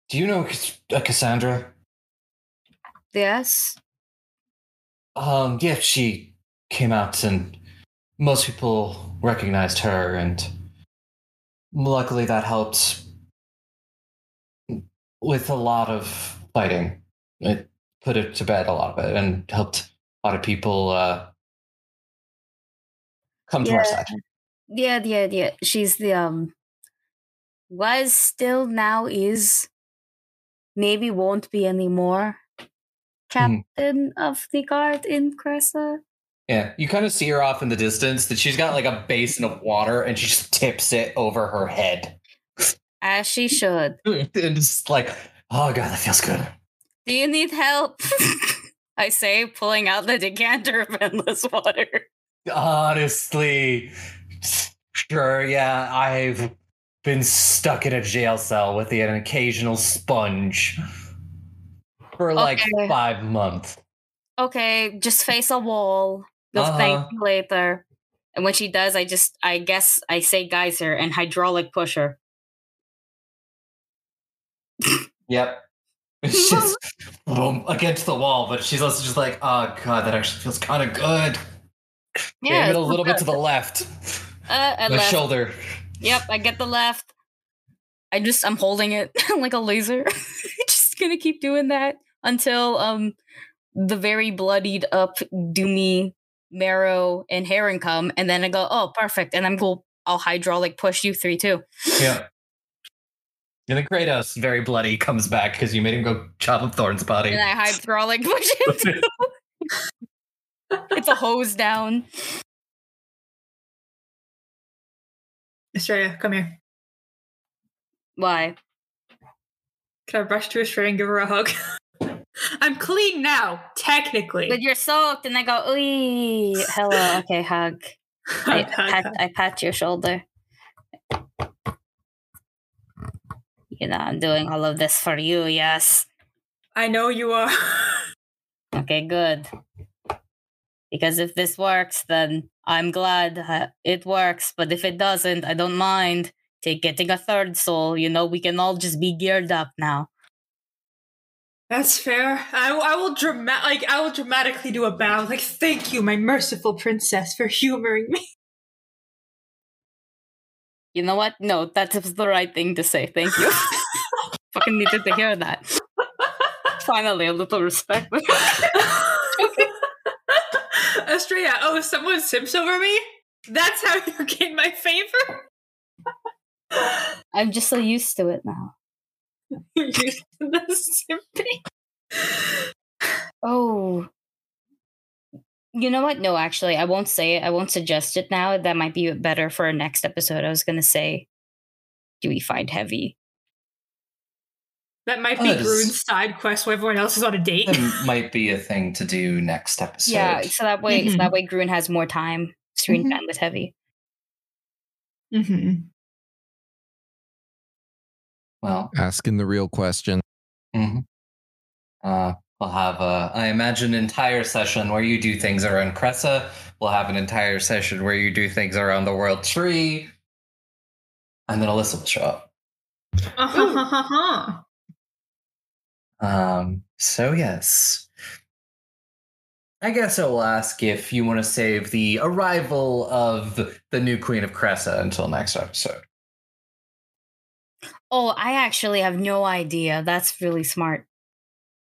do you know uh, Cassandra? Yes. Um, yeah, she came out, and most people recognized her, and luckily that helped with a lot of fighting. It put it to bed a lot of it, and helped a lot of people uh, come to our side. Yeah, yeah, yeah. She's the um was still now is maybe won't be anymore hmm. captain of the guard in Cressa. Yeah, you kind of see her off in the distance. That she's got like a basin of water, and she just tips it over her head, As she should. and it's like, oh god, that feels good. Do you need help? I say, pulling out the decanter of endless water. Honestly, sure, yeah, I've been stuck in a jail cell with an occasional sponge for like Okay. five months. Okay, just face a wall. You'll Uh-huh. thank you later. And when she does, I just, I guess I say geyser and hydraulic pusher. Yep. It's just boom against the wall, but she's also just like, oh god, that actually feels kind of good. Yeah, it a little bit to the left, Uh, the left. shoulder. Yep, I get the left. I just I'm holding it like a laser. just gonna keep doing that until um the very bloodied up Doomy marrow and Heron come, and then I go, oh perfect, and I'm cool. I'll hydraulic push you three too. Yeah. And then Kratos, very bloody, comes back because you made him go chop up Thorn's body. And I hydraulic push him too. it's a hose down. Estrella, come here. Why? Can I rush to Estrella and give her a hug? I'm clean now, technically. But you're soaked, and I go, ooh, hello, okay, hug. I hug, pat, hug. I pat your shoulder. You know, I'm doing all of this for you, yes. I know you are. Okay, good. Because if this works, then I'm glad it works. But if it doesn't, I don't mind. Take getting a third soul. You know, we can all just be geared up now. That's fair. I, I will drama- like I will dramatically do a bow. Like, thank you, my merciful princess, for humoring me. You know what? No, that is the right thing to say. Thank you. Fucking needed to hear that. Finally, a little respect. Oh, someone simps over me? That's how you gain my favor? I'm just so used to it now. You're used to the simping. Oh. You know what? No, actually, I won't say it. I won't suggest it now. That might be better for a next episode. I was going to say, do we find heavy? That might be that is- Groon's side quest while everyone else is on a date. That might be a thing to do next episode. Yeah, so that way, so Mhm. that way, Groon has more time screen Mhm. time with heavy. Mm-hmm. Well, Asking the real question. hmm uh, we'll have, uh, I imagine, an entire session where you do things around Cressa. We'll have an entire session where you do things around the World Tree. And then Alyssa will show up. Uh-huh. Um, so yes. I guess I will ask if you want to save the arrival of the new Queen of Cressa until next episode. Oh, I actually have no idea. That's really smart.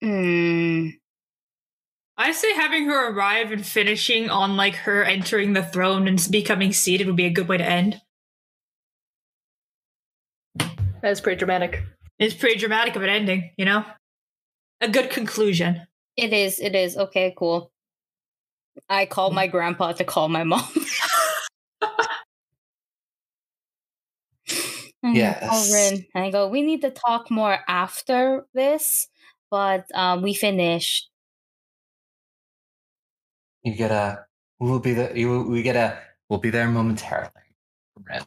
Hmm. I say having her arrive and finishing on like her entering the throne and becoming seated would be a good way to end. That is pretty dramatic. It's pretty dramatic of an ending, you know? A good conclusion. It is. It is. Okay, cool. I call my grandpa to call my mom. And I call Yes. And I go, we need to talk more after this, but um, we finished. You get a we'll be the you we get a we'll be there momentarily. Ren.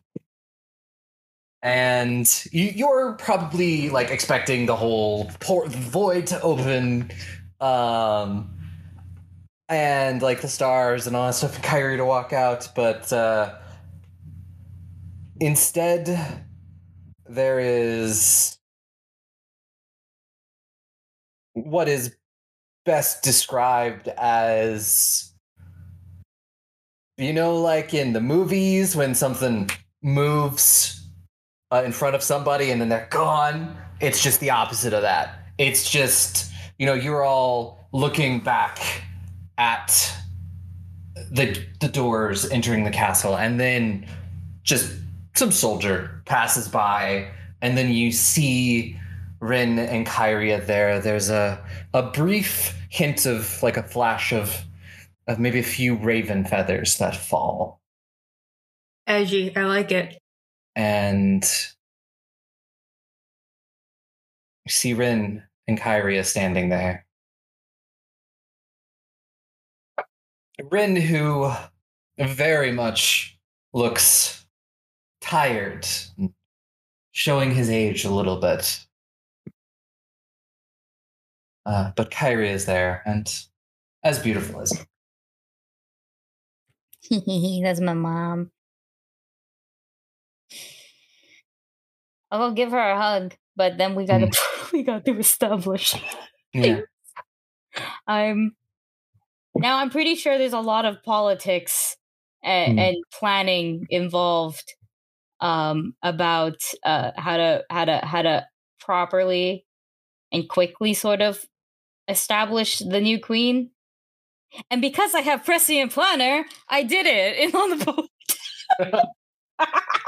And you, you're probably like expecting the whole port void to open, um, and like the stars and all that stuff, and Kyria to walk out, but uh, instead there is what is best described as you know like in the movies when something moves uh, in front of somebody and then they're gone it's just the opposite of that it's just you know you're all looking back at the the doors entering the castle and then just some soldier passes by and then you see Rin and Kyria there. There's a a brief hint of like a flash of of maybe a few raven feathers that fall. Edgy. I like it. And you see Rin and Kyria standing there. Rin, who very much looks tired, showing his age a little bit. Uh, but Kyria is there and as beautiful as That's my mom. I'll go give her a hug, but then we gotta we got to establish. yeah. I'm now. I'm pretty sure there's a lot of politics and, Hmm. and planning involved um, about uh, how to how to how to properly and quickly sort of establish the new queen. And because I have prescient planner, I did it in on the boat.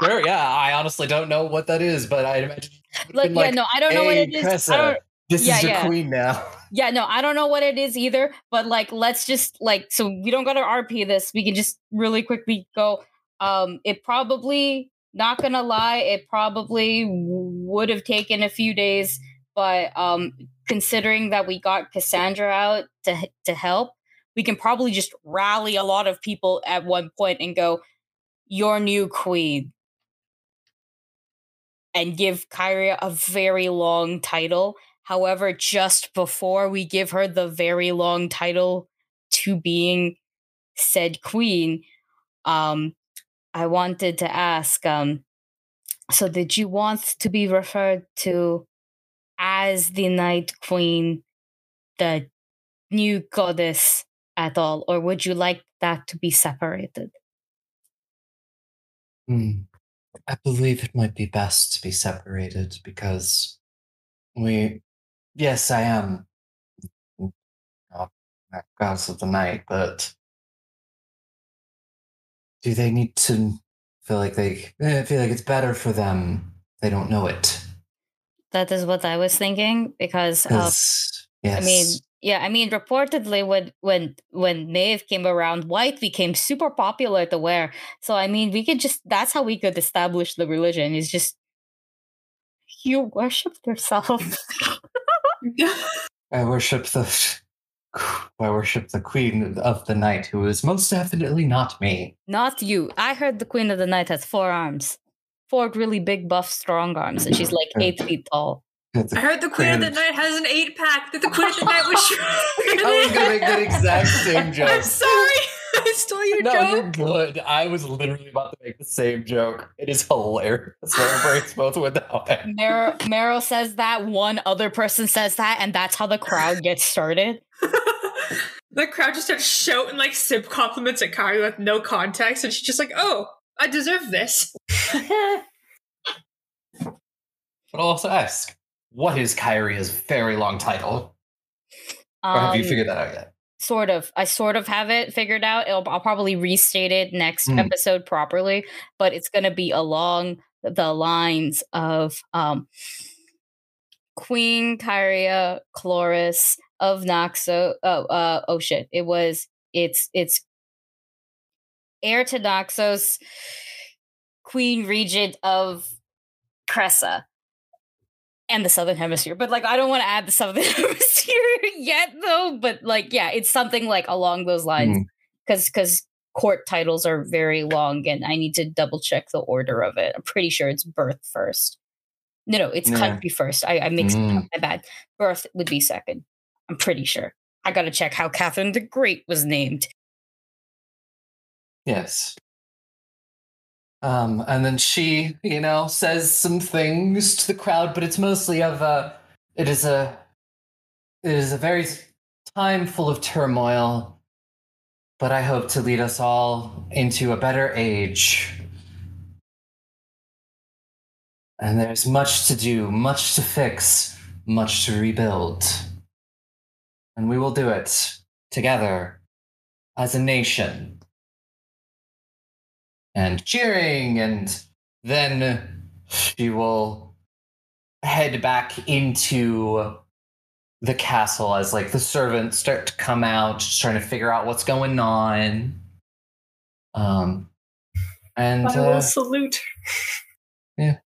Sure, yeah. I honestly don't know what that is, but I imagine Like, yeah, no, I don't know what it is. Cressa, I don't, this yeah, is your yeah. queen now. Yeah, no, I don't know what it is either, but like let's just like so we don't gotta RP this. We can just really quickly go. Um it probably not gonna lie, it probably would have taken a few days, but um considering that we got Cassandra out to to help, we can probably just rally a lot of people at one point and go, Your new queen. And give Kyria a very long title However, just before we give her the very long title to being said queen, um, I wanted to ask, um, so did you want to be referred to as the Night Queen, the new goddess at all, or would you like that to be separated? Hmm. I believe it might be best to be separated because we. Yes, I am. uh, Goddess of the night, but do they need to feel like they eh, feel like it's better for them? They don't know it. That is what I was thinking because um, 'Cause, yes, I mean, yeah, I mean, reportedly when when when Maeve came around, white became super popular to wear. So I mean, we could just that's how we could establish the religion. Is just you worship yourself. I worship the. I worship the queen of the night, who is most definitely not me. Not you. I heard the Queen of the Night has four arms, four really big, buff, strong arms, and she's like eight feet tall. I heard the Queen of the Night has an eight pack. That the Queen of the Night was. I was gonna make that exact same joke. I'm sorry. I stole your No, joke. you're good. I was literally about to make the same joke. It is hilarious. Our brains both went that. Meryl, Meryl says that, one other person says that, and that's how the crowd gets started. the crowd just starts shouting like sip compliments at Kari with no context, and she's just like, "Oh, I deserve this." But I'll also ask, what is Kyria's very long title? Or have you Um, figured that out yet? Sort of. I sort of have it figured out. It'll, I'll probably restate it next Mm. episode properly, but it's going to be along the lines of um, Queen Kyria Chloris of Noxo. Oh, uh, oh shit! It was. It's it's heir to Noxos, Queen Regent of Cressa. And the Southern Hemisphere, but like I don't want to add the Southern Hemisphere yet, though. But like, yeah, it's something like along those lines Mm. because because court titles are very long and i need to double check the order of it i'm pretty sure it's birth first no no it's Yeah. country first i, I mixed Mm. up my bad birth would be second i'm pretty sure i gotta check how catherine the great was named Yes. Um, and then she, you know, says some things to the crowd, but it's mostly of a. It is a. It is a very time full of turmoil, but I hope to lead us all into a better age. And there's much to do, much to fix, much to rebuild. And we will do it together as a nation and cheering, and then she will head back into the castle as like the servants start to come out, just trying to figure out what's going on. Um, and I will uh, salute. Yeah.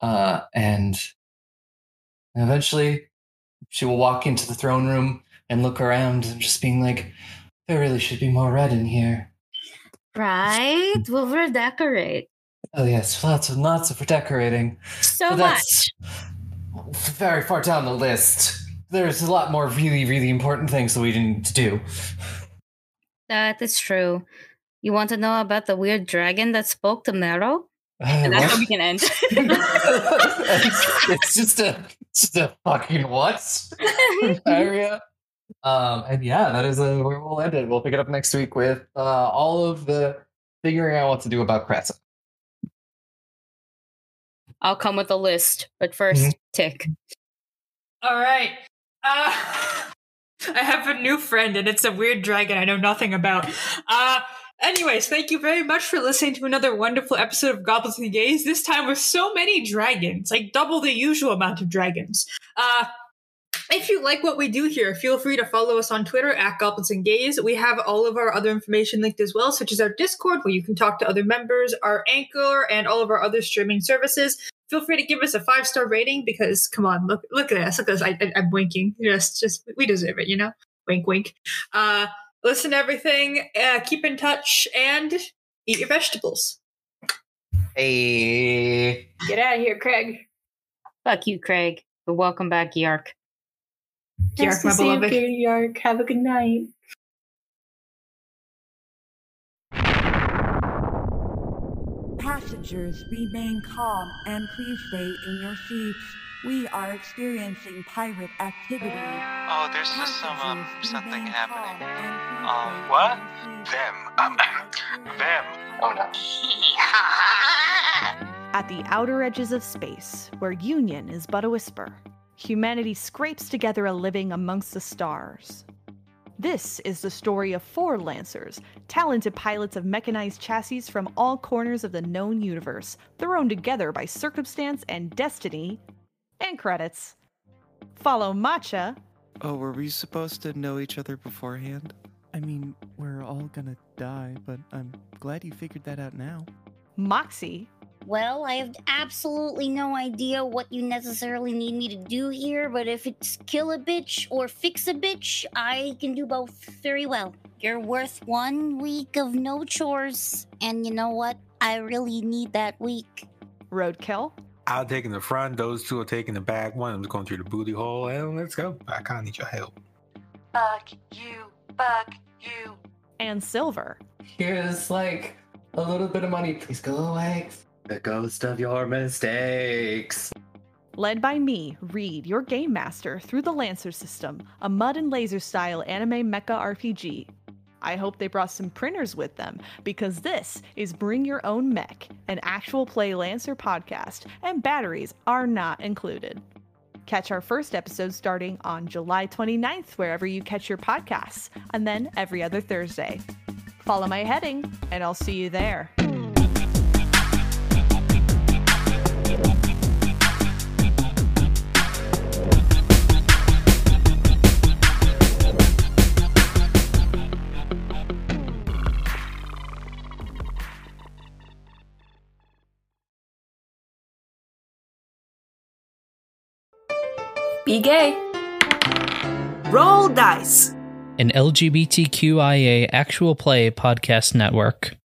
Uh, and eventually she will walk into the throne room and look around and just being like, "There really should be more red in here." Right we'll redecorate Oh yes, lots and lots of redecorating. so But much that's very far down the list. There's a lot more really, really important things that we need to do. that is true you want to know about the weird dragon that spoke to meryl Uh, and that's how what? we can end it's, it's just a it's just a fucking what area. Um, and yeah, that is uh where we'll end it. We'll pick it up next week with uh, all of the figuring out what to do about Cressa. i'll come with a list but 1st tick All right. Uh, I have a new friend, and it's a weird dragon I know nothing about. Uh, anyways, thank you very much for listening to another wonderful episode of Goblins and Gays. This time with so many dragons, like double the usual amount of dragons. Uh, if you like what we do here, feel free to follow us on Twitter at Goblins and Gays. We have all of our other information linked as well, such as our Discord, where you can talk to other members, our Anchor, and all of our other streaming services. Feel free to give us a five star rating because come on look look at us look at us I, I, i'm winking. Just just we deserve it you know? Wink wink. Uh listen to everything uh, keep in touch and eat your vegetables. Hey. Get out of here, Craig. fuck you craig. But welcome back yark Yark, my beloved. Yark. Have a good night. Passengers, remain calm and please stay in your seats. We are experiencing pirate activity. Oh, there's just some um something happening. Um, what? Them. Um, them. Oh no. At the outer edges of space, where union is but a whisper, humanity scrapes together a living amongst the stars. This is the story of four Lancers, talented pilots of mechanized chassis from all corners of the known universe, thrown together by circumstance and destiny, and credits. Follow Matcha, Oh, were we supposed to know each other beforehand? I mean, we're all gonna die, but I'm glad you figured that out now. Moxie, Well, I have absolutely no idea what you necessarily need me to do here, but if it's kill a bitch or fix a bitch, I can do both very well. You're worth one week of no chores, and you know what? I really need that week. Roadkill, I'll take in the front, those two are taking the back. One of them's going through the booty hole, and let's go. I kind of need your help. Fuck you, fuck you. and Silver. Here's like a little bit of money. Please go away. The ghost of your mistakes. Led by me, Reed, your game master, through the Lancer system, a mud and laser style anime mecha RPG. I hope they brought some printers with them because this is Bring Your Own Mech, an actual play Lancer podcast, and batteries are not included. Catch our first episode starting on July 29th, wherever you catch your podcasts, and then every other Thursday. Follow my heading, and I'll see you there. Be gay. Roll dice. An LGBTQIA actual play podcast network.